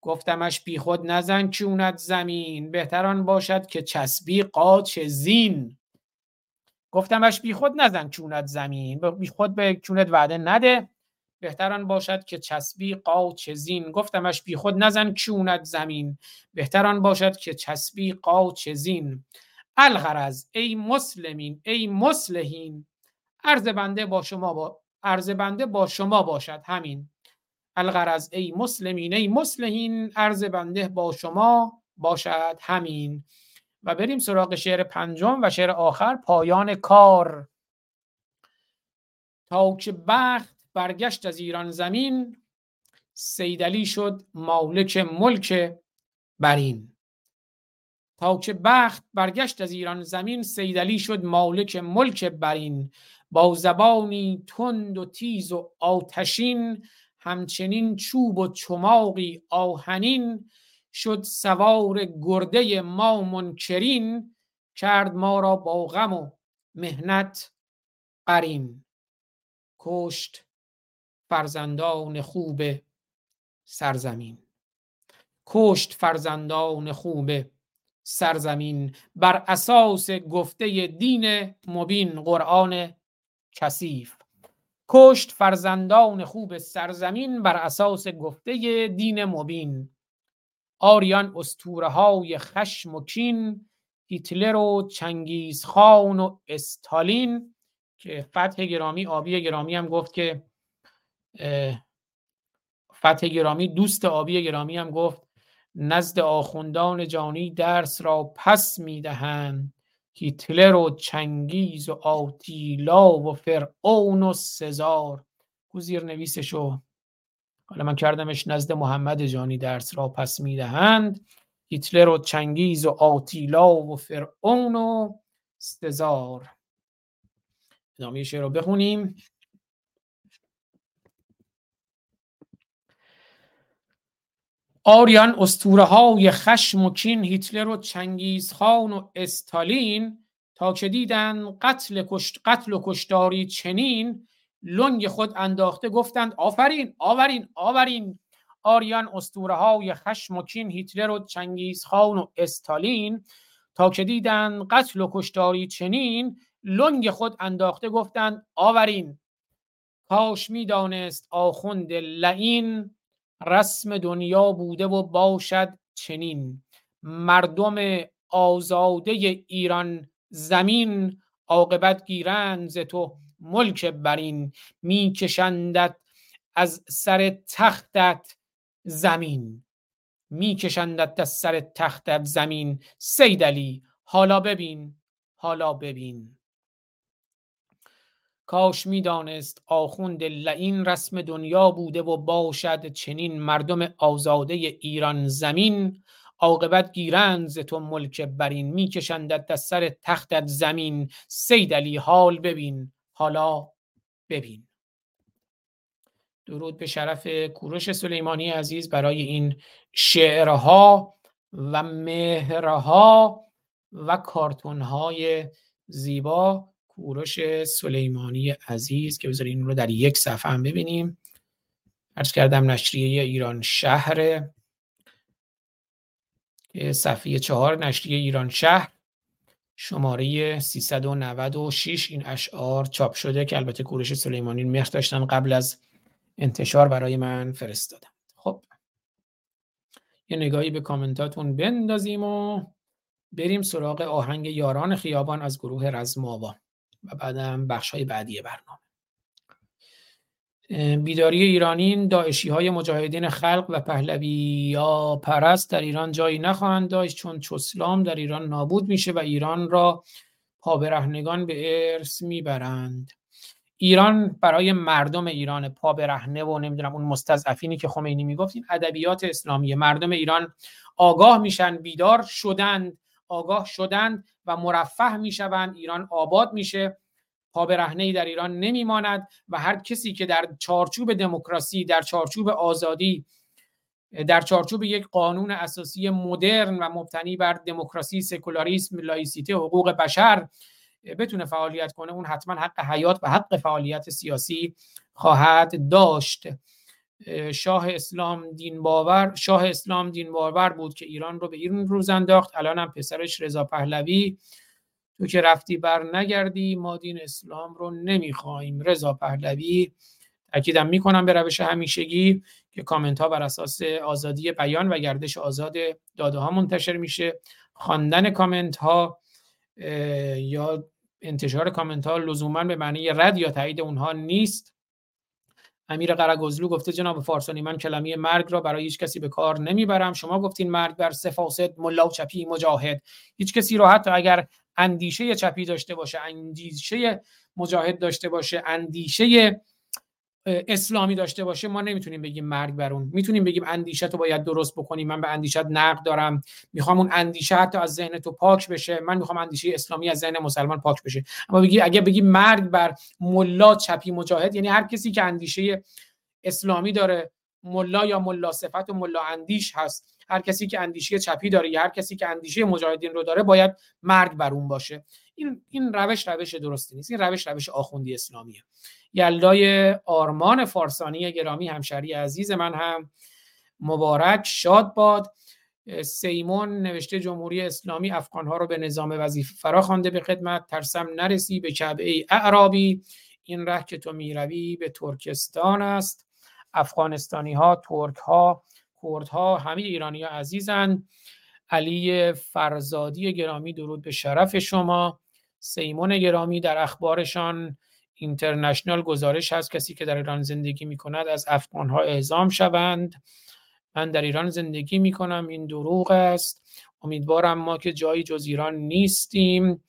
گفتمش بی خود نزن چونت زمین بهتران باشد که چسبی قاچ زین. گفتمش بی خود نزن چونت زمین بی خود به چونت وعده نده. بهتران باشد که چسبی قاچ زین. گفتمش بی خود نزن چونت زمین. بهتران باشد که چسبی قاچ زین. الغرض ای مسلمین ای مسلحین عرض بنده با شما با عرض بنده با شما باشد همین. الغرض ای مسلمین ای مسلمین عرض بنده با شما باشد همین. و بریم سراغ شعر پنجم و شعر آخر پایان کار. تا که بخت برگشت از ایران زمین سیدلی شد مالک ملک برین تا که بخت برگشت از ایران زمین سیدلی شد مالک ملک برین با زبانی تند و تیز و آتشین همچنین چوب و چماقی آهنین. شد سوار گرده ما منکرین کرد ما را با غم و مهنت قرین کشت فرزندان خوب سرزمین. کشت فرزندان خوب سرزمین. بر اساس گفته دین مبین قرآن کثیف. کشت فرزندان خوب سرزمین بر اساس گفته دین مبین. آریان استوره های خشم و کین هیتلر و چنگیز خان و استالین که فتح گرامی آبی گرامی هم گفت که فتح گرامی دوست آبی گرامی هم گفت نزد آخوندان جانی درس را پس می‌دهند. هیتلر و چنگیز و آتیلا و فرعون و سزار. کو زیر نویسشو؟ حالا من کردمش نزد محمد جانی درس را پس می‌دهند. هیتلر و چنگیز و آتیلا و فرعون و سزار. ادامه شعر رو بخونیم. آریان استوره های خشم و کین هیتلر و چنگیز خان و استالین تا که دیدن قتل, قتل و کشتاری چنین لنگ خود انداخته گفتند آفرین آورین آورین! آریان اسطوره های خشم و کین هیتلر و چنگیز خان و استالین تا که دیدن قتل و کشتاری چنین لنگ خود انداخته گفتند آورین! کاش می‌دانست آخوند لعین رسم دنیا بوده و باشد چنین. مردم آزاده ایران زمین عاقبت گیرند ز تو ملک برین. میکشندت از سر تختت زمین. میکشندت از سر تختت زمین. سیدلی حالا ببین حالا ببین. کاش می‌دانست آخوند لعین رسم دنیا بوده و باشد چنین مردم آزاده ایران زمین عاقبت گیرند ز تو ملک برین میکشندت از سر تختت زمین. سیدلی حال ببین. حالا ببین. درود به شرف کوروش سلیمانی عزیز برای این شعرها و مهرها و کارتونهای زیبا. کوروش سلیمانی عزیز که بذارین این رو در یک صفحه هم ببینیم. ارز کردم نشریه ایران شهر صفحه چهار نشریه ایران شهر شماره 396 این اشعار چاپ شده که البته کوروش سلیمانی مهر داشتن قبل از انتشار برای من فرستادم خب. یه نگاهی به کامنتاتون بندازیم و بریم سراغ آهنگ یاران خیابان از گروه رزماوا و بعدم بخش های بعدی برنامه. بیداری ایرانیین داعشی های مجاهدین خلق و پهلوی یا پرست در ایران جایی نخواهند داشت چون چسلام در ایران نابود میشه و ایران را پابرهنگان به ارث می‌برند. ایران برای مردم ایران پا برهنه و نمی‌دونم اون مستضعفینی که خمینی می‌گفت این ادبیات اسلامی. مردم ایران آگاه میشن بیدار شدند آگاه شدند و مرفه می‌شوند ایران آباد میشه. پا ای در ایران نمیماند و هر کسی که در چارچوب دموکراسی در چارچوب آزادی در چارچوب یک قانون اساسی مدرن و مبتنی بر دموکراسی سکولاریسم لایسیته حقوق بشر بتونه فعالیت کنه اون حتما حق حیات و حق فعالیت سیاسی خواهد داشت. شاه اسلام دین باور شاه اسلام دین باور بود که ایران رو به ایران روز انداخت. الان هم پسرش رضا پهلوی. تو که رفتی بر نگردی ما دین اسلام رو نمی‌خواهیم. رضا پهلوی تاکیدم می‌کنم به روش همیشگی که کامنت ها بر اساس آزادی بیان و گردش آزاد داده ها منتشر میشه. خواندن کامنت ها یا انتشار کامنت ها لزوما به معنی رد یا تایید اونها نیست. امیر قرگزلو گفته جناب فارسانی من کلمه مرگ را برای هیچ کسی به کار نمی‌برم. شما گفتین مرگ بر سفاسد ملا و چپی مجاهد. هیچ کسی رو حتی اگر اندیشه چپی داشته باشه اندیشه مجاهد داشته باشه اندیشه اسلامی داشته باشه ما نمی‌تونیم بگیم مرگ بر اون. می‌تونیم بگیم اندیشه تو باید درست بکنیم من به اندیشت نقد دارم. می‌خوام اون اندیشه حتی از ذهن تو پاک بشه من می‌خوام اندیشه اسلامی از ذهن مسلمان پاک بشه. اما بگی اگه بگی مرگ بر ملا چپی مجاهد یعنی هر کسی که اندیشه اسلامی داره ملا یا ملا صفت و ملا اندیش هست هر کسی که اندیشه چپی داره یا هر کسی که اندیشه مجاهدین رو داره باید مرگ بر اون باشه. این این روش روش درستی نیست. این روش روش آخوندی اسلامیه. یلدای آرمان فارسانی گرامی همشری عزیز من هم مبارک شاد باد. سیمون نوشته جمهوری اسلامی افغانها رو به نظام وظیفه فرا خوانده به خدمت. ترسم نرسی به کعبه اعرابی. این ره که تو می‌روی به ترکستان است. افغانستانی ها ترک ها کرد ها همه ایرانی ها عزیزن. علی فرزادی گرامی درود به شرف شما. سیمون گرامی در اخبارشان اینترنشنال گزارش هست کسی که در ایران زندگی می کند از افغان ها اعزام شوند. من در ایران زندگی می کنم این دروغ است. امیدوارم ما که جایی جز ایران نیستیم.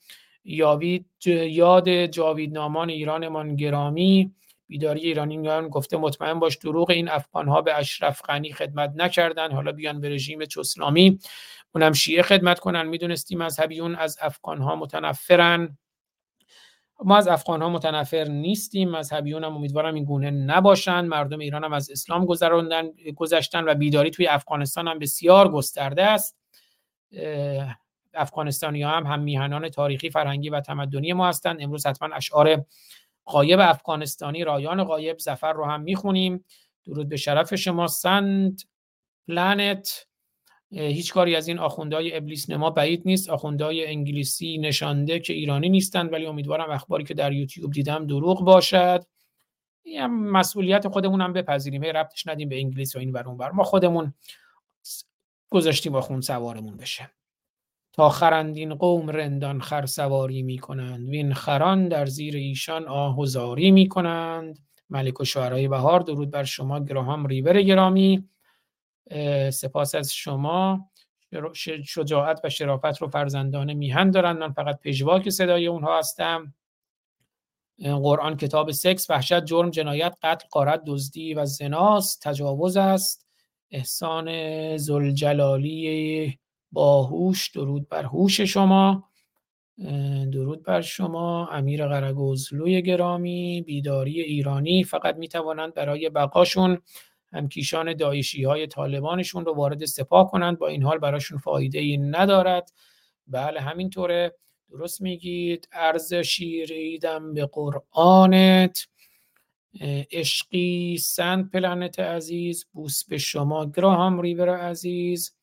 یاوید یاد جاویدنامان ایرانمان گرامی. بیداری ایرانیان گفته مطمئن باش دروغ این افغان ها به اشرف غنی خدمت نکردن. حالا بیان به رژیم چسلامی اونم شیعه خدمت کنن. می‌دونستیم مذهبیون از افغان ها متنفرن. ما از افغان ها متنفر نیستیم مذهبیون هم امیدوارم این گونه نباشن. مردم ایران هم از اسلام گذراندن گذشتن و بیداری توی افغانستان هم بسیار گسترده است. افغانستانی هم هم میهنان تاریخی فرهنگی و تمدنی ما هستند. امروز حتما اشعار قایب افغانستانی رایان قایب زفر رو هم می‌خونیم. درود به شرف شما. سنت پلنت. هیچ کاری از این آخوندهای ابلیس نما بعید نیست. آخوندهای انگلیسی نشانده که ایرانی نیستند ولی امیدوارم اخباری که در یوتیوب دیدم دروغ باشد. مسئولیت خودمون هم بپذیریم. هی ربطش ندیم به انگلیس و این ور بر ما خودمون گذاشتیم خون سوارمون بشه. تا خرندین قوم رندان خر سواری می کنند وین خران در زیر ایشان آه و زاری می کنند ملک و شعرهای بهار. درود بر شما گراهام ریور گرامی. سپاس از شما. شجاعت و شرافت رو فرزندان میهن دارن. من فقط پژواک صدای اونها هستم. قرآن کتاب سکس وحشت جرم جنایت قتل قارت دزدی و زناست. تجاوز است. احسان زلجلالی باهوش. درود بر هوش شما. درود بر شما. امیر قرگوزلوی گرامی. بیداری ایرانی. فقط می‌توانند برای بقاشون همکیشان دایشی های طالبانشون رو وارد سپاه کنند با این حال براشون فایده ای ندارد. بله همینطوره. درست میگید. ارز شیریدم به قرآنت. عشقی سند پلنت عزیز. بوس به شما. گراهام ریور عزیز.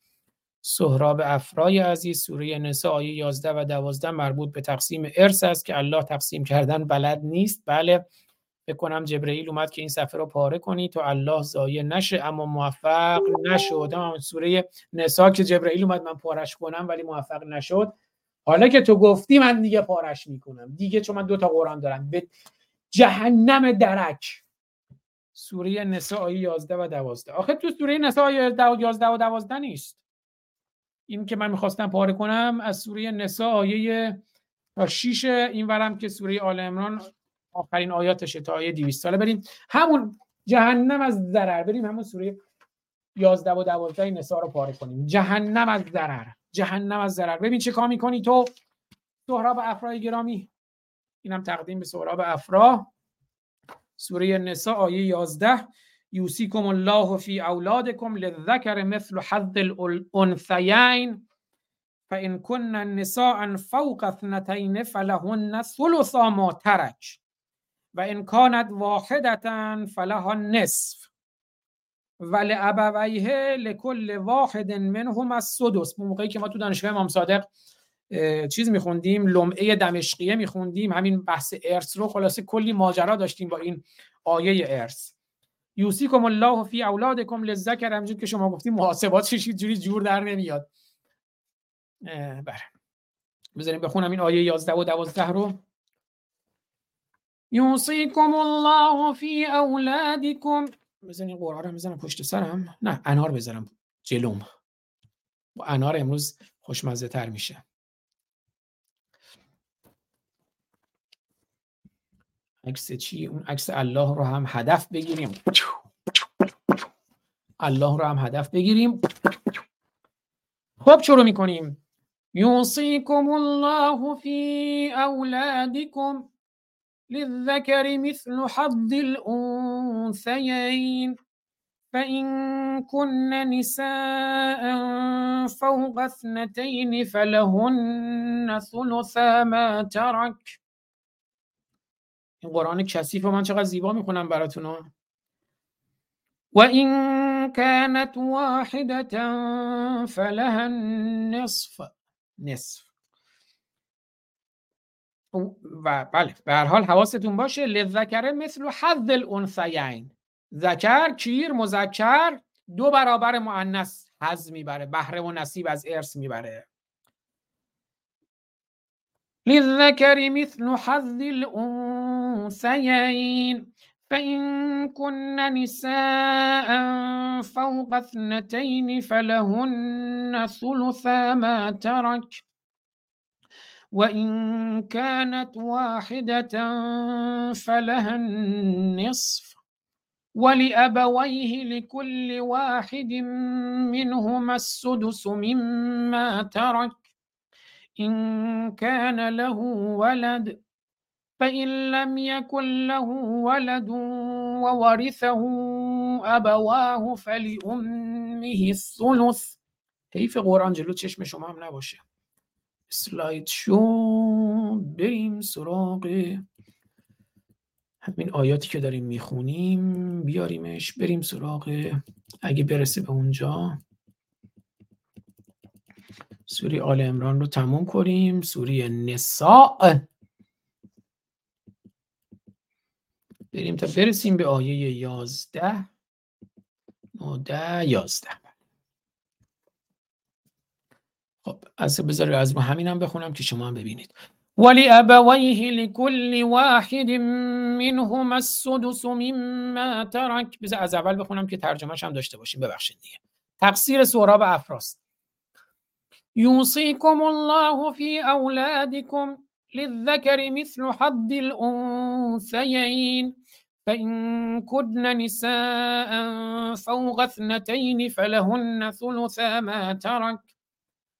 سهراب افرای عزیز. سوره نساء آیه 11 و 12 مربوط به تقسیم ارث است که الله تقسیم کردن بلد نیست. بله. فکر کنم جبرئیل اومد که این صفحه رو پاره کنی تو الله ضایع نشه. اما موفق نشد. سوره نسا که جبرئیل اومد من پارش کنم ولی موفق نشد. حالا که تو گفتی من دیگه پارش می‌کنم. دیگه چون من دو تا قرآن دارم. به جهنم درک. سوره نساء آیه 11 و 12 آخه تو سوره نساء آیه 11 و 12 نیست. این که من می‌خواستم پاره کنم از سوره نساء آیه تا 6 این ورم که سوره آل عمران آخرین آیاتشه تا آیه 200 ساله بریم همون جهنم از ضرر. بریم همون سوره 11 و 12 نساء رو پاره کنیم. جهنم از ضرر. جهنم از ضرر. ببین چه کار می‌کنی تو؟ سهراب افرای گرامی. اینم تقدیم به سهراب افرا. سوره نساء آیه 11 یوسیکم الله فی اولادکم للذکر مثل حظ الانثیین. فان كن نساء فوق اثنتین فلهن ثلث ما ترک. و ان کانت واحدتا فلها نصف ولابویه لکل واحد منهم السدس. موقعی که ما تو دانشگاه امام صادق چیز میخوندیم لمعه دمشقیه میخوندیم. همین بحث ارث رو خلاصه کلی ماجرا داشتیم با این آیه ارث. یوسیکم الله فی اولادکم للذکر. همونجوری که شما گفتیم محاسبات چه جوری جور در نمیاد. بله. بذاریم بخونم این آیه 11 و 12 رو. یوصیکم الله فی اولادکم. بزنین قرآن رو بزنم پشت سرم. نه انار بزنم جلوم. با انار امروز خوشمزه تر میشه. عکس چی؟ اون عکس الله رو هم هدف بگیریم. الله رو هم هدف بگیریم. خب شروع می‌کنیم. یوصیکم الله فی اولادکم. للذكر مثل حظ الأنثيين فإن كن نساء فوق اثنتين فلهن ثلثا ما ترك این قرآن کثیف من چقدر زیبا میخونم براتون و این كانت واحدة فلها النصف نصف و بله به هر حال حواستون باشه لذکره مثل حظ الانثیین. ذکر کیر مذکر دو برابر مؤنث حظ می‌بره بهره و نصیب از ارث می‌بره. للذكر مثل حظ الأنثيين فإن كن نساء فوق اثنتين فلهن ثلثا ما ترك وإن كانت واحدة فلها النصف ولأبويه لكل واحد منهما السدس مما ترك إن كان له ولد فإن لم يكن له ولد وورثه أبواه فلأمه الثلث. حیف قرآن جلو چشم شما هم نباشه؟ سلاید شو بریم سراغ همین آیاتی که داریم می‌خونیم. بیاریمش. بریم سراغ. اگه برسه به اونجا. سوری آل امران رو تموم کنیم. سوری نساء. بریم تا برسیم به آیه یازده. نوده یازده. خب از بذار از همین هم بخونم که شما هم ببینید. ولی ابویه لكل واحد منهما السدس مما ترک. بذار از اول بخونم که ترجمهش هم داشته باشیم. ببخشید دیگه. تقصیر سهراب افراست يوصيكم الله في أولادكم للذكر مثل حظ الأنثيين فإن كن نساء فوق اثنتين فلهن ثلثا ما ترك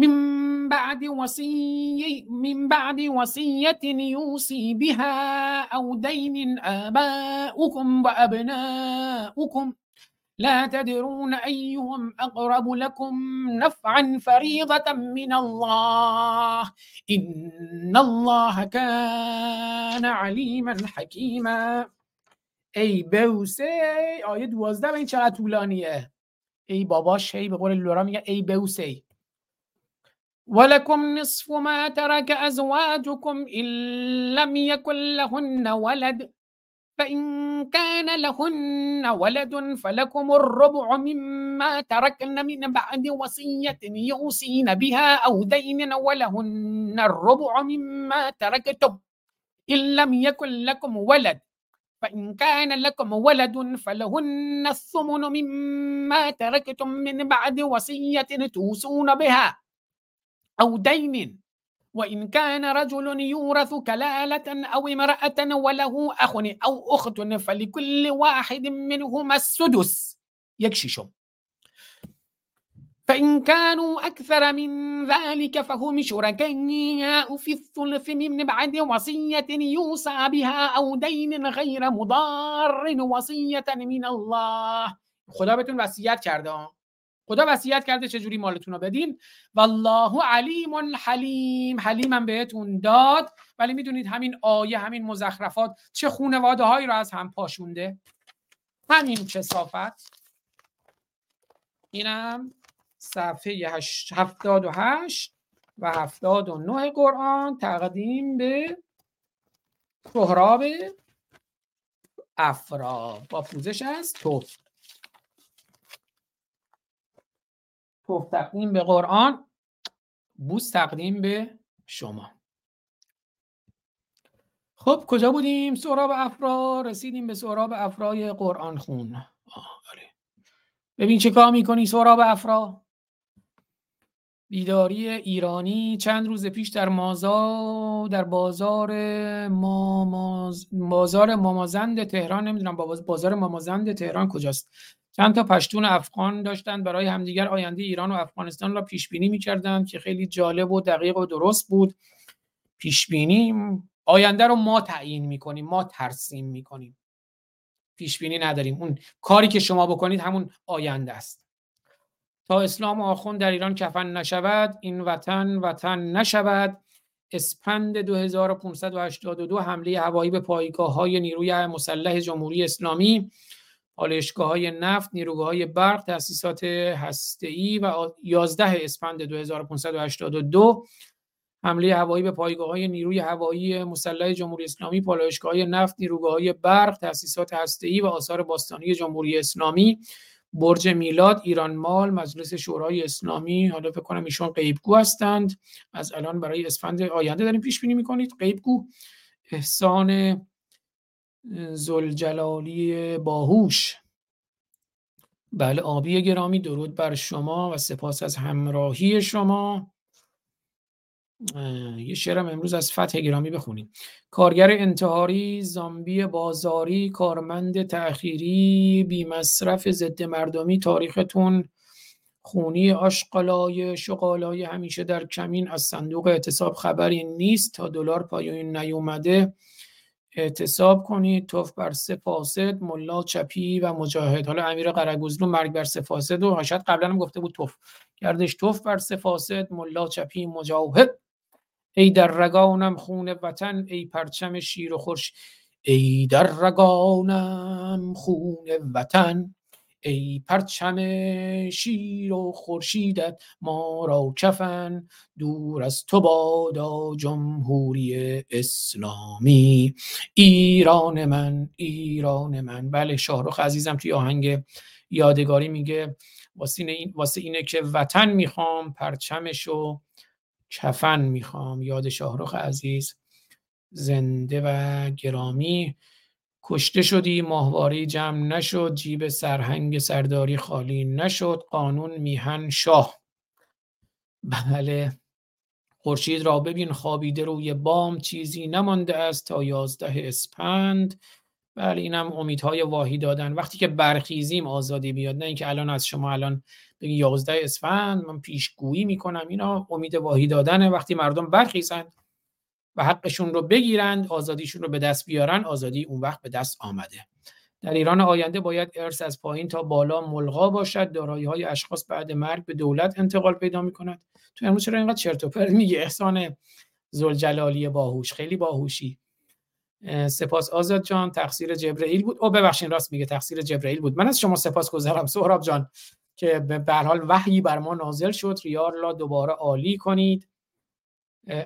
من بعد وصية من بعد وصية يوصي بها أو دين آباؤكم وأبناؤكم. لا تدرون أيهم أقرب لكم نفعا فريضة من الله. إن الله كان عليما حكيما. ای بوسة آیه دوازده این چقدر طولانیه ای باباش هی به قول لورا میگه ای بوسة. ولكم نصف ما ترك أزواجكم إن لم يكن لهن ولد. فإن كان لهن ولد فلكم الربع مما تركن من بعد وصية يوصين بها أو دين ولهن الربع مما تركتم إن لم يكن لكم ولد. فإن كان لكم ولد فلهن الثمن مما تركتم من بعد وصية توصون بها. أو دين. وإن كان رجل يورث كلالة أو امرأة وله أخ أو أخت فلكل واحد منهما السدس. يكششم فإن كانوا أكثر من ذلك فهم شركاء في الثلث من بعد وصية يوصى بها أو دين غير مضار وصية من الله. خدا بهتون وصیت کرده خدا وصیت کرده چجوری مالتون رو بدین. والله علیم حلیم. حلیمم بهتون داد. ولی می‌دونید همین آیه همین مزخرفات چه خونواده هایی رو از هم پاشونده؟ همین کسافت. اینم صفحه 78 و 79 قرآن. تقدیم به سهراب افرا. با پوزش از توف. توف تقدیم به قرآن بوس تقدیم به شما. خب کجا بودیم؟ سهراب افرا رسیدیم به سهراب افرای قرآن خون. آره. ببین چه کار می‌کنی سهراب افرا؟ بیداری ایرانی چند روز پیش در مازا در بازار ماماز بازار مامازند تهران نمی‌دونم بازار مامازند تهران کجاست؟ چند تا پشتون افغان داشتن برای همدیگر آینده ایران و افغانستان را پیش بینی می‌کردند که خیلی جالب و دقیق و درست بود. پیش بینی آینده رو ما تعیین می‌کنیم ما ترسیم می‌کنیم. پیش بینی نداریم. اون کاری که شما بکنید همون آینده است. تا اسلام و آخون در ایران کفن نشود این وطن وطن نشود. اسپند 2582 حمله هوایی به پایگاه های نیروی مسلح جمهوری اسلامی. پالایشگاه های نفت، نیروگاه برق، تأسیسات هسته‌ای و 11 اسفند 2582 حمله هوایی به پایگاه های نیروی هوایی مسلح جمهوری اسلامی، پالایشگاه های نفت، نیروگاه های برق، تأسیسات هسته‌ای و آثار باستانی جمهوری اسلامی برج میلاد ایران مال مجلس شورای اسلامی. حالا فکر کنم ایشون غیبگو هستند. از الان برای اسفند آینده داریم پیش بینی می‌کنید. غیبگو احسان زلجلالی باهوش. بله آبی گرامی درود بر شما و سپاس از همراهی شما. یه شعرم امروز از فتح گرامی بخونیم. کارگر انتحاری زامبی بازاری کارمند تأخیری بی مصرف ضد مردمی تاریختون خونی آشقالای شقالای همیشه در کمین از صندوق اعتصاب خبری نیست تا دلار پایین نیومده. اعتصاب کنید توف بر فاسد ملا چپی و مجاهد. حالا امیر قرگوزلو مرگ بر فاسد و شاید قبلا هم گفته بود توف. گردش توف بر فاسد ملا چپی مجاهد. ای در رگانم خون وطن ای پرچم شیر و خورش. ای در رگانم خون وطن. ای پرچم شیر و خورشیدت ما را کفن دور از تو بادا جمهوری اسلامی. ایران من ایران من. بله شاهرخ عزیزم توی آهنگ یادگاری میگه واسه, این، واسه اینه که وطن می‌خوام پرچمش و کفن می‌خوام. یاد شاهرخ عزیز زنده و گرامی. کشته شدی ماهواره جمع نشد جیب سرهنگ سرداری خالی نشد قانون میهن شاه. بله. خورشید را ببین خوابیده روی بام چیزی نمانده است تا یازده اسپند. بله اینم امیدهای واهی دادن. وقتی که برخیزیم آزادی بیاد. نه اینکه الان از شما الان بگی یازده اسفند من پیشگویی می‌کنم. اینا امید واهی دادنه. وقتی مردم برخیزند حقشون رو بگیرند آزادیشون رو به دست بیارن آزادی اون وقت به دست آمده. در ایران آینده باید ارث از پایین تا بالا ملغا باشد. دارایی های اشخاص بعد مرگ به دولت انتقال پیدا می‌کند. تو امروز چرا اینقدر چرت و پرت میگه احسان زلجلالی باهوش. خیلی باهوشی. سپاس. آزاد جان تقصیر جبرئیل بود. او ببخشید راست میگه تقصیر جبرئیل بود. من از شما سپاس گذارم سهراب جان که به حال وحی بر ما نازل شد. ریار دوباره عالی کنید.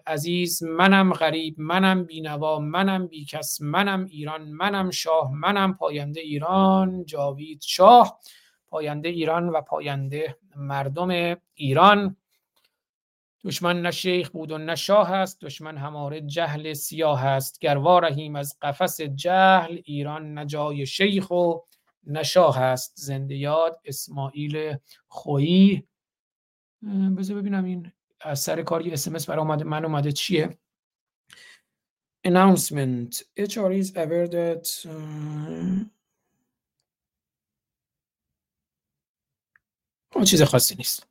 عزیز منم غریب منم بینوا منم بیکس منم ایران منم شاه منم پاینده ایران جاوید شاه پاینده ایران و پاینده مردم ایران. دشمن نه شیخ بود و نه شاه است دشمن هماره جهل سیاه است. گر رحیم از قفس جهل ایران نه جای شیخ و نه شاه است. زنده یاد اسماعیل خویی. بذار ببینم این از سر کار یه اسمس برای اومده من اومده چیه؟ Announcement. HR is aware that uh, چیز خاصی نیست.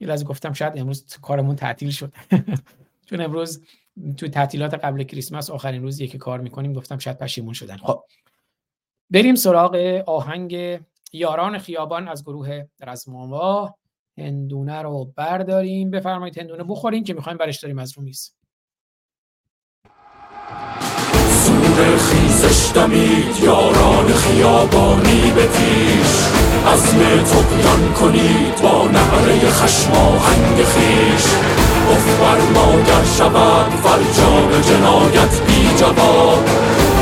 یه لحظه گفتم شاید امروز کارمون تعطیل شد. چون امروز تو تعطیلات قبل کریسمس آخرین روزیه که کار می‌کنیم گفتم شاید پشیمون شدن. خب. بریم سراغ آهنگ یاران خیابان از گروه رزمانوا هندونه رو برداریم. بفرمایید هندونه بخوریم که می‌خوایم برش داریم از رو میز. سور خیزش دمید یاران خیابانی به پیش عزم تقیان کنید با نهره خشم آهنگ خیش. اف بر مادر شود فرجام جنایت بی جواب.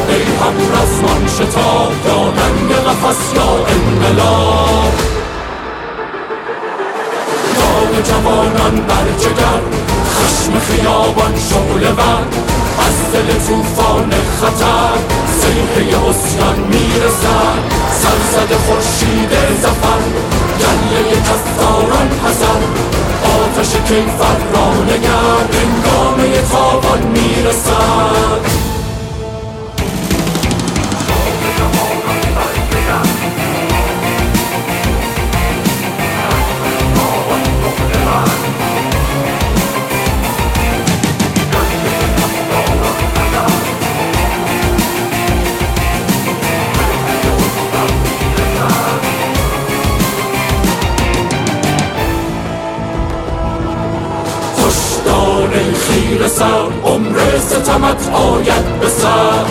ای هم رزمان شتاب یا ننگ قفص یا انقلاب. جوانان بر جگر خشم خیابان شغل بر از دل توفان خطر سیحه اسیان می‌رسد سرزد خورشید زفر گله کفتاران حسن آتش کیفر را نگر انگامه تابان می‌رسد. سر عمر ستمت آید به سر.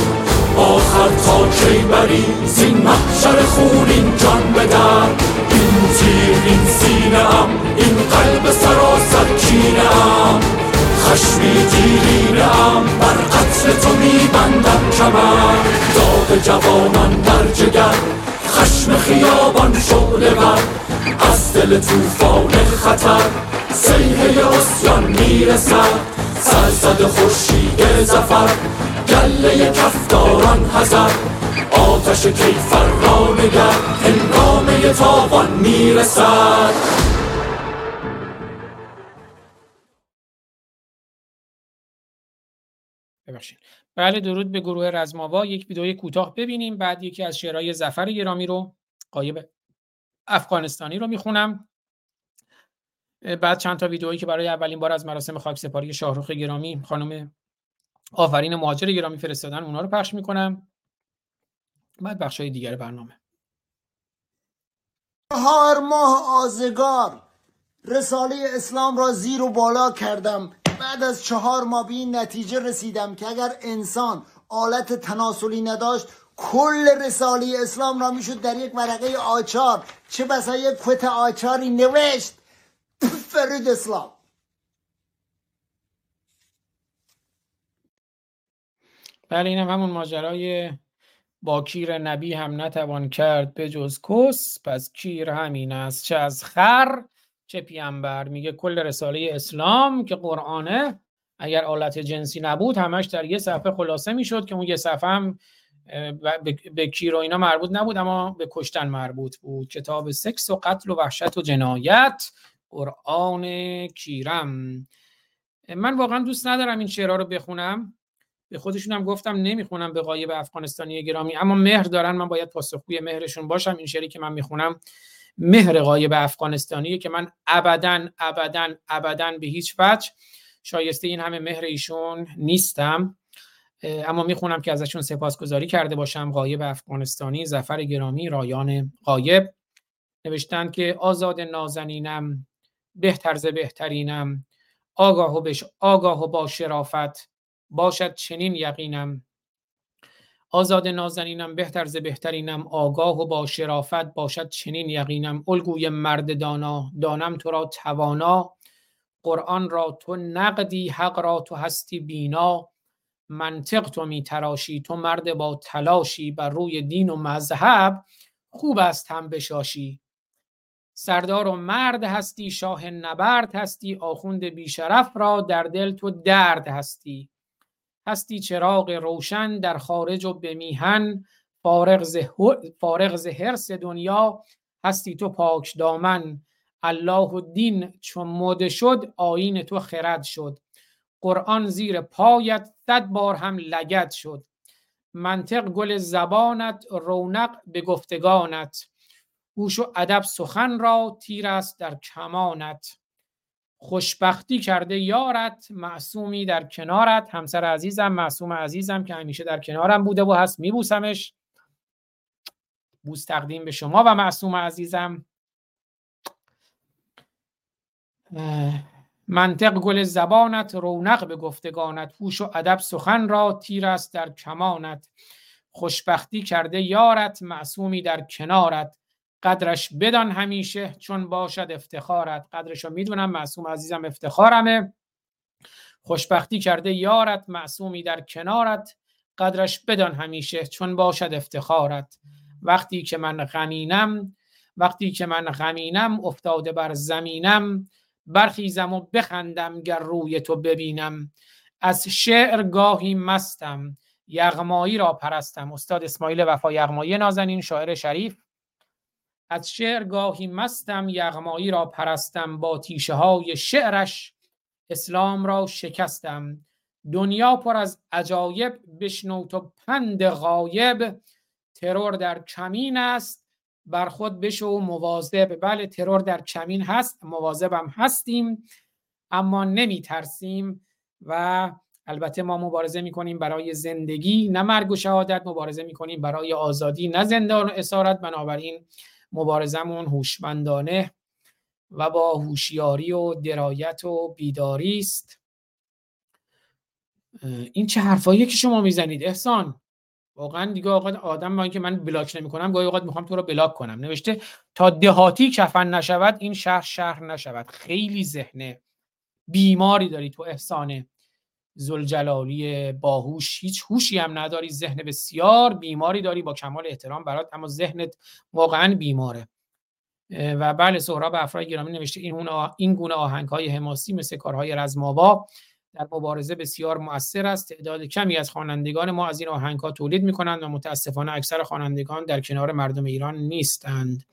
آخر تا کی بری زین محشر خونین جان بدر این تیر این سینه ام این قلب سراسر کینه ام. خشمی دیرینه ام بر قتل تو میبندم کمر. داغ جوانان در جگر خشم خیابان شغل بر از دل توفان خطر سیحه اسیان می‌رسد سرزد خورشید زفر گله کفداران هزر آتش کیفر را نگر هنگامه تاوان می‌رسد ببخشید. بله درود به گروه رزماوا یک ویدئوی کوتاه ببینیم بعد یکی از شعرهای زفر گرامی رو قایب افغانستانی رو می‌خونم. بعد چند تا ویدئویی که برای اولین بار از مراسم خاک سپاری شاهرخ گرامی خانم آفرین مهاجر گرامی فرستادن اونا رو پخش می‌کنم. بعد بخش های دیگر برنامه. چهار ماه آزگار رساله اسلام را زیر و بالا کردم. بعد از چهار ماه به این نتیجه رسیدم که اگر انسان آلت تناسلی نداشت کل رساله اسلام را می‌شد در یک ورقه آچار. چه بسا یک کت آچاری نوشت؟ فرید اسلام. بله اینم همون ماجرای با کیر نبی هم نتوان کرد به جز کس. پس کیر همین است چه از خر چه پیامبر میگه کل رساله اسلام که قرآنه اگر آلت جنسی نبود همش در یه صفحه خلاصه می‌شد که اون یه صفحه هم به کیر و اینا مربوط نبود اما به کشتن مربوط بود. کتاب سکس و قتل و وحشت و جنایت قرآن کیرم. من واقعا دوست ندارم این شعرها رو بخونم. به خودشون هم گفتم نمی‌خونم به قایب افغانستانی گرامی اما مهر دارن من باید پاسخگوی مهرشون باشم. این شعری که من می‌خونم مهر قایب افغانستانی که من ابدا ابدا ابدا به هیچ وجه شایسته این همه مهر ایشون نیستم. اما می‌خونم که ازشون سپاسگزاری کرده باشم. قایب افغانستانی زفر گرامی رایان قایب نوشتن که آزاد نازنینم بهتر بهترینم. آگاه و, بش... آگاه و با شرافت. باشد چنین یقینم. آزاد نازنینم بهتر ز بهترینم آگاه و با شرافت باشد چنین یقینم. الگوی مرد دانا دانم تو را توانا. قرآن را تو نقدی حق را تو هستی بینا. منطق تو می تراشی تو مرد با تلاشی بر روی دین و مذهب خوب است هم بشاشی. سردار و مرد هستی شاه نبرد هستی آخوند بیشرف را در دل تو درد هستی. هستی چراغ روشن در خارج و به میهن فارغ ز دنیا هستی تو پاک دامن. الله و دین چون مده شد آین تو خرد شد. قرآن زیر پایت صد بار هم لگد شد. منطق گل زبانت رونق به گفتگانت. هوش و ادب سخن را تیر است در کمانت. خوشبختی کرده یارت معصومی در کنارت. همسر عزیزم معصوم عزیزم که همیشه در کنارم بوده و هست میبوسمش. بوس تقدیم به شما و معصوم عزیزم. منطق گل زبانت رونق به گفتگانت. هوش و ادب سخن را تیر است در کمانت. خوشبختی کرده یارت معصومی در کنارت. قدرش بدان همیشه چون باشد افتخارت. قدرش رو می‌دونم معصوم عزیزم افتخارمه. خوشبختی کرده یارت معصومی در کنارت. قدرش بدان همیشه چون باشد افتخارت. وقتی که من غمینم وقتی که من غمینم افتاده بر زمینم برخیزم و بخندم گر روی تو ببینم. از شعر گاهی مستم یغمایی را پرستم. استاد اسماعیل وفا یغمایی نازنین شاعر شریف. از شعر گاهی مستم یغمایی را پرستم با تیشه های شعرش. اسلام را شکستم. دنیا پر از عجایب بشنو تو پند غایب. ترور در کمین است بر خود بشو مواظب. بله ترور در کمین هست مواظبم هستیم اما نمی ترسیم و البته ما مبارزه می کنیم برای زندگی نه مرگ و شهادت مبارزه می کنیم برای آزادی نه زندان و اسارت. بنابراین مبارزمون هوشمندانه و با هوشیاری و درایت و بیداری است. این چه حرفایی که شما می‌زنید؟ احسان واقعا دیگه آدم با اینکه من بلاک نمی‌کنم گاهی اوقات می‌خوام تو رو بلاک کنم. نوشته تا دهاتی کفن نشود این شهر شهر نشود. خیلی ذهنه بیماری داری تو احسانه. زلجلالی باهوش هیچ هوشی هم نداری ذهن بسیار بیماری داری با کمال احترام برات اما ذهنت واقعا بیماره. و بله سهراب افرای گرامی نوشته این, این گونه آهنگ های حماسی مثل کارهای رزماوا در مبارزه بسیار مؤثر است. تعداد کمی از خوانندگان ما از این آهنگ ها تولید می کنند و متاسفانه اکثر خوانندگان در کنار مردم ایران نیستند.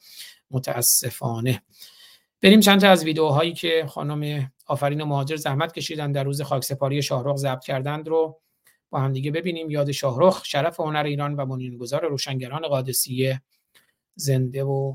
متاسفانه. بریم چند تا از ویدیوهایی که خانم آفرین مهاجر زحمت کشیدن در روز خاکسپاری شاهرخ ضبط کردند رو با هم دیگه ببینیم. یاد شاهرخ شرف هنر ایران و بنیانگذار روشنگران قادسیه زنده و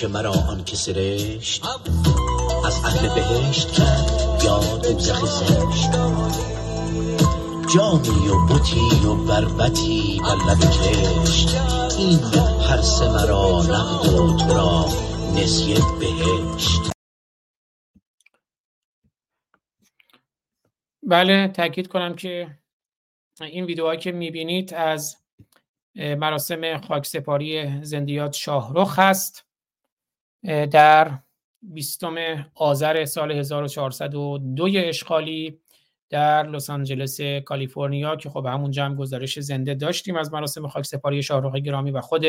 گرامی سرشت از اهل بهشت کرد یا دوزخ زشت. جامی و بوتی و بربتی بر لب کشت. این هر سه مرا نقد و تو را نسیه بهشت. بله تاکید کنم که این ویدیوهایی که می‌بینید از مراسم خاکسپاری زنده‌یاد شاهرخ هست. در بیستم آذر سال 1402 اشغالی در لس آنجلس کالیفرنیا که خب همونجا هم گزارش زنده داشتیم از مراسم خاکسپاری شاهرخ گرامی و خود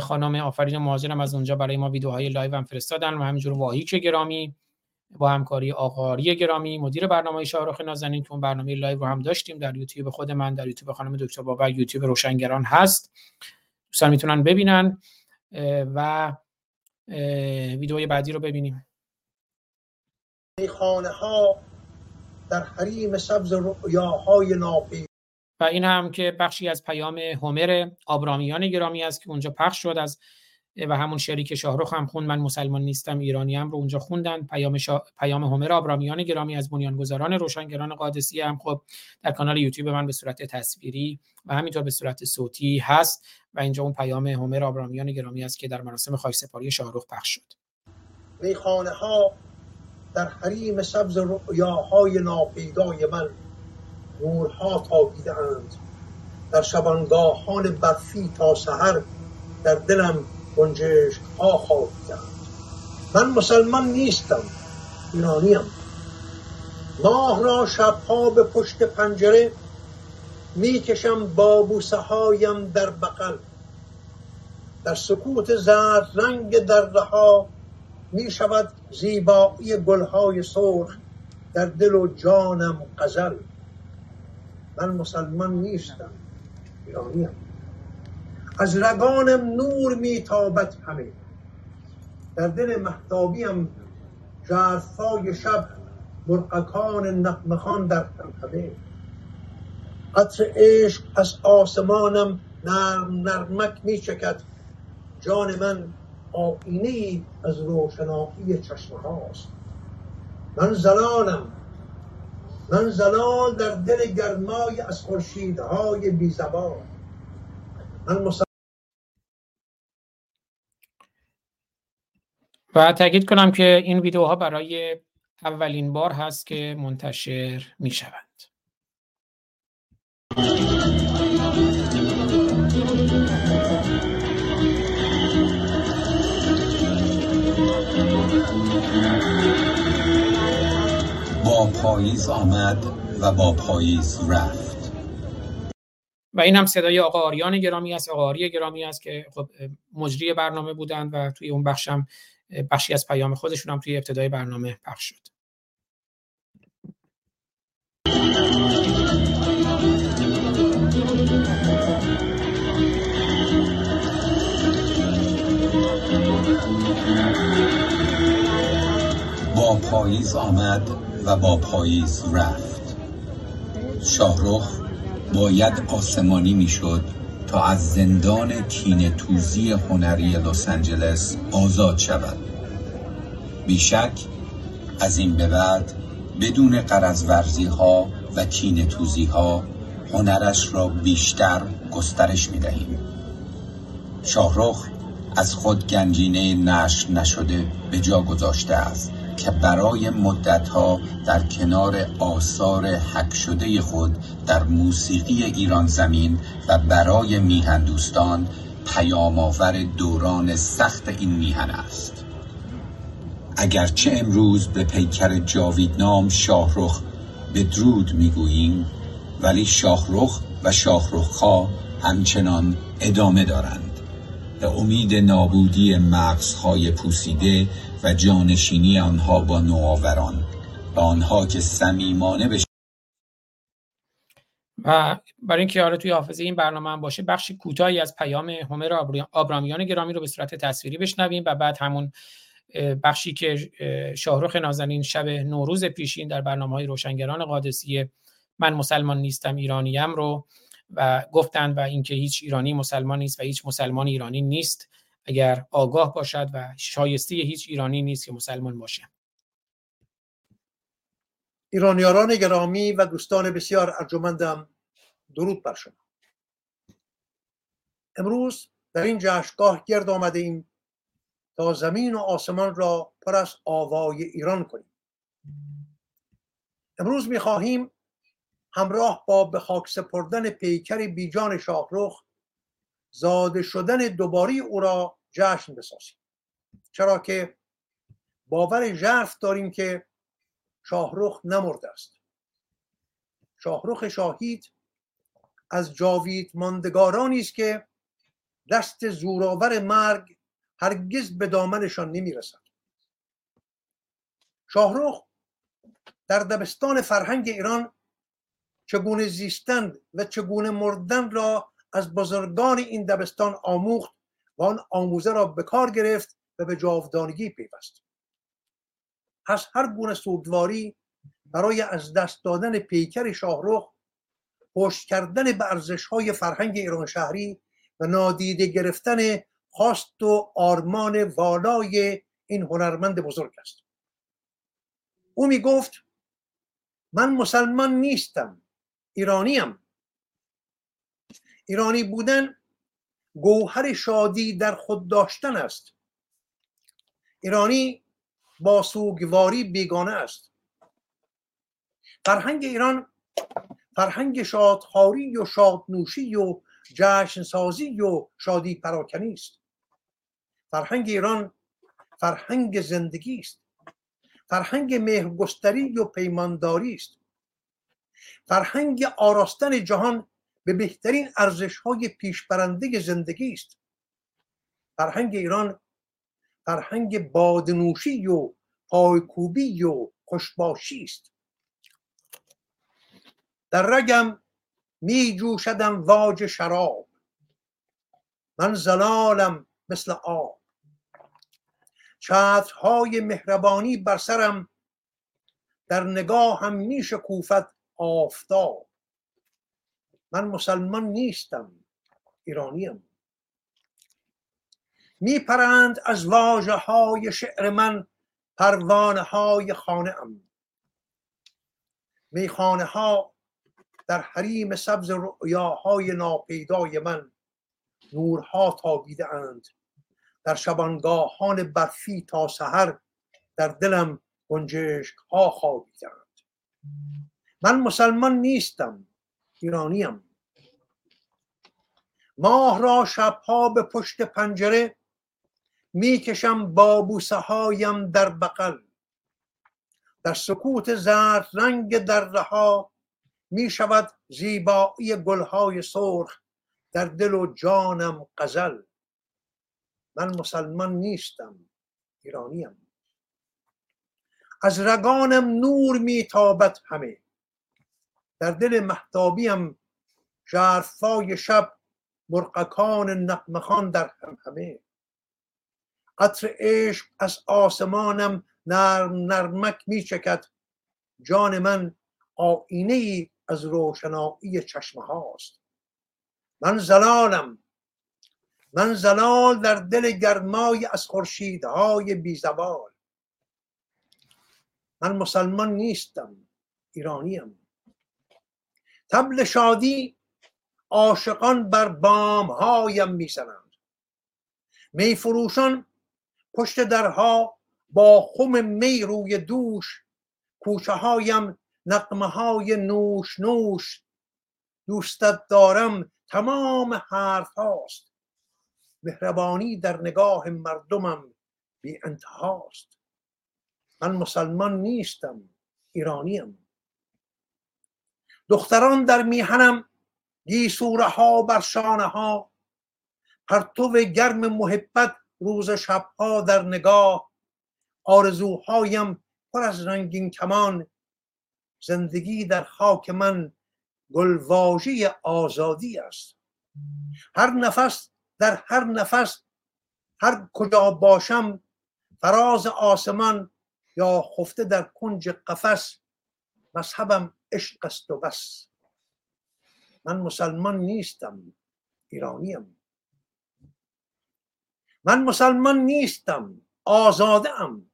خانم آفرین مهاجرم از اونجا برای ما ویدیوهای live هم فرستادن و همینجور واهیک گرامی با همکاری آقاری گرامی مدیر برنامه شاهرخ نازنین که برنامه live رو هم داشتیم در یوتیوب خود من در یوتیوب خانم دکتر بابک یوتیوب روشنگران هست. دوستان می‌تونن ببینن و ویدیوی بعدی رو ببینیم. خانه ها در حریم سبز رؤیاهای ناپی و این هم که بخشی از پیام هومر آبرامیان گرامی است که اونجا پخش شد از و همون شعری که شاهرخ هم خوند من مسلمان نیستم ایرانی هم رو اونجا خوندن. پیام شا... پیام هومر آبرامیان گرامی از بنیانگذاران روشنگران قادسیه هم خب در کانال یوتیوب من به صورت تصویری و همینطور به صورت صوتی هست و اینجا اون پیام هومر آبرامیان گرامی است که در مراسم خاکسپاری شاهرخ پخش شد. میخانه ها در حریم سبز رؤیاهای ناپیدای من نورها تابیده اند. در شبانگاهان برفی تا سحر در دلم گنجشک ها خوابیدند من مسلمان نیستم. ایرانیم ماه را شبها به پشت پنجره می‌کشم با بوسه هایم در بغل. در سکوت زرد رنگ در ها می شود زیبایی گلهای سرخ در دل و جانم قزل من مسلمان نیستم. ایرانیم از رگانم نور میتابد همه. در دل محتابیم جرفای شب مرقکان نقمخان در همه. قطر عشق از آسمانم نرم نرمک می چکد جان من آینه از روشنایی چشمه هاست من زلالم. من زلال در دل گرمای از خورشیدهای بی زبان من و تاکید کنم که این ویدیوها برای اولین بار هست که منتشر می شوند. با پاییز آمد و با پاییز رفت و این هم صدای آقا آریان گرامی است آقا آری گرامی است که خب مجری برنامه بودند و توی اون بخشم بخشی از پیام خودشون هم توی ابتدای برنامه پخش شد. با پاییز آمد و با پاییز رفت. شاهرخ باید آسمانی می‌شد تا از زندان کینه توزی هنری لس آنجلس آزاد شود. بیشک از این به بعد بدون قرض ها و کینه توزی ها هنرش را بیشتر گسترش می دهیم شاهرخ از خود گنجینه نشر نشده به جا گذاشته است. که برای مدتها در کنار آثار حک شده خود در موسیقی ایران زمین و برای میهندوستان پیامآور دوران سخت این میهن است. اگرچه امروز به پیکر جاویدنام شاهرخ به درود می‌گوییم ولی شاهرخ و شاهرخها همچنان ادامه دارند. به امید نابودی مغزهای پوسیده و جانشینی آنها با نوآوران و آنها که صمیمانه به و برای اینکه آره توی حافظه این برنامه هم باشه بخشی کوتاهی از پیام هومر آبرامیان گرامی رو به صورت تصویری بشنویم و بعد همون بخشی که شاهرخ نازنین شب نوروز پیشین در برنامه های روشنگران قادسیه من مسلمان نیستم ایرانیم رو و گفتند و اینکه هیچ ایرانی مسلمان نیست و هیچ مسلمان ایرانی نیست. اگر آگاه باشد و شایسته هیچ ایرانی نیست که مسلمان باشه. ایرانیاران گرامی و دوستان بسیار ارجمندم درود بر شما. امروز در این جشنگاه گرد آمده ایم تا زمین و آسمان را پر از آوای ایران کنیم. امروز می خواهیم همراه با به خاک سپردن پیکر بیجان شاهرخ زاده شدن دوباری او را جشن بسازیم. چرا که باور ژرف داریم که شاهرخ نمرده است. شاهرخ شاهید از جاوید ماندگارانی است که دست زورآور مرگ هرگز به دامنشان نمی‌رسد. شاهرخ در دبستان فرهنگ ایران چگونه زیستند و چگونه مردن را از بزرگان این دبستان آموخت و آن آموزه را به کار گرفت و به جاودانگی پیوست. پس هر گونه سوگواری برای از دست دادن پیکر شاهرخ پشت کردن به ارزش های فرهنگ ایران شهری و نادیده گرفتن خواست و آرمان والای این هنرمند بزرگ است. او می گفت من مسلمان نیستم ایرانیم. ایرانی بودن گوهر شادی در خود داشتن است. ایرانی با سوگواری بیگانه است. فرهنگ ایران فرهنگ شادخواری و شادنوشی و جشن سازی و شادی پراکنی است. فرهنگ ایران فرهنگ زندگی است. فرهنگ مهرگستری و پیمانداری است. فرهنگ آراستن جهان به بهترین ارزش های پیشبرنده زندگی است. فرهنگ ایران فرهنگ بادنوشی و پایکوبی و خوشباشی است. در رگم می جوشدم واج شراب. من زلالم مثل آب. چترهای مهربانی بر سرم. در نگاه هم می شکوفد آفتاب. من مسلمان نیستم. ایرانیم. میپرند از واژه های شعر من پروانه های خانه ام میخانه ها در حریم سبز رؤیاهای ناپیدای من نورها تابیده اند در شبانگاهان برفی تا سحر در دلم گنجشک ها خوابیدند من مسلمان نیستم. ایرانیم. ماه را شبها به پشت پنجره می‌کشم با بوسه هایم در بغل. در سکوت زرد رنگ در ها می شود زیبایی گلهای سرخ در دل و جانم قزل من مسلمان نیستم ایرانیم. از رگانم نور میتابد همه. در دل محتابیم ژرفای شب مرقکان نقمخان در هم همه. قطر عشق از آسمانم نرم نرمک می چکد. جان من آینه ای از روشنایی چشمه هاست. من زلالم. من زلال در دل گرمای از خورشیدهای بیزوال من مسلمان نیستم ایرانیم. تبل شادی عاشقان بر بام هایم می‌زنند. می فروشان پشت درها با خم می روی دوش کوچه هایم نقمه های نوش نوش. دوستت دارم تمام حرف هاست مهربانی در نگاه مردمم بی انتهاست. من مسلمان نیستم ایرانیم. دختران در میهنم گیسوره ها بر شانه ها پرتو گرم محبت روز شبها در نگاه. آرزوهایم پر از رنگین کمان. زندگی در خاک من گلواژی آزادی است. هر نفس در هر نفس هر کجا باشم فراز آسمان یا خفته در کنج قفس مذهبم عشق است و بس. من مسلمان نیستم ایرانیم. من مسلمان نیستم آزاده ام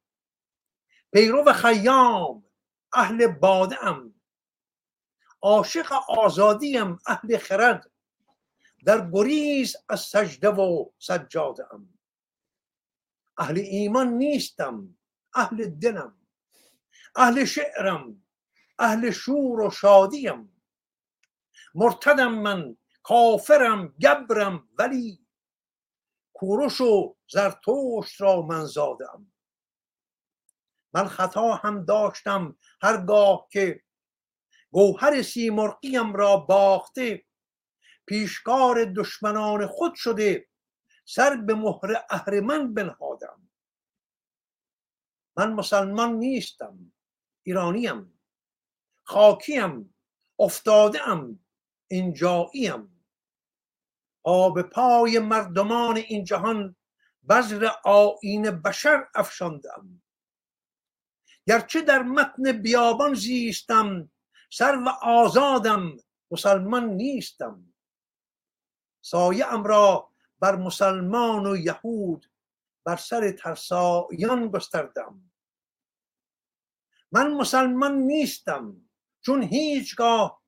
پیرو خیام اهل باده ام. عاشق آزادیم اهل خرد. در گریز از سجده و سجاده ام اهل ایمان نیستم اهل دلم. اهل شعرم اهل شور و شادیم. مرتدم من کافرم گبرم ولی کوروش و زرتشت را من زادم. من خطا هم داشتم هرگاه که گوهر سیمرقیم را باخته پیشکار دشمنان خود شده سر به مهر اهرمن بنهادم. من مسلمان نیستم ایرانیم. خاکیم افتادم اینجاییم. آب پای مردمان این جهان بذر آین بشر افشاندم. گرچه در متن بیابان زیستم سر و آزادم مسلمان نیستم. سایه ام را بر مسلمان و یهود بر سر ترسایان گستردم. من مسلمان نیستم. چون هیچگاه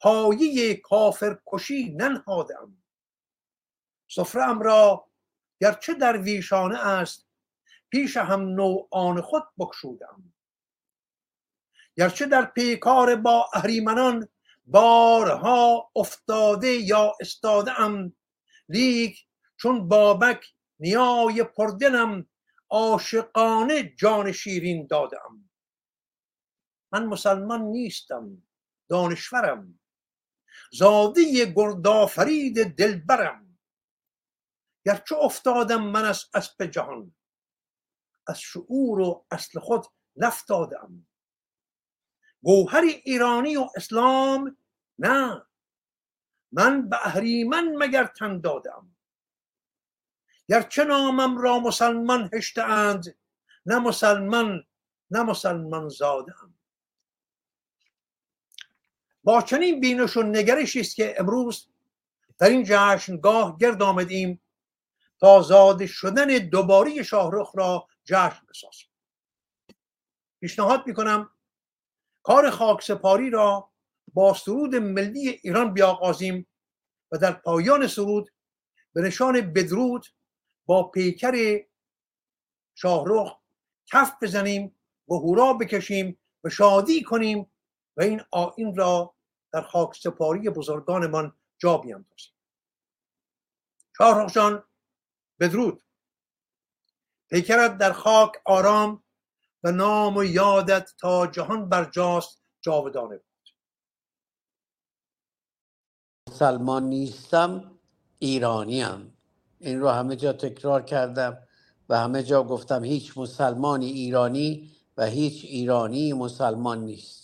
پایه کافر کشی ننهادم. سفرم را گرچه در ویشانه است پیش هم نوعان خود بکشودم گرچه در پیکار با اهریمنان بارها افتاده یا استاده ام لیک چون بابک نیای پردلم عاشقانه جان شیرین دادم من مسلمان نیستم دانشورم. زاده گردآفرید دلبرم. گرچه افتادم من از اسب جهان از شعور و اصل خود نفتادم. گوهر ایرانی و اسلام نه من به اهریمن مگر تن دادم. گرچه نامم را مسلمان هشته اند نه مسلمان نه مسلمان زادم با چنین بینش و نگرشی است که امروز در این جشنگاه گرد آمدیم تا زاده شدن دوباره شاهرخ را جشن بسازیم. پیشنهاد می‌کنم کار خاکسپاری را با سرود ملی ایران بیاغازیم و در پایان سرود به نشان بدرود با پیکر شاهرخ کف بزنیم و هورا بکشیم و شادی کنیم و این آین را در خاک سپاری بزرگانمان جا بیاندازیم شاهرخ جان بدرود. پیکرت در خاک آرام و نام و یادت تا جهان برجاست جاودانه بود. مسلمان نیستم ایرانیم. این رو همه جا تکرار کردم و همه جا گفتم هیچ مسلمانی ایرانی و هیچ ایرانی مسلمان نیست.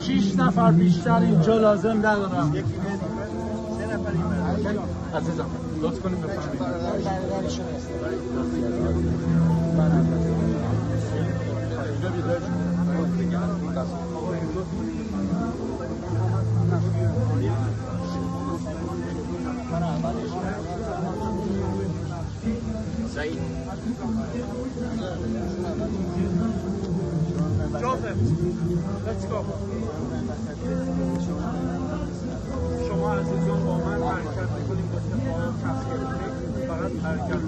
شیش نفر بیشتر اینجا لازم ندارم. عزیزم لطف کنیم Let's go. شما عزیزان با من حرکت می‌کنیم با تصویر فقط حرکت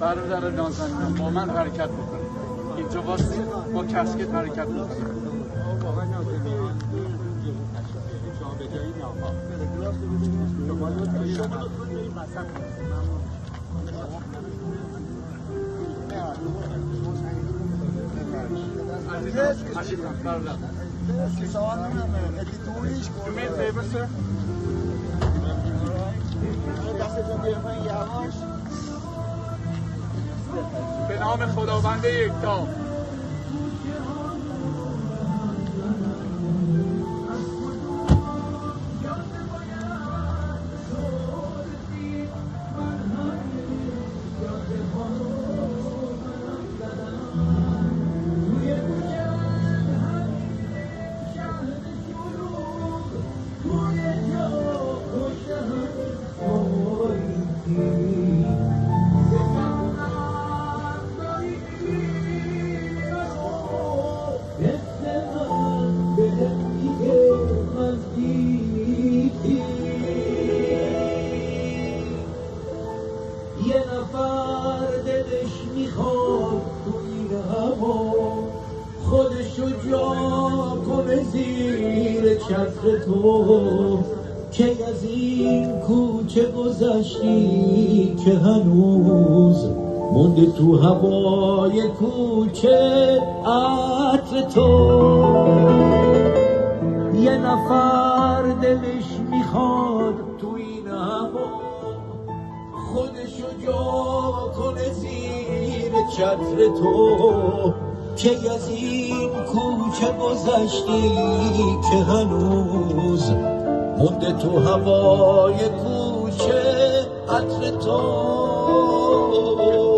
برادر نازنینم با من حرکت واسه با کسکت حرکت بکنید به نام خداوند یکتا چتر تو که از این کوچه گذشتی که هنوز مونده تو هوای کوچه عطر تو.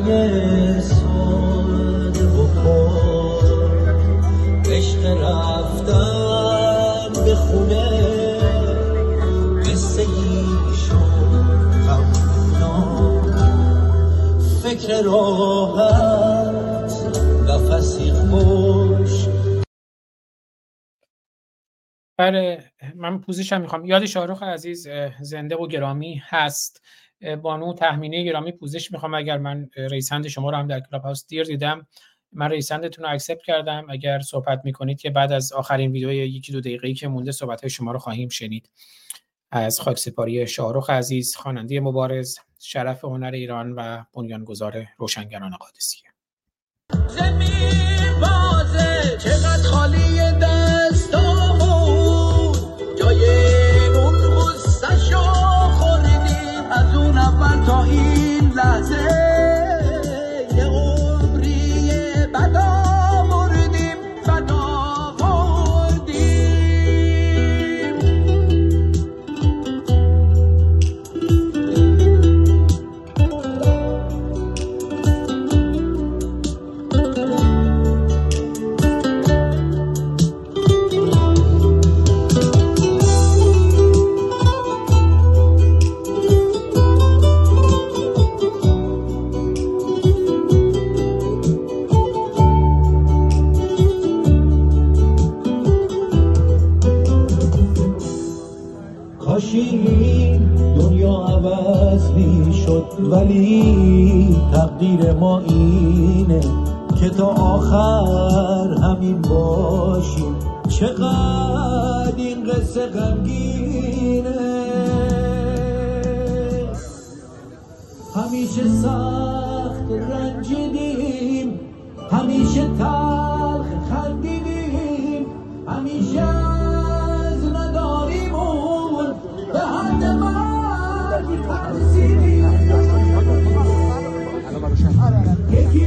دلای ساده و پاک عشق رفتن به خونه قصه فکر راحت نفسی خوش بله من پوزشم می‌خوام. یاد شاهرخ عزیز زنده و گرامی هست. بانو تهمینه گرامی پوزش می‌خوام. اگر من raise hand شما رو هم در Clubhouse دیر دیدم من raise hand تون رو accept کردم. اگر صحبت می‌کنید که بعد از آخرین ویدیو یکی دو دقیقه‌ای که مونده صحبت های شما رو خواهیم شنید. از خاکسپاری شاهرخ عزیز خواننده مبارز شرف هنر ایران و بنیانگذار روشنگران قادسیه. زمین بازه چقدر خالی! ولی تقدیر ما اینه که تا آخر همین باشیم. چقدر این قصه غمگینه. همیشه سخت رنجیدیم همیشه تلخ خندیدیم همیشه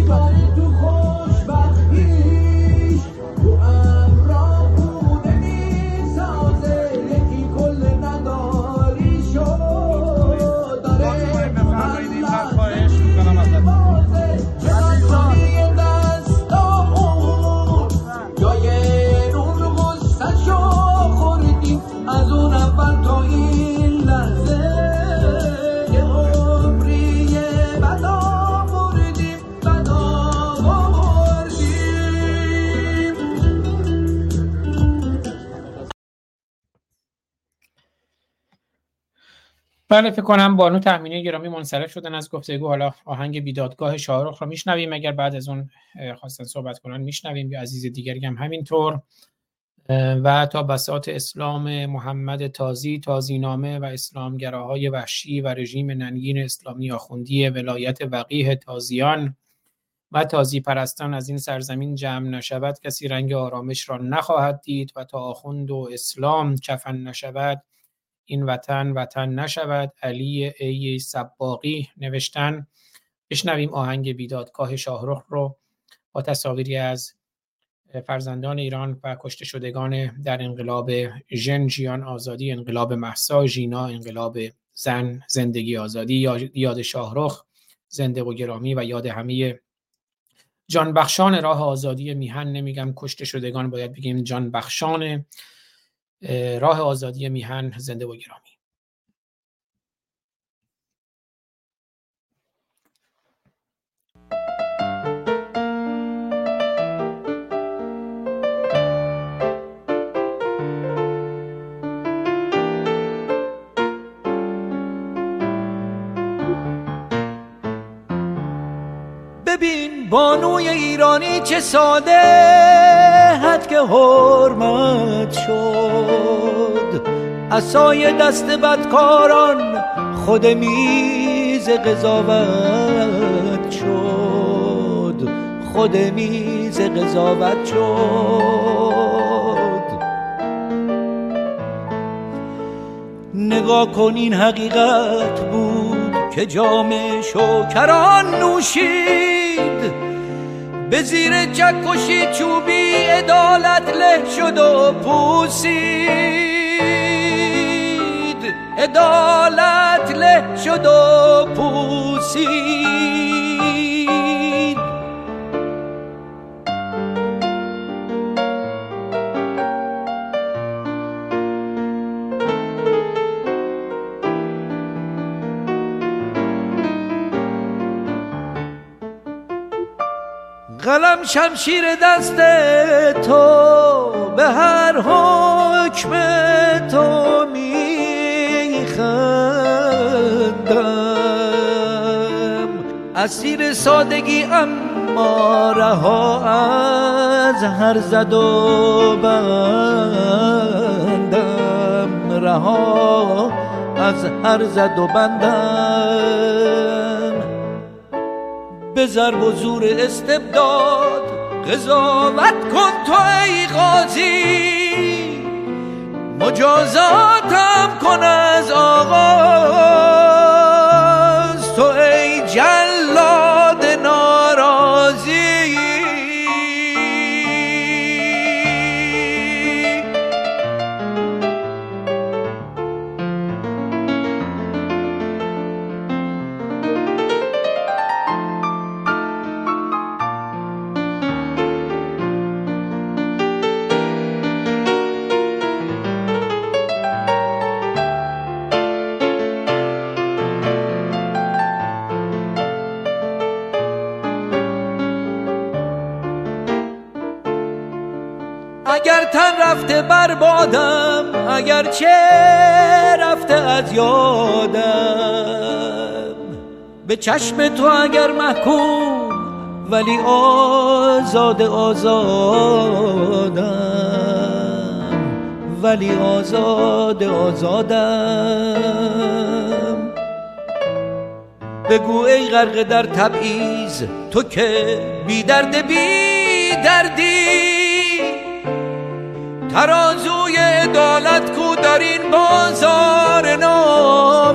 یکی بله فکر کنم بانو تحمینی گرامی منصرف شدن از گفتگو. حالا آهنگ بیدادگاه شاهرخ رو میشنویم. اگر بعد از اون خواستن صحبت کنن میشنویم. یا عزیز دیگری هم همینطور. و تا بساط اسلام محمد تازی تازینامه و اسلامگراهای وحشی و رژیم ننگین اسلامی آخوندی ولایت وقیه تازیان و تازی پرستان از این سرزمین جمع نشود کسی رنگ آرامش را نخواهد دید و تا آخوند و اسلام کفن نشود این وطن وطن نشود. علی ای سباقی نوشتن. بشنویم آهنگ بیدادگاه شاهرخ رو با تصاویری از فرزندان ایران و کشته شدگان در انقلاب ژن جیان آزادی انقلاب محسا ژینا انقلاب زن زندگی آزادی یا- یاد شاهرخ زنده و گرامی و یاد همه جان بخشان راه آزادی میهن. نمیگم کشته شدگان باید بگیم جان بخشان اه، راه آزادی میهن زنده و گرامی. بانوی ایرانی چه ساده حد که حرمت شد. اسای دست بدکاران خود میز قضاوت شد. خود میز قضاوت شد. نگاه کن این حقیقت بود که جام شوکران نوشید. به زیر جکشی چوبی عدالت له شد و پوسید. عدالت له شد و پوسید. قلم شمشیر دست تو به هر حکم تو میخندم. اسیر سادگی اما رها از هر زد و بندم. رها از هر زد و بندم. به ضرب و زور استبداد قضاوت کن تو ای قاضی. مجازاتم کن از آغاز. بربادم اگرچه رفته از یادم. به چشم تو اگر محکوم ولی آزاد آزادم. ولی آزاد آزادم. بگو ای غرق در تبعیض تو که بی درد بی دردی ترازوی عدالت کو در این بازار نامردی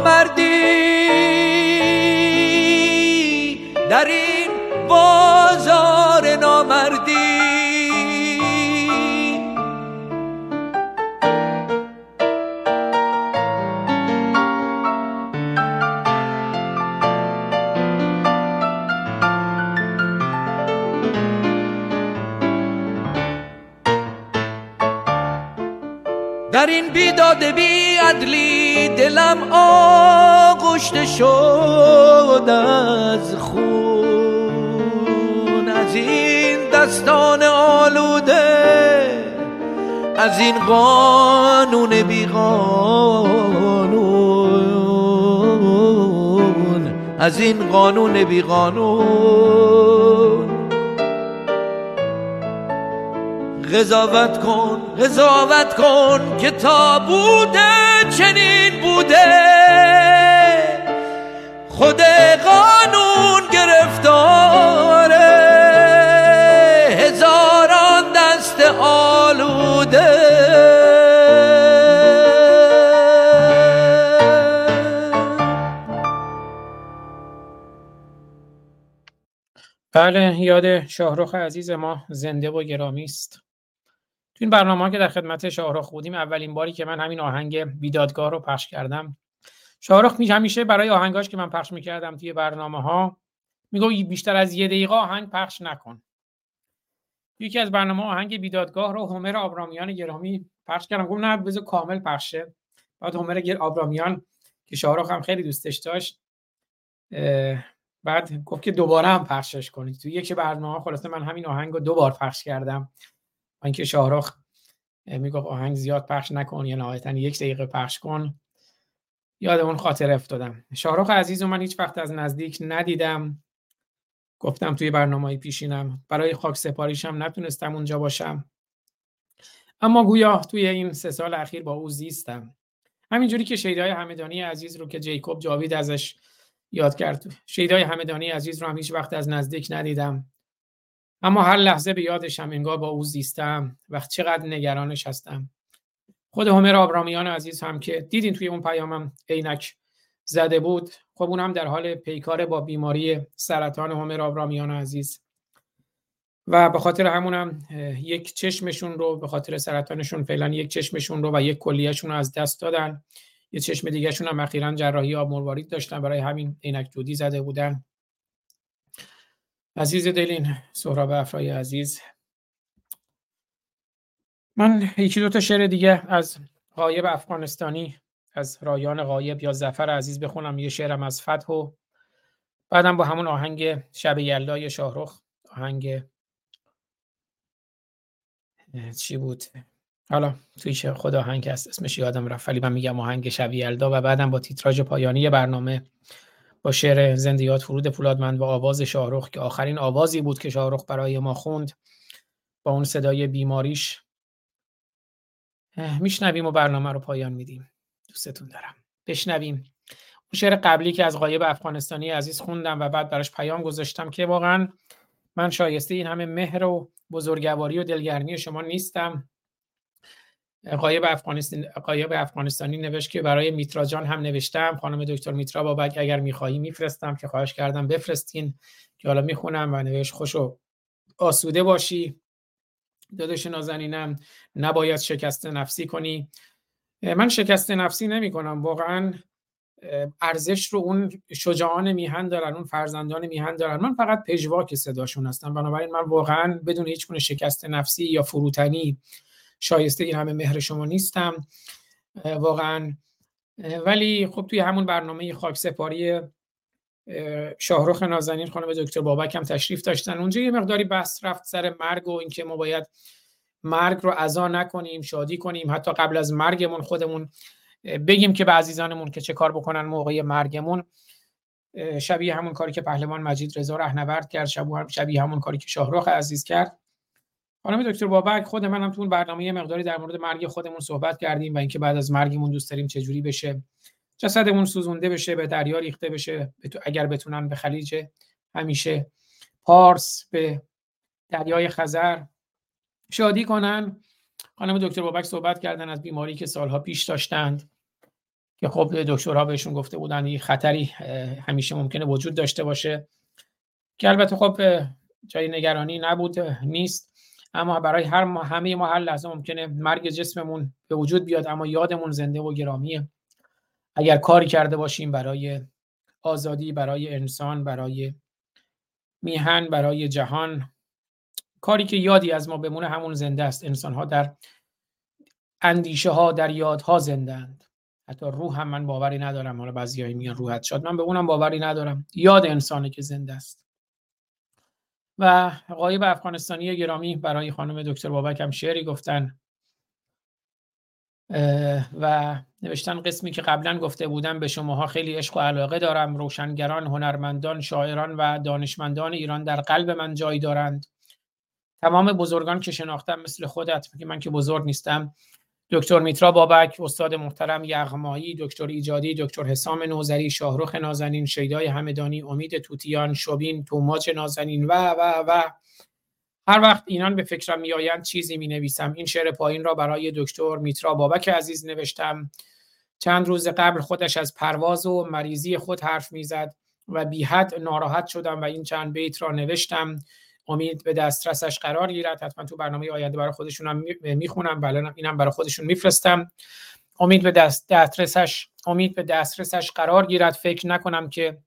بیداد بی عدلی دلم آغشته شد از خون. از این دستان آلوده از این قانون بی قانون از این قانون بی قانون قضاوت کن قضاوت کن که تا بوده چنین بوده. خود قانون گرفتاره هزاران دست آلوده. بله یاد شاهرخ عزیز ما زنده و گرامی است. این برنامه که در خدمت شاهرخ بودیم اولین باری که من همین آهنگ بیدادگاه رو پخش کردم. شاهرخ می همیشه برای آهنگاش که من پخش می‌کردم توی برنامه ها میگو بیشتر از یه دقیقه آهنگ پخش نکن. یکی از برنامه آهنگ بیدادگاه رو هومر آبرامیان گرامی پخش کردم. گفتم نه بذار کامل پخشه. بعد هومر آبرامیان که شاهرخ هم خیلی دوستش داشت بعد گفت که دوباره هم پخشش کنید. تو یک برنامه خلاصه من همین آهنگ رو دو بار پخش کردم. اینکه شاهرخ می‌گفت آهنگ زیاد پخش نکن یا نهایتا یک دقیقه پخش کن. یاد اون خاطر افتادم. شاهرخ عزیز رو من هیچ وقت از نزدیک ندیدم. گفتم توی برنامه پیشینم. برای خاک سپاریشم نتونستم اونجا باشم. اما گویا توی این سه سال اخیر با او زیستم. همینجوری که شیدای همدانی عزیز رو که جیکوب جاوید ازش یاد کرد. شیدای همدانی عزیز رو هم هیچ وقت از نزدیک ندیدم. اما هر لحظه به یادشم انگار با او زیستم وقت چقدر نگرانش هستم. خود همر آبرامیان عزیز هم که دیدین توی اون پیامم عینک زده بود خب اون در حال پیکار با بیماری سرطان همر آبرامیان عزیز. و به خاطر همونم یک چشمشون رو به خاطر سرطانشون فعلا یک چشمشون رو و یک کلیهشون رو از دست دادن. یه چشم دیگهشون هم اخیرا جراحی آب مروارید داشتن برای همین عینک دودی زده بودن. عزیز دلین سهراب افرای عزیز. من یکی دو تا شعر دیگه از غایب افغانستانی از رایان غایب یا زفر عزیز بخونم. یه شعرم از فتح و بعدم با همون آهنگ شب یلدای شاهرخ. آهنگ چی بود؟ حالا توی خدا آهنگ هست اسمش یادم رفت ولی من میگم آهنگ شب یلدا و بعدم با تیتراژ پایانی برنامه. با شعر زندیات فرود پولادمند و آواز شاهرخ که آخرین آوازی بود که شاهرخ برای ما خوند. با اون صدای بیماریش میشنویم و برنامه رو پایان میدیم. دوستتون دارم. بشنویم. اون شعر قبلی که از غایب افغانستانی عزیز خوندم و بعد براش پیام گذاشتم که واقعا من شایسته این همه مهر و بزرگواری و دلگرمی شما نیستم. قایب افغانستانی قایب افغانستانی نوشت که برای میترا جان هم نوشتم. خانم دکتر میترا بابک اگر می‌خواهی میفرستم که خواهش کردم بفرستین. که حالا می‌خونم و نوشت خوشو آسوده باشی. داداش نازنینم نباید شکست نفسی کنی. من شکست نفسی نمی کنم واقعا ارزش رو اون شجاعان میهن دارن اون فرزندان میهن دارن. من فقط پژواک صداشون هستم. بنابراین من واقعا بدون هیچ شکست نفسی یا فروتنی شایسته این همه مهر شما نیستم. واقعا. ولی خب توی همون برنامه خاک سپاری شاهرخ نازنین خانم دکتر بابک هم تشریف داشتن. اونجا یه مقداری بحث رفت سر مرگ و اینکه ما باید مرگ رو عزا نکنیم شادی کنیم. حتی قبل از مرگمون خودمون بگیم که به عزیزانمون که چه کار بکنن موقع مرگمون. شبیه همون کاری که پهلوان مجید رضا رهنورد کرد شبیه همون کاری که شاهرخ عزیز کرد. خانم دکتر بابک خود منم تو اون برنامه یه مقداری در مورد مرگ خودمون صحبت کردیم و اینکه بعد از مرگمون دوست داریم چجوری بشه. جسدمون سوزونده بشه به دریا ریخته بشه اگر بتونن به خلیج همیشه پارس به دریای خزر شادی کنن. خانم دکتر بابک صحبت کردن از بیماری که سالها پیش داشتند که خب دکترها بهشون گفته بودن این خطری همیشه ممکنه وجود داشته باشه. که البته خب جای نگرانی نبود نیست. اما برای هر ما همه ما هر لحظه ممکنه مرگ جسممون به وجود بیاد اما یادمون زنده و گرامیه. اگر کاری کرده باشیم برای آزادی برای انسان برای میهن برای جهان کاری که یادی از ما بمونه همون زنده است. انسان ها در اندیشه ها در یادها زنده اند. حتی روح هم من باوری ندارم. حالا بعضیایی میگن روحت شاد. من به اونم باوری ندارم. یاد انسانی که زنده است. و قایب افغانستانی گرامی برای خانم دکتر بابک هم شعری گفتن و نوشتن قسمی که قبلا گفته بودم به شماها خیلی عشق و علاقه دارم. روشنگران هنرمندان شاعران و دانشمندان ایران در قلب من جای دارند. تمام بزرگان که شناختم مثل خودت که من که بزرگ نیستم. دکتر میترا بابک استاد محترم یغمایی دکتر ایجادی دکتر حسام نوزری شاهرخ نازنین شیدای همدانی امید توتیان شبین توماج نازنین و و و. هر وقت اینان به فکرم میآیند چیزی می نویسم این شعر پایین را برای دکتر میترا بابک عزیز نوشتم. چند روز قبل خودش از پرواز و مریضی خود حرف می‌زد و بی حد ناراحت شدم و این چند بیت را نوشتم. امید به دسترسش قرار گیرد. حتما تو برنامه آینده برای خودشون هم می‌خونم. بله اینم برای خودشون میفرستم. امید به دست دسترسش امید به دسترسش قرار گیرد. فکر نکنم که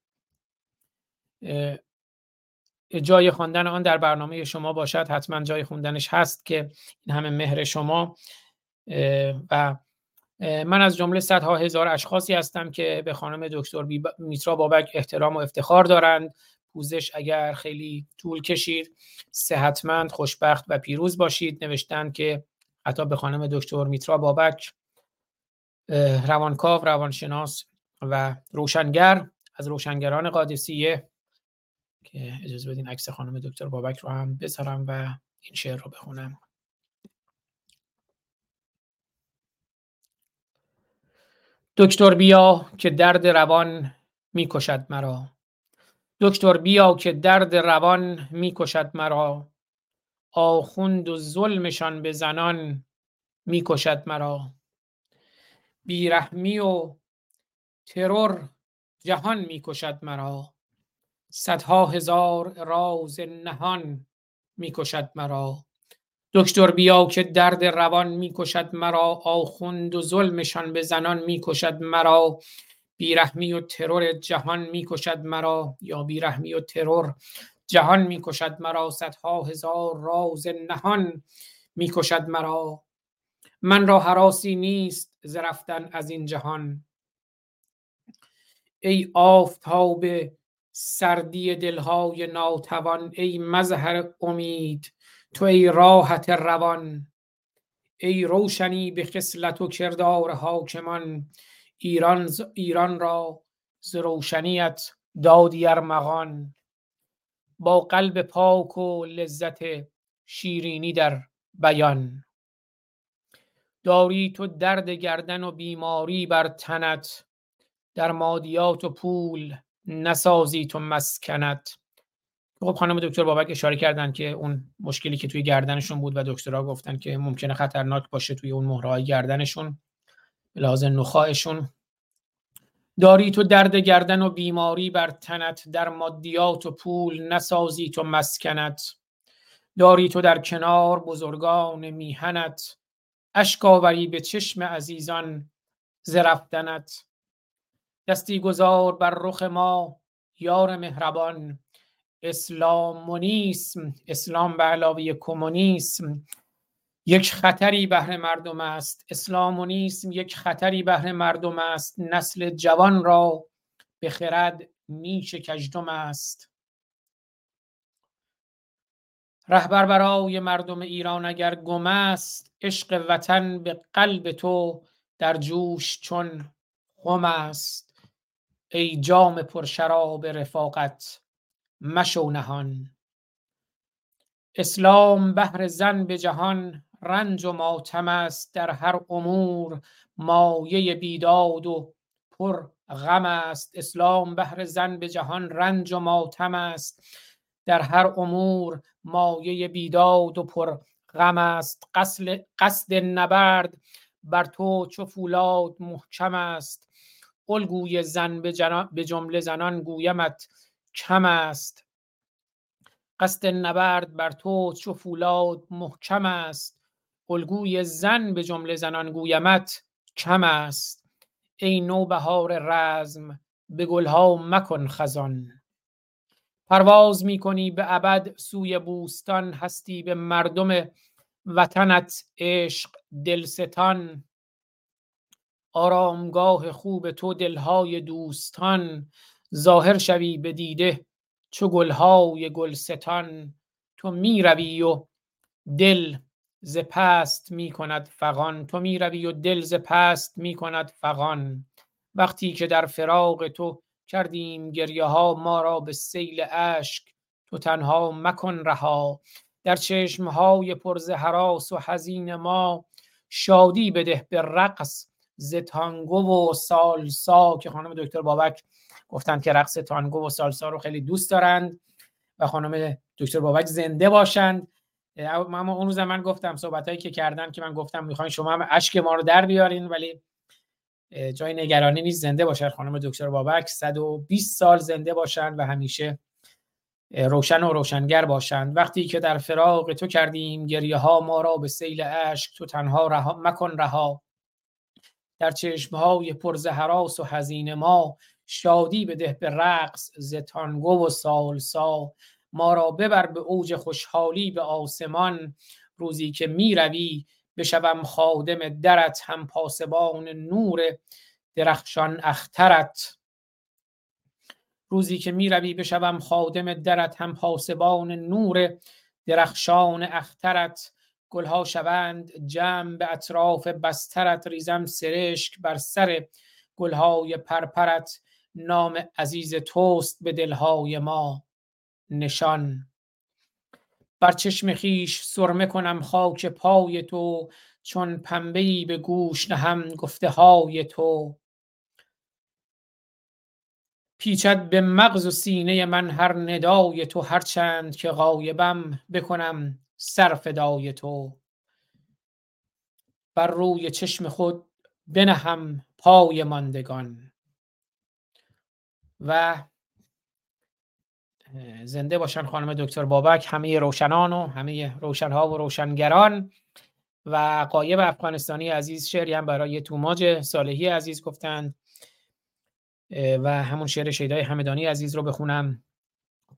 جای خواندن آن در برنامه شما باشد. حتما جای خوندنش هست که این همه مهر شما و من از جمله صدها هزار اشخاصی هستم که به خانم دکتر میترا بابک احترام و افتخار دارند. پوزش اگر خیلی طول کشید صحتمند خوشبخت و پیروز باشید. نوشتن که حتی به خانم دکتر میترا بابک روانکاو روانشناس و روشنگر از روشنگران قادسیه که اجازه بدین عکس خانم دکتر بابک رو هم بذارم و این شعر رو بخونم. دکتر بیا که درد روان می‌کشد مرا. دکتر بیا که درد روان می‌کشد مرا. آخوند و ظلمشان به زنان می‌کشد مرا. بیرحمی و ترور جهان می‌کشد مرا. صدها هزار راز نهان می‌کشد مرا. دکتر بیا که درد روان می‌کشد مرا. آخوند و ظلمشان به زنان می‌کشد مرا. بیرحمی و ترور جهان می‌کشد مرا یا بیرحمی و ترور جهان می‌کشد مرا صدها هزار راز نهان می‌کشد مرا. من را حراسی نیست ز رفتن از این جهان. ای آفتاب سردی دلهای ناتوان ای مظهر امید تو ای راحت روان. ای روشنی به خصلت و کردار حاکمان ایران, ایران را ز روشنیت دادی ارمغان. با قلب پاک و لذت شیرینی در بیان. داری تو درد گردن و بیماری بر تنت. در مادیات و پول نسازی تو مسکنت. خب خانم دکتر بابک اشاره کردن که اون مشکلی که توی گردنشون بود و دکترها گفتن که ممکنه خطرناک باشه توی اون مهرهای گردنشون. لحاظ نخواهشون داری تو درد گردن و بیماری بر تنت در مادیات و پول نسازی تو مسکنت. داری تو در کنار بزرگان میهنت. اشکاوری به چشم عزیزان زرفتنت دستی گذار بر رخ ما یار مهربان. اسلامونیسم اسلام به علاوه کمونیسم. یک خطری بهر مردم است. اسلامونیسم یک خطری بهر مردم است. نسل جوان را به خرد نیش کجدم است. رهبر برای مردم ایران اگر گم است عشق وطن به قلب تو در جوش چون خم است. ای جام پرشراب رفاقت مشو نهان. اسلام بهر زن به جهان رنج و ماتم است در هر امور مایه بیداد و پر غم است. اسلام بهر زن به جهان رنج و ماتم است. در هر امور مایه بیداد و پر غم است. قصد, قصد نبرد بر تو چو فولاد محکم است. الگوی زن به, جمله زنان گویمت کم است. قصد نبرد بر تو چو فولاد محکم است. الگوی زن به جمله زنان گویمت کم است. ای نوبهار رزم به گلها مکن خزان. پرواز می کنی به ابد سوی بوستان هستی به مردم وطنت عشق دلستان. آرامگاه خوب تو دلهای دوستان ظاهر شوی به دیده چو گلهای گلستان. تو می روی و دل ز پست می کند فغان. تو می روی و دل ز پست می کند فغان. وقتی که در فراق تو کردیم گریه ها ما را به سیل اشک تو تنها مکن رها. در چشم های پر ز هراس و حزین ما شادی بده به رقص ز تانگو و سالسا که خانم دکتر بابک گفتن که رقص تانگو و سالسا رو خیلی دوست دارند و خانم دکتر بابک زنده باشند. اما اون روز من گفتم صحبت هایی که کردن که من گفتم می‌خواین شما هم اشک ما رو در بیارین ولی جای نگرانی نیست. زنده باشد خانم دکتر بابک. 120 سال زنده باشند و همیشه روشن و روشنگر باشند وقتی که در فراق تو کردیم گریه ها ما را به سیل اشک تو تنها رها مکن رها. در چشم های پر ز هراس و حزین ما شادی بده به رقص ز تانگو و سالسا. ما را ببر به اوج خوشحالی به آسمان. روزی که می روی بشوم خادم درت هم پاسبان نور درخشان اخترت. روزی که می روی بشوم خادم درت هم پاسبان نور درخشان اخترت. گلها شوند جمع به اطراف بسترت ریزم سرشک بر سر گلهای پرپرت. نام عزیز توست به دلهای ما. نشان. بر چشم خیش سرمه کنم خاک پای تو چون پنبه‌ای به گوش نهم گفته های تو. پیچد به مغز و سینه من هر ندای تو هر چند که غایبم بکنم سر فدای تو. بر روی چشم خود بنهم پای ماندگان. و زنده باشن خانم دکتر بابک. همه روشنان و همه روشنها و روشنگران. و قایب افغانستانی عزیز شعری هم برای توماج صالحی عزیز گفتند. و همون شعر شیدای همدانی عزیز رو بخونم.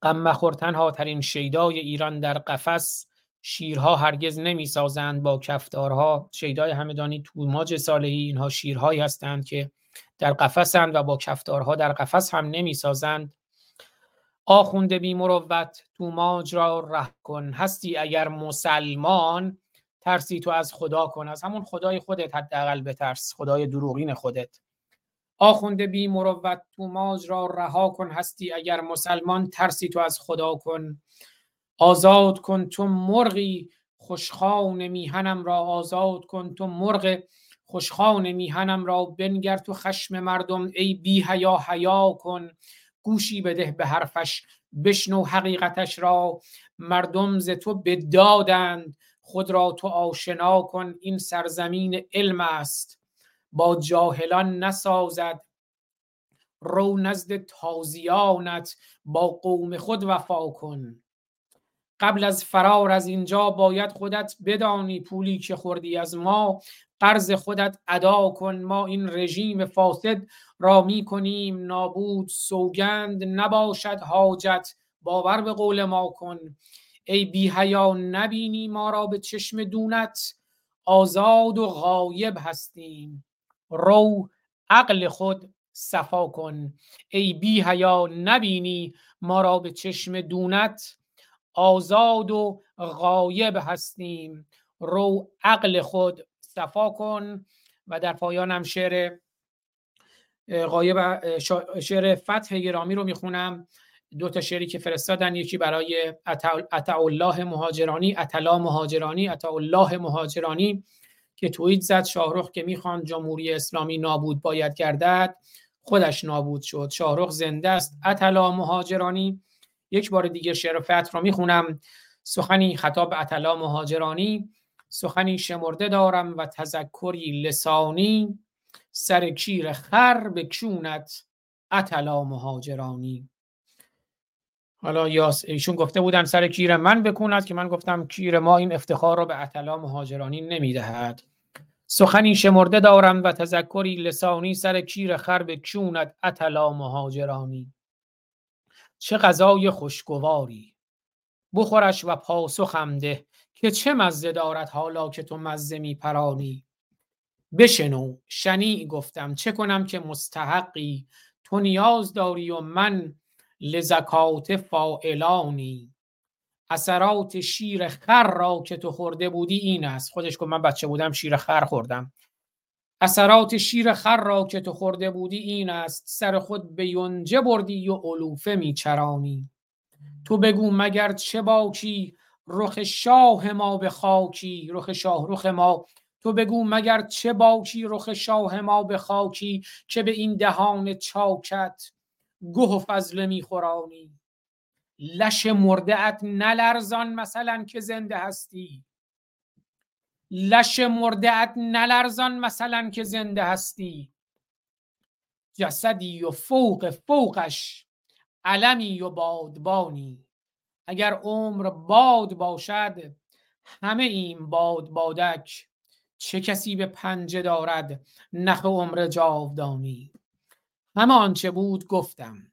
غم مخور تنها ترین شیدای ایران در قفس. شیرها هرگز نمی سازند با کفتارها. شیدای همدانی توماج صالحی اینها شیرهایی هستند که در قفسند و با کفتارها در قفس هم نمی سازند آخونده بی مروت توماج را ره کن. هستی اگر مسلمان ترسی تو از خدا کن. از همون خدای خودت حداقل بترس. خدای دروغین خودت. آخونده بی مروت توماج را رها کن. هستی اگر مسلمان ترسی تو از خدا کن. آزاد کن تو مرغی خوشخوان میهنم را. آزاد کن تو مرغ خوشخوان میهنم را. بنگر تو خشم مردم ای بی حیا حیا کن. گوشی بده به حرفش بشنو حقیقتش را. مردم ز تو بدادند خود را تو آشنا کن این سرزمین علم است. با جاهلان نسازد رو نزد تازیانت با قوم خود وفا کن. قبل از فرار از اینجا باید خودت بدانی پولی که خوردی از ما. قرض خودت ادا کن. ما این رژیم فاسد را می کنیم نابود سوگند نباشد حاجت. باور به قول ما کن. ای بی حیا نبینی ما را به چشم دونت. آزاد و غایب هستیم. رو عقل خود صفا کن. ای بی حیا نبینی ما را به چشم دونت. آزاد و غایب هستیم. رو عقل خود صفا کن و در پایانم شعر غایب شعر فتح گرامی رو می‌خونم. دو تا شعری که فرستادن یکی برای عطا الله مهاجرانی عطلا مهاجرانی عطا الله مهاجرانی که توییت زد شاهرخ که می‌خوان جمهوری اسلامی نابود باید گردد خودش نابود شد. شاهرخ زنده است عطلا مهاجرانی. یک بار دیگه شعر فتح رو می‌خونم. سخنی خطاب عطلا مهاجرانی. سخنی شمرده دارم و تذکری لسانی سر کیر خر بکشونت عطلا مهاجرانی. حالا یا ایشون گفته بودن سر کیر من بکوند که من گفتم کیر ما این افتخار را به عطلا مهاجرانی نمی‌دهد. سخنی شمرده دارم و تذکری لسانی سر کیر خر بکشوند عطلا مهاجرانی. چه غذای خوشگواری. بخورش و پاسخم ده. که چه مزه دارد حالا که تو مزه می پرانی بشنو شنی گفتم چه کنم که مستحقی؟ تو نیاز داری و من لزکات فائلانی اثرات شیر خر را که تو خورده بودی این است. خودش گفت من بچه بودم شیر خر خوردم. اثرات شیر خر را که تو خورده بودی این است. سر خود به یونجه بردی و علوفه میچرانی. تو بگو مگر چه باکی؟ رخ شاه ما به خاکی رخ شاه رخ ما. تو بگو مگر چه باکی رخ شاه ما به خاکی که به این دهان چاکت گه و فضله میخورانی لش مرده نلرزان مثلا که زنده هستی. لش مرده نلرزان مثلا که زنده هستی. جسدی و فوق فوقش علمی و بادبانی. اگر عمر باد باشد همه این باد بادک. چه کسی به پنجه دارد؟ نخ عمر جاودانی. همه آنچه بود گفتم.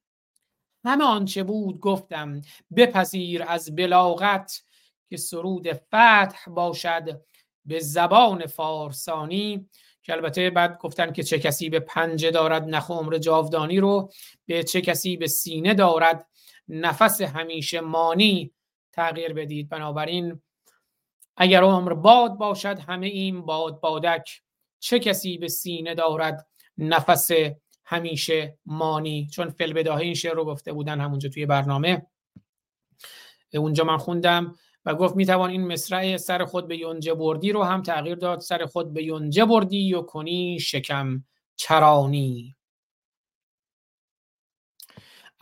همه آنچه بود گفتم. بپذیر از بلاغت که سرود فتح باشد به زبان فارسانی. که البته بعد گفتن که چه کسی به پنجه دارد نخ عمر جاودانی رو. به چه کسی به سینه دارد نفس همیشه مانی تغییر بدید. بنابراین اگر عمر باد باشد همه این باد بادک. چه کسی به سینه دارد نفس همیشه مانی؟ چون فل بداهه این شعر رو گفته بودن همونجا توی برنامه. اونجا من خوندم و گفت می‌توان این مصرع سر خود به یونجه بردی رو هم تغییر داد. سر خود به یونجه بردی و کنی شکم چرانی.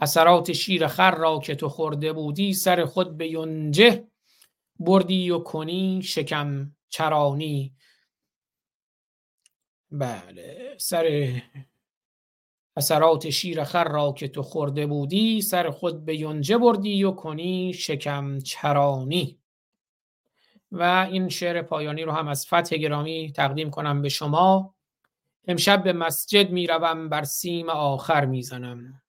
اثرات شیر خر را که تو خورده بودی سر خود به یونجه بردی و کنی شکم چرانی. بله سر اثرات شیر خر را که تو خورده بودی سر خود به یونجه بردی و کنی شکم چرانی. و این شعر پایانی رو هم از فتح گرامی تقدیم کنم به شما. امشب به مسجد می‌روم بر سیم آخر می‌زنم.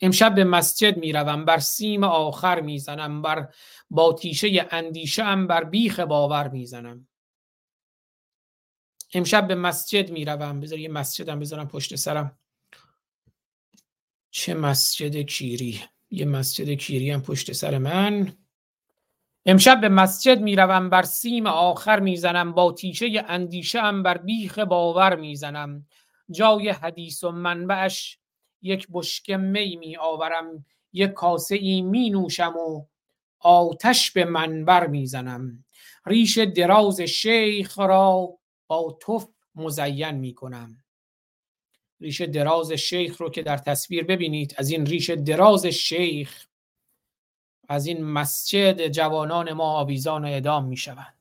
امشب به مسجد می‌روم بر سیم آخر می‌زنم بر با تیشه اندیشه ام بر بیخ باور می‌زنم. امشب به مسجد می‌روم. بذار یه مسجدم بذارم پشت سرم. چه مسجد کیری؟ یه مسجد کیری هم پشت سر من. امشب به مسجد می‌روم بر سیم آخر می‌زنم با تیشه اندیشه ام بر بیخ باور می‌زنم. جای حدیث و منبعش یک بشک می می آورم یک کاسه ای می نوشم و آتش به منبر می‌زنم. ریش دراز شیخ را با توف مزین می کنم ریش دراز شیخ رو که در تصویر ببینید از این ریش دراز شیخ از این مسجد جوانان ما آویزان و ادام می شوند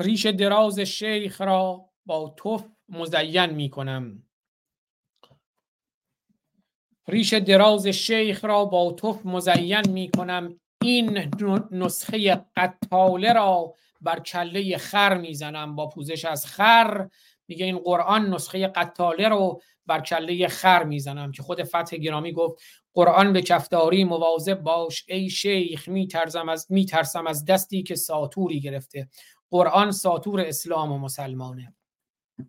ریش دراز شیخ را با توف مزین می کنم. ریش دراز شیخ را با توف مزین می کنم. این نسخه قطاله را بر کله خر می‌زنم با پوزش از خر میگه این قرآن نسخه قطاله رو بر کله خر می‌زنم که خود فتح گرامی گفت قرآن به کفداری مواظب باش ای شیخ میترسم از میترسم از دستی که ساتوری گرفته. قرآن ساتور اسلام و مسلمانه.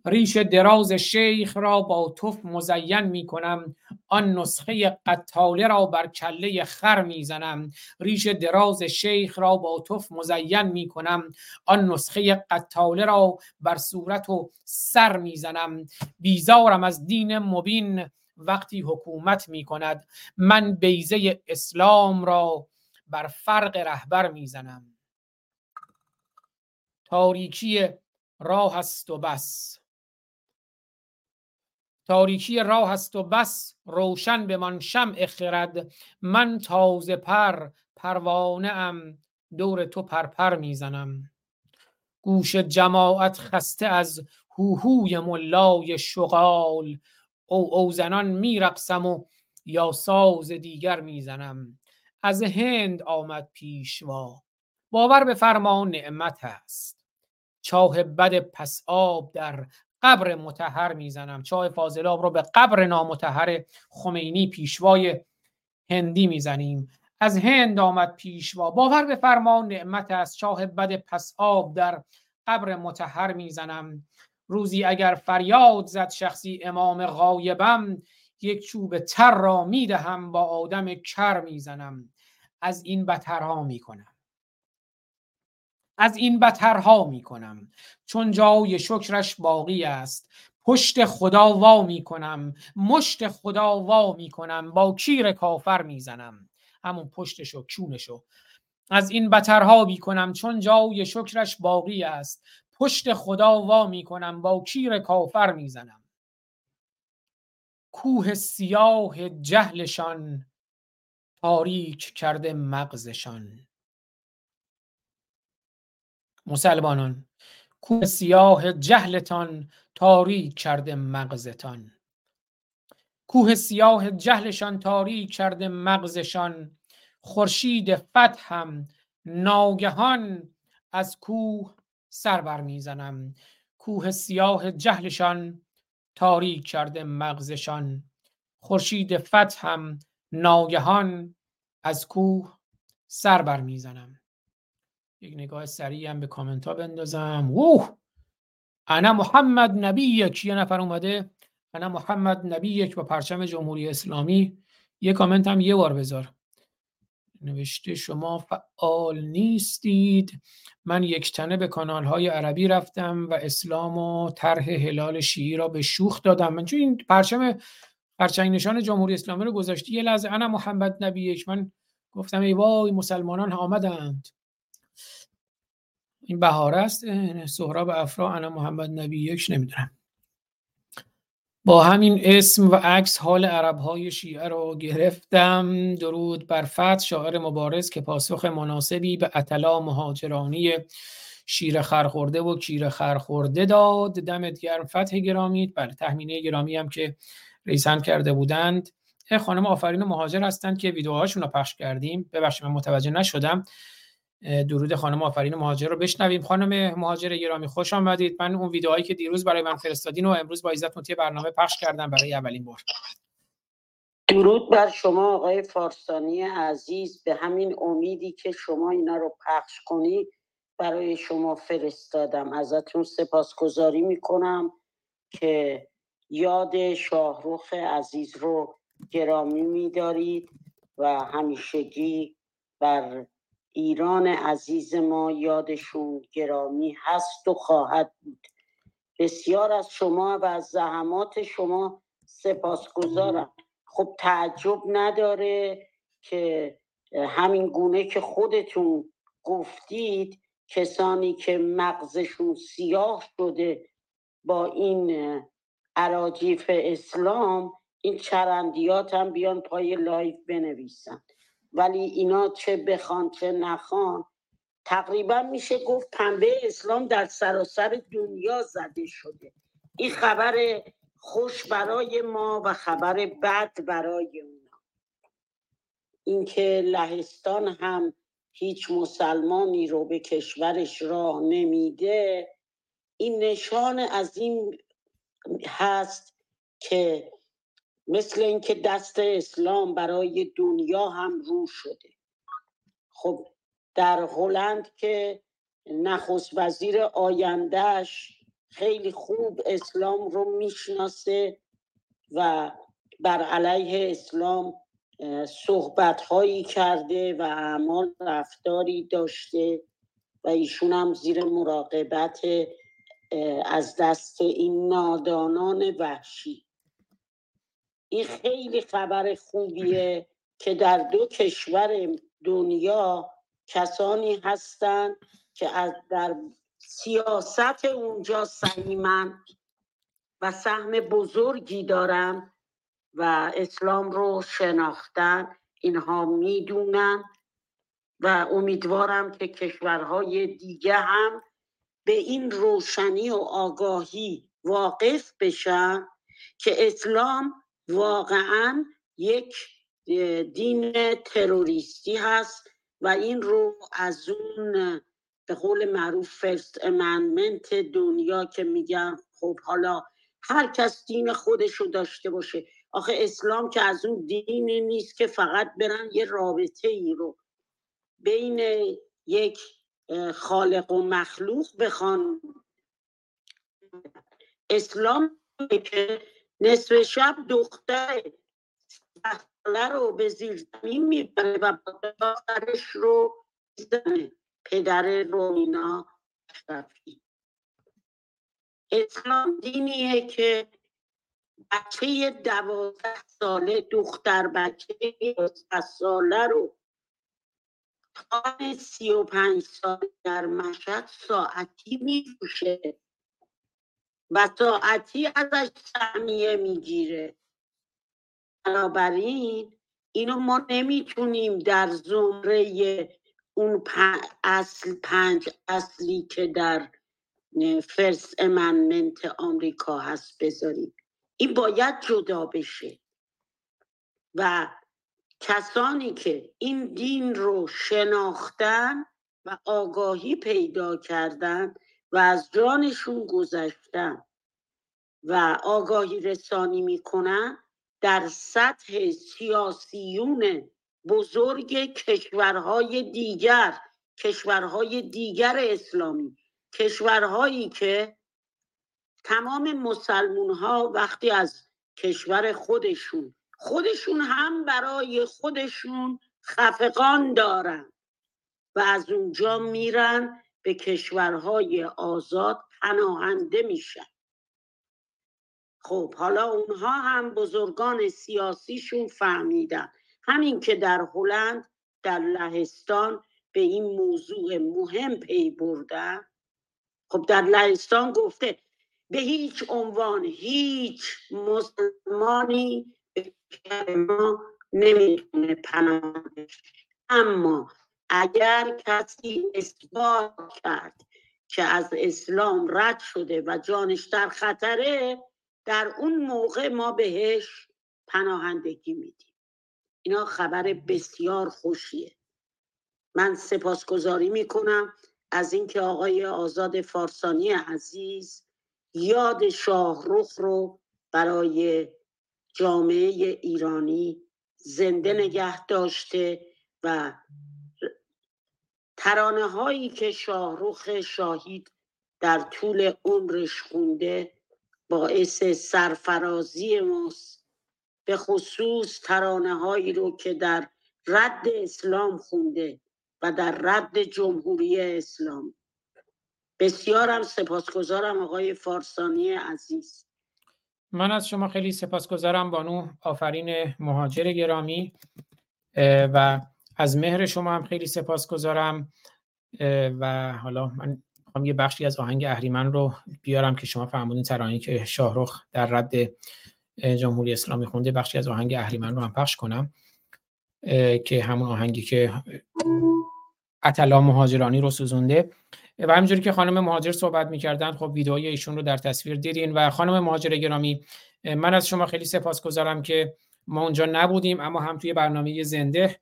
ریش دراز شیخ را با تف مزین می کنم آن نسخه قتاله را بر کله خر می‌زنم ریش دراز شیخ را با تف مزین می کنم آن نسخه قتاله را بر صورت و سر می‌زنم بیزارم از دین مبین وقتی حکومت می کند. من بیزه اسلام را بر فرق رهبر می‌زنم تاریکی راه است و بس. تاریکی راه است و بس روشن به من شمع خرد. من تازه پر پروانه ام دور تو پرپر می‌زنم گوش جماعت خسته از هوهوی ملای شغال. او او زنان میرقصم و یا ساز دیگر می‌زنم از هند آمد پیشوا. باور به فرمان نعمت است. چاه بد پس آب در قبر متحر می‌زنم. چاه فاضلاب رو به قبر نامتحر خمینی پیشوای هندی می‌زنیم. از هند آمد پیشوا. باور به فرمان نعمت است. چاه بد پس آب در قبر متحر می‌زنم. روزی اگر فریاد زد شخصی امام غایبم یک چوب تر را می‌دهم با آدم کر می‌زنم. از این بترها می‌کنم. از این بترها می‌کنم. چون جای شکرش باقی است. پشت خدا وا می‌کنم. مشت خدا وا می‌کنم. با کیر کافر می‌زنم. همون پشتشو کونشو. از این بترها می‌کنم. چون جای شکرش باقی است. پشت خدا وا می‌کنم. با کیر کافر می‌زنم. کوه سیاه جهلشان تاریک کرده مغزشان. مسلمانان کوه سیاه جهلتان تاریک کرده مغزتان. کوه سیاه جهلشان تاریک کرده مغزشان. خورشید فتحم ناگهان از کوه سر بر می‌زنم. کوه سیاه جهلشان تاریک کرده مغزشان. خورشید فتحم ناگهان از کوه سر بر می‌زنم. یک نگاه سریع هم به کامنت ها بندازم. اوه انا محمد نبی یک یه نفر اومده. انا محمد نبی یک با پرچم جمهوری اسلامی. یه کامنت هم یه بار بذار. نوشته شما فعال نیستید. من یک تنه به کانال های عربی رفتم و اسلام و طرح هلال شیعی را به شوخ دادم. من چون این پرچم پرچنگ نشان جمهوری اسلامی رو گذاشتی یه لحظه انا محمد نبی یک من گفتم ای وای مسلمانان آمدند. این بهار است. سهراب افرا انا محمد نبی یک نمی‌دونم. با همین اسم و عکس حال عرب های شیعه رو گرفتم. درود بر فتح شاعر مبارز که پاسخ مناسبی به اطلا مهاجرانی شیر خرخورده و کیر خرخورده داد. دمت گرم فتح گرامید بله تحمینه گرامی هم که ریسند کرده بودند. خانم آفرین مهاجر هستند که ویدیوهاشون رو پخش کردیم. ببخشید من متوجه نشدم. درود خانم آفرین مهاجر رو بشنویم. خانم مهاجر گرامی خوش آمدید. من اون ویدئوهایی که دیروز برای من فرستادین و امروز با عزت توی برنامه پخش کردم برای اولین بار. درود بر شما آقای فارسانی عزیز. به همین امیدی که شما اینا رو پخش کنید برای شما فرستادم. ازتون سپاسگزاری می‌کنم که یاد شاهروخ عزیز رو گرامی میدارید و همیشگی بر ایران عزیز ما یادشون گرامی هست و خواهد بود. بسیار از شما و از زحمات شما سپاسگزارم. خب تعجب نداره که همین گونه که خودتون گفتید کسانی که مغزشون سیاه شده با این اراجیف اسلام این چرندیات هم بیان پای live بنویسن. ولی اینا چه بخوان چه نخوان تقریبا میشه گفت پنبه اسلام در سراسر دنیا زده شده. این خبر خوش برای ما و خبر بد برای اونا. اینکه لهستان هم هیچ مسلمانی رو به کشورش راه نمیده این نشان از این هست که مثل اینکه دست اسلام برای دنیا هم رو شده. خب در هلند که نخست وزیر آیندهش خیلی خوب اسلام رو می‌شناسه و بر علیه اسلام صحبت هایی کرده و اعمال رفتاری داشته و ایشون هم زیر مراقبت از دست این نادانان وحشی. این خیلی خبر خوبیه که در دو کشور دنیا کسانی هستند که از در سیاست اونجا سهیمن و سهم بزرگی دارن و اسلام رو شناختن اینها می‌دونن و امیدوارم که کشورهای دیگه هم به این روشنی و آگاهی واقف بشن که اسلام واقعا یک دین تروریستی هست و این رو از اون به قول معروف فرست امنمنت دنیا که میگن خب حالا هر کس دین خودش رو داشته باشه. آخه اسلام که از اون دینی نیست که فقط برن یه رابطه ای رو بین یک خالق و مخلوق بخوان. اسلام که نصف شب دختر ساله رو به زیر زمین می‌بره و دخترش رو می‌زنه. پدر رومینا اشرفی. اسلام دینیه که بچه دوازده ساله دختر بچه ساله رو تا سی و پنج سال در مشهد ساعتی میفروشه. و ساعتی ازش سهمیه می‌گیره. بنابراین اینو ما نمی‌تونیم در زمره اون اصل پنج اصلی که در فرس امنمنت آمریکا هست بذاریم. این باید جدا بشه. و کسانی که این دین رو شناختن و آگاهی پیدا کردن و از جانشون گذشتن و آگاهی رسانی می‌کنن در سطح سیاسیون بزرگ کشورهای دیگر کشورهای دیگر اسلامی کشورهایی که تمام مسلمون ها وقتی از کشور خودشون خودشون هم برای خودشون خفقان دارن و از اونجا میرن به کشورهای آزاد پناهنده میشن. خب حالا اونها هم بزرگان سیاسیشون فهمیدن. همین که در هلند در لهستان به این موضوع مهم پی بردن. خب در لهستان گفته به هیچ عنوان هیچ مسلمانی ما نمی‌تونه پناه اما اگر کسی اثبات کرد که از اسلام رد شده و جانش در خطره در اون موقع ما بهش پناهندگی میدیم. اینا خبر بسیار خوشیه. من سپاسگزاری می‌کنم از اینکه آقای آزاد فارسانی عزیز یاد شاهرخ رو برای جامعه ایرانی زنده نگه داشته و ترانه هایی که شاهرخ شاهید در طول عمرش خونده باعث سرفرازی ماست. به خصوص ترانه هایی رو که در رد اسلام خونده و در رد جمهوری اسلام. بسیارم سپاسگزارم آقای فارسانی عزیز. من از شما خیلی سپاسگزارم بانو آفرین مهاجر گرامی و از مهر شما هم خیلی سپاسگزارم و حالا من می‌خوام یه بخشی از آهنگ اهریمن رو بیارم که شما فرمودین ترانی که شاهرخ در رد جمهوری اسلامی خونده. بخشی از آهنگ اهریمن رو هم پخش کنم که همون آهنگی که اتلا مهاجرانی رو سوزونده. و همینجوری که خانم مهاجر صحبت می‌کردن خب ویدئوی ایشون رو در تصویر دیدین و خانم مهاجر گرامی من از شما خیلی سپاسگزارم که ما اونجا نبودیم اما هم توی برنامه زنده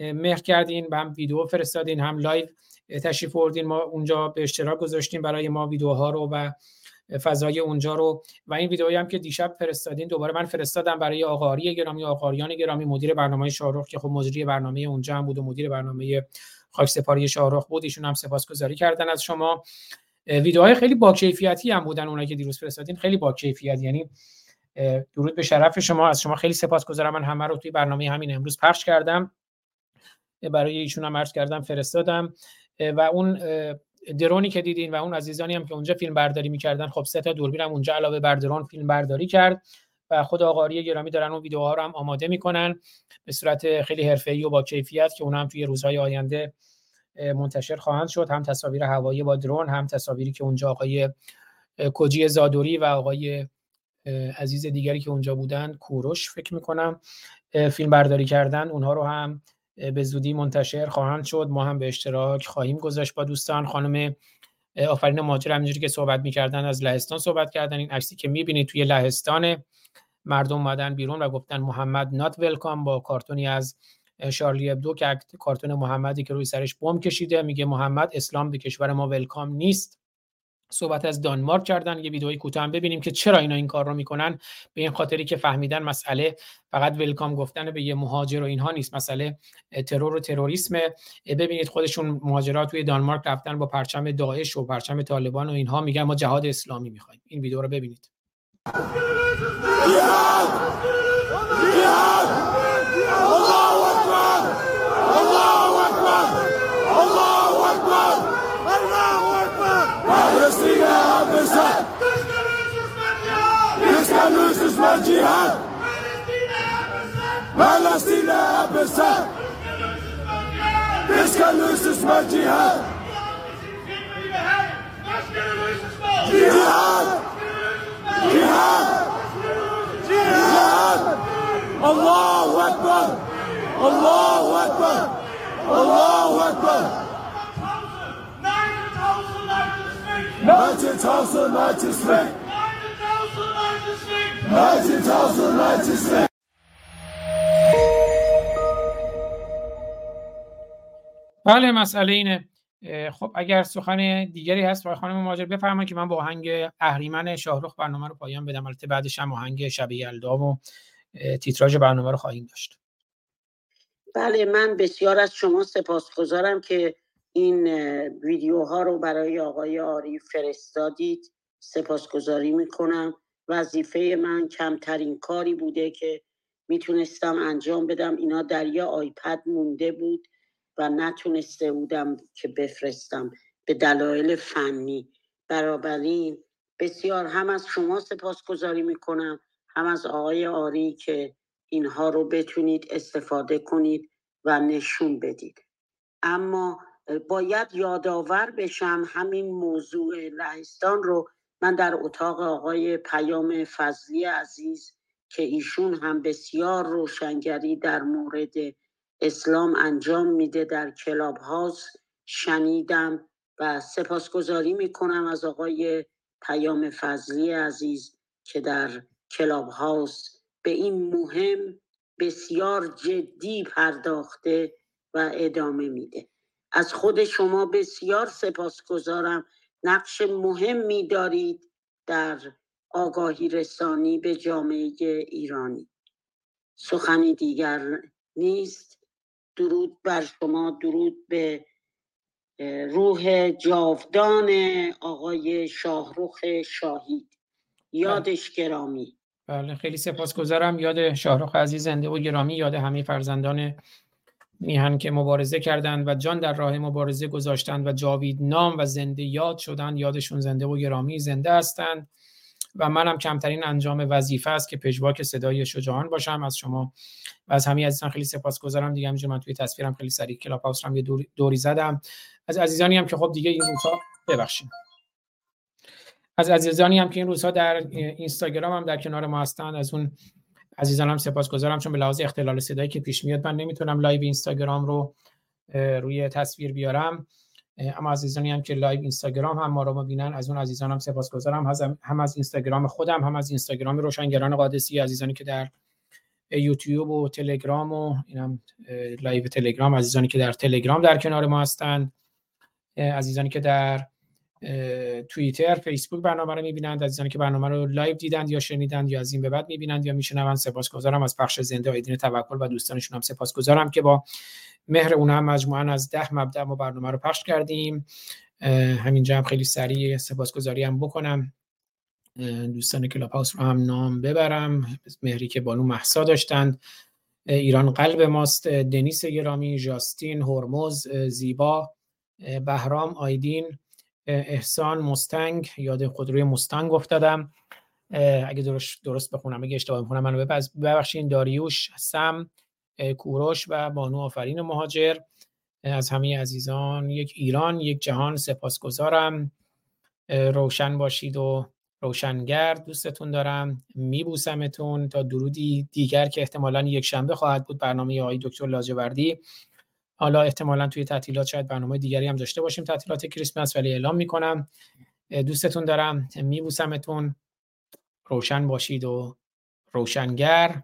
مهر کردین و هم ویدیو فرستادین هم live تشریف بردین ما اونجا به اشتراک گذاشتیم برای ما ویدیوها رو و فضای اونجا رو. و این ویدئویی هم که دیشب فرستادین دوباره من فرستادم برای آقاری گرامی آقاریان گرامی مدیر برنامه شاهرخ که خب مجری برنامه اونجا هم بود و مدیر برنامه خاک سپاری شاهرخ بود. ایشون هم سپاسگزاری کردن از شما. ویدیوهای خیلی با کیفیتی هم بودن اونایی که دیروز فرستادین. خیلی با کیفیت. یعنی درود به شرف شما. از شما خیلی سپاسگزارم. من همه رو توی برنامه همین امروز پخش کردم. برای ایشون هم عرض کردم فرستادم. و اون درونی که دیدین و اون عزیزانی هم که اونجا فیلم برداری می‌کردن خب سه تا دوربین هم اونجا علاوه بر درون فیلم برداری کرد و خود آقاری گرامی دارن اون ویدیوها رو هم آماده می‌کنن به صورت خیلی حرفه‌ای و با کیفیت که اون هم توی روزهای آینده منتشر خواهند شد. هم تصاویر هوایی با درون هم تصاویری که اونجا آقای کجی زادوری و آقای عزیز دیگری که اونجا بودن کوروش فکر می‌کنم فیلم برداری کردن اونها رو هم به زودی منتشر خواهند شد. ما هم به اشتراک خواهیم گذاشت با دوستان. خانم آفرین ماجر. همینجوری که صحبت می‌کردن از لهستان صحبت کردن. این عکسی که می‌بینید توی لهستان مردم اومدن بیرون و گفتن محمد نات ولکام با کارتونی از شارلی ابدو که کارتون محمدی که روی سرش بم کشیده. میگه محمد اسلام به کشور ما ولکام نیست. صحبت از دانمارک کردن یه ویدئوی کوتاه ببینیم که چرا اینا این کار رو می‌کنن. به این خاطری که فهمیدن مسئله فقط ولکام گفتن به یه مهاجر و اینها نیست. مسئله ترور و تروریسم. ببینید خودشون مهاجرات توی دانمارک رفتن با پرچم داعش و پرچم طالبان و اینها میگن ما جهاد اسلامی می‌خوایم. این ویدیو رو ببینید. Palestina besar. Kıskanıyorsunuz ben cihat. Palestina besar. Kıskanıyorsunuz ben cihat. Cihat. Cihat. Cihat. Allahu Ekber. Allahu Ekber. Allahu Ekber. Akbar 19,000 19,000 بله مسئله اینه. خب اگر سخن دیگری هست با خانم ماجر بفرمایید که من با آهنگ اهریمن شاهرخ برنامه رو پایان بدم. البته بعدش هم آهنگ شب یلدا و تیتراژ برنامه رو خواهیم داشت. بله من بسیار از شما سپاسگزارم که این ویدیوها رو برای آقای آری فرستادید سپاسگزاری می‌کنم. وظیفه من کمترین کاری بوده که می‌تونستم انجام بدم. اینا در یه آیپد مونده بود و نتونسته بودم که بفرستم. به دلایل فنی. بنابراین بسیار هم از شما سپاسگزاری می‌کنم. هم از آقای آری که اینها رو بتونید استفاده کنید و نشون بدید. اما باید یادآور بشم همین موضوع لهستان رو من در اتاق آقای پیام فضلی عزیز که ایشون هم بسیار روشنگری در مورد اسلام انجام میده در کلاب هاوس شنیدم و سپاسگزاری می‌کنم از آقای پیام فضلی عزیز که در کلاب هاوس به این مهم بسیار جدی پرداخته و ادامه میده. از خود شما بسیار سپاسگزارم. نقش مهمی دارید در آگاهی رسانی به جامعه ایرانی. سخنی دیگر نیست. درود بر شما درود به روح جاودان آقای شاهروخ شاهید. یادش گرامی. بله خیلی سپاسگزارم. یاد شاهروخ عزیز زنده و گرامی یاد همه فرزندان میهن که مبارزه کردند و جان در راه مبارزه گذاشتند و جاوید نام و زنده یاد شدند یادشون زنده و گرامی زنده هستند. و منم کمترین انجام وظیفه است که پژواک صدای شجاعان باشم. از شما و از همه عزیزان خیلی سپاسگزارم. دیگه همینجوری من توی تصویرم خیلی سریع Clubhouse هم یه دوری زدم. از عزیزانی هم که خب دیگه این روزها ببخشید. از عزیزانی هم که این روزها در اینستاگرام هم در کنار ما هستند از اون عزیزانم سپاسگزارم چون به لحاظ اختلال صدایی که پیش میاد من نمی‌تونم live اینستاگرام رو روی تصویر بیارم. اما عزیزانی هم که live اینستاگرام هم ما رو ببینن از اون عزیزانم سپاسگزارم. هم از اینستاگرام خودم هم از اینستاگرام روشنگران قادسیه عزیزانی که در یوتیوب و تلگرام و اینم live تلگرام عزیزانی که در تلگرام در کنار ما هستند عزیزانی که در توییتر فیسبوک برنامه رو می‌بینند عزیزانی که برنامه رو live دیدند یا شنیدند یا از این به بعد می‌بینند یا میشنوند سپاسگزارم از پخش زنده آیدین توکل و دوستانشون هم سپاسگزارم که با مهر اون هم مجموعا از ده مبدأ ما برنامه رو پخش کردیم. همینجا هم خیلی سریع سپاسگزاری هم بکنم. دوستان کلاب هاوس رو هم نام ببرم. مهری که بانو محسا داشتند. ایران قلب ماست. دنیس گرامی جاستین هرمز زیبا بهرام آیدین احسان مستنگ یاد خودروی مستنگ افتادم. اگه درست, درست بخونم اگه اشتباه بخونم منو ببخشین داریوش سم کوروش و بانو آفرین مهاجر. از همه عزیزان یک ایران یک جهان سپاسگزارم. روشن باشید و روشنگر دوستتون دارم. میبوسمتون تا درودی دیگر که احتمالا یک شنبه خواهد بود. برنامه آقای دکتر لاجوردی. حالا احتمالا توی تعطیلات شاید برنامه دیگری هم داشته باشیم. تعطیلات کریسمس ولی اعلام می‌کنم. دوستتون دارم. میبوسمتون. روشن باشید و روشنگر.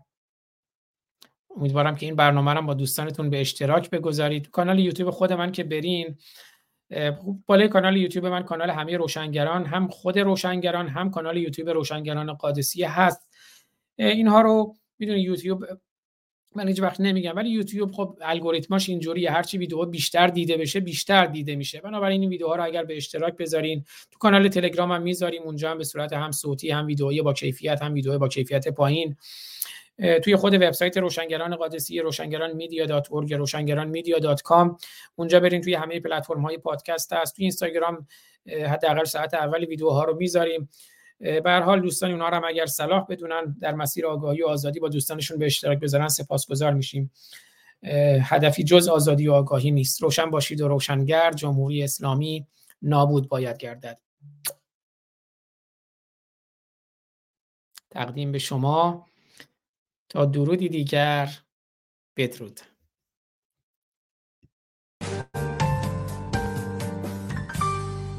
امیدوارم که این برنامه رو با دوستانتون به اشتراک بگذارید. کانال یوتیوب خود من که برین بالای کانال یوتیوب من کانال همه روشنگران هم خود روشنگران هم کانال یوتیوب روشنگران قادسیه هست. اینها رو می‌دونی یوتیوب من هیچ وقت نمیگم ولی یوتیوب خب الگوریتماش اینجوریه هرچی ویدیو بیشتر دیده بشه بیشتر دیده میشه. بنابراین این ویدیوها رو اگر به اشتراک بذارین تو کانال تلگرام هم می‌ذاریم اونجا هم به صورت هم صوتی هم ویدئویی با کیفیت هم ویدیو با کیفیت پایین. توی خود وبسایت روشنگران قادسی روشنگران media dot روشنگران media dot com اونجا برین توی همه پلتفرم های پادکست هست. توی اینستاگرام حداقل ساعت اول ویدیوها رو می‌ذاریم. به حال دوستان اونها هم اگر صلاح بدونن در مسیر آگاهی و آزادی با دوستانشون به اشتراک بذارن سپاسگزار میشیم. هدفی جز آزادی و آگاهی نیست. روشن باشید و روشنگر جمهوری اسلامی نابود باید گردد. تقدیم به شما. تا درودی دیگر بدرود.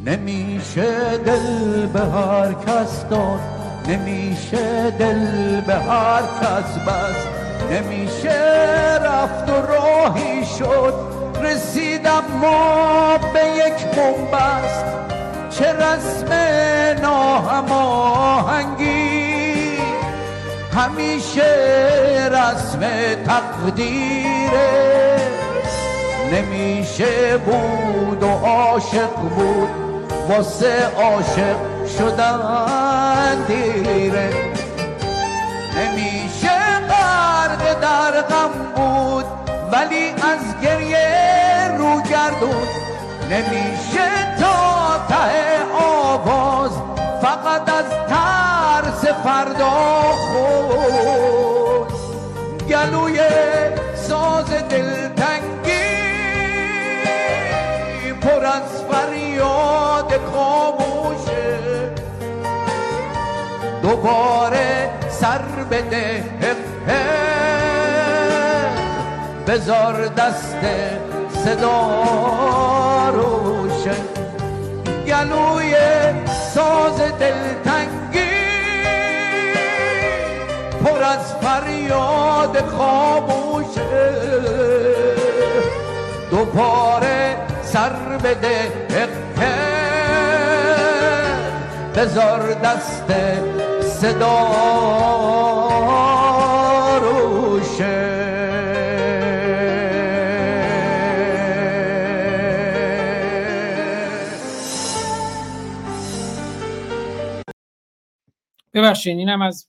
نمیشه دل به هر کس داد نمیشه دل به هر کس بست. نمیشه رفت و راهی شد رسیدم ما به یک بومبست چه رسم ناهماهنگی. همیشه رسم تقدیره. نمیشه بود و عاشق بود. واسه عاشق شدن دیره. نمیشه غرق در غم بود ولی از گریه رو گردون. نمیشه تا ته آواز فقط از ترس فردا خود. گلوی ساز دلتنگی پر از فریاد خاموشه. دوباره سر بده بزار دست صدا روشه. گلوی ساز دلتنگی. پر از فریاد خاموشه. دوباره سر بده بزار دست صدا ببخشید اینم از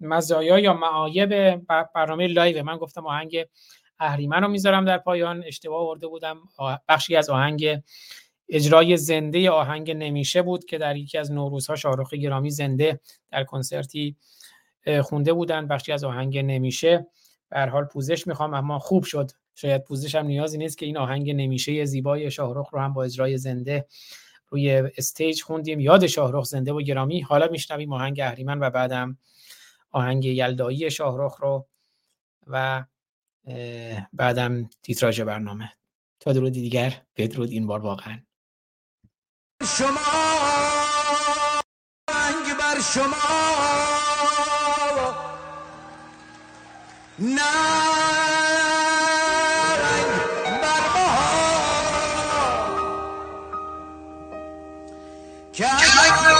مزایا یا معایب برنامه live. من گفتم آهنگ اهریمن رو می‌ذارم در پایان. اشتباه آورده بودم. بخشی از آهنگ اجرای زنده آهنگ نمیشه بود که در یکی از نوروزها شاهرخ گرامی زنده در کنسرتی خونده بودن. بخشی از آهنگ نمیشه. به حال پوزش می‌خوام اما خوب شد. شاید پوزش هم نیازی نیست که این آهنگ نمیشه زیبای شاهرخ رو هم با اجرای زنده روی استیج خوندیم. یاد شاهرخ زنده و گرامی. حالا میشنویم آهنگ اهریمن و بعدم آهنگ یلدایی شاهرخ رو و بعدم تیتراژ برنامه. تا درود دیگر بدرود این بار واقعا. شما رنگ بر شما. نه که اگر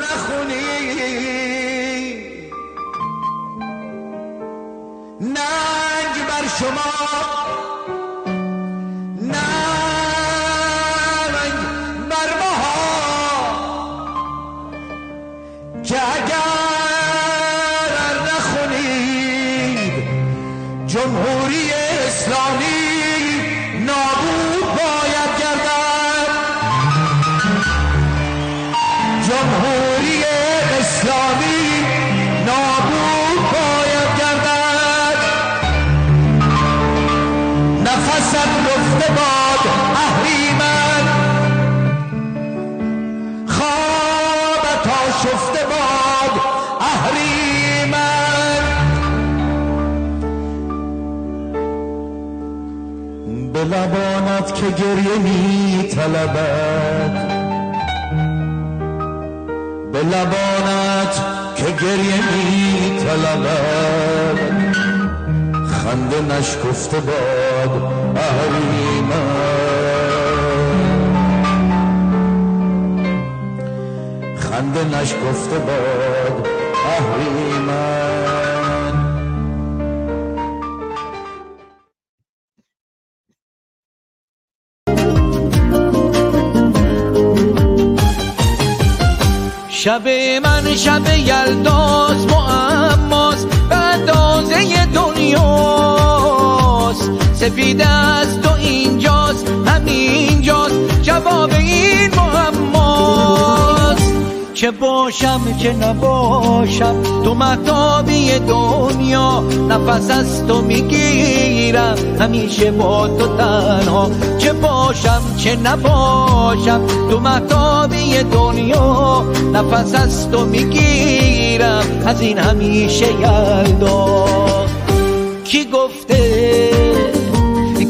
نخونی. ننگ بر شما. گریه می طلبد به لبانت که گریه می طلبد خنده نشکفته باد اهریمن خنده نشکفته باد اهریمن شب من شب یلداز معماز به اندازه دنیاست. سفید است و اینجاست همینجاست جواب این معماست چه باشم که نباشم؟ تو محتابی دنیا نفس از تو می‌گیرم. همیشه با تو تنها. چه باشم چه نباشم؟ تو محتابی دنیا نفس از تو می‌گیرم. از این همیشه یلدا. کی گفته؟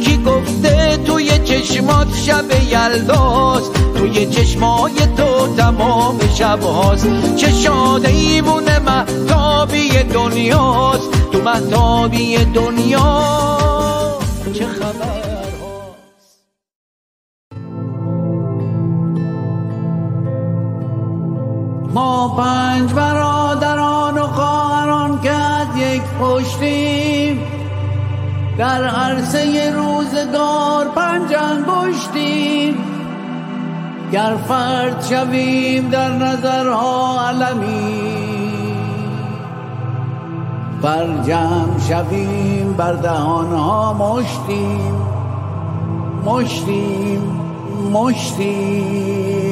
کی گفته توی چشمات شب یلداست؟ توی چشمای تو تمام شب هاست. چه شاده ایمون محتابی دنیاست. تو محتابی دنیا. چه خبر ما پنج برادران و خواهران کد یک پشتیم. در عرصه روزگار پنج انگشتیم گر فرد شویم در نظرها علمی بر جمع شویم بر دهانها مشتیم مشتیم مشتیم.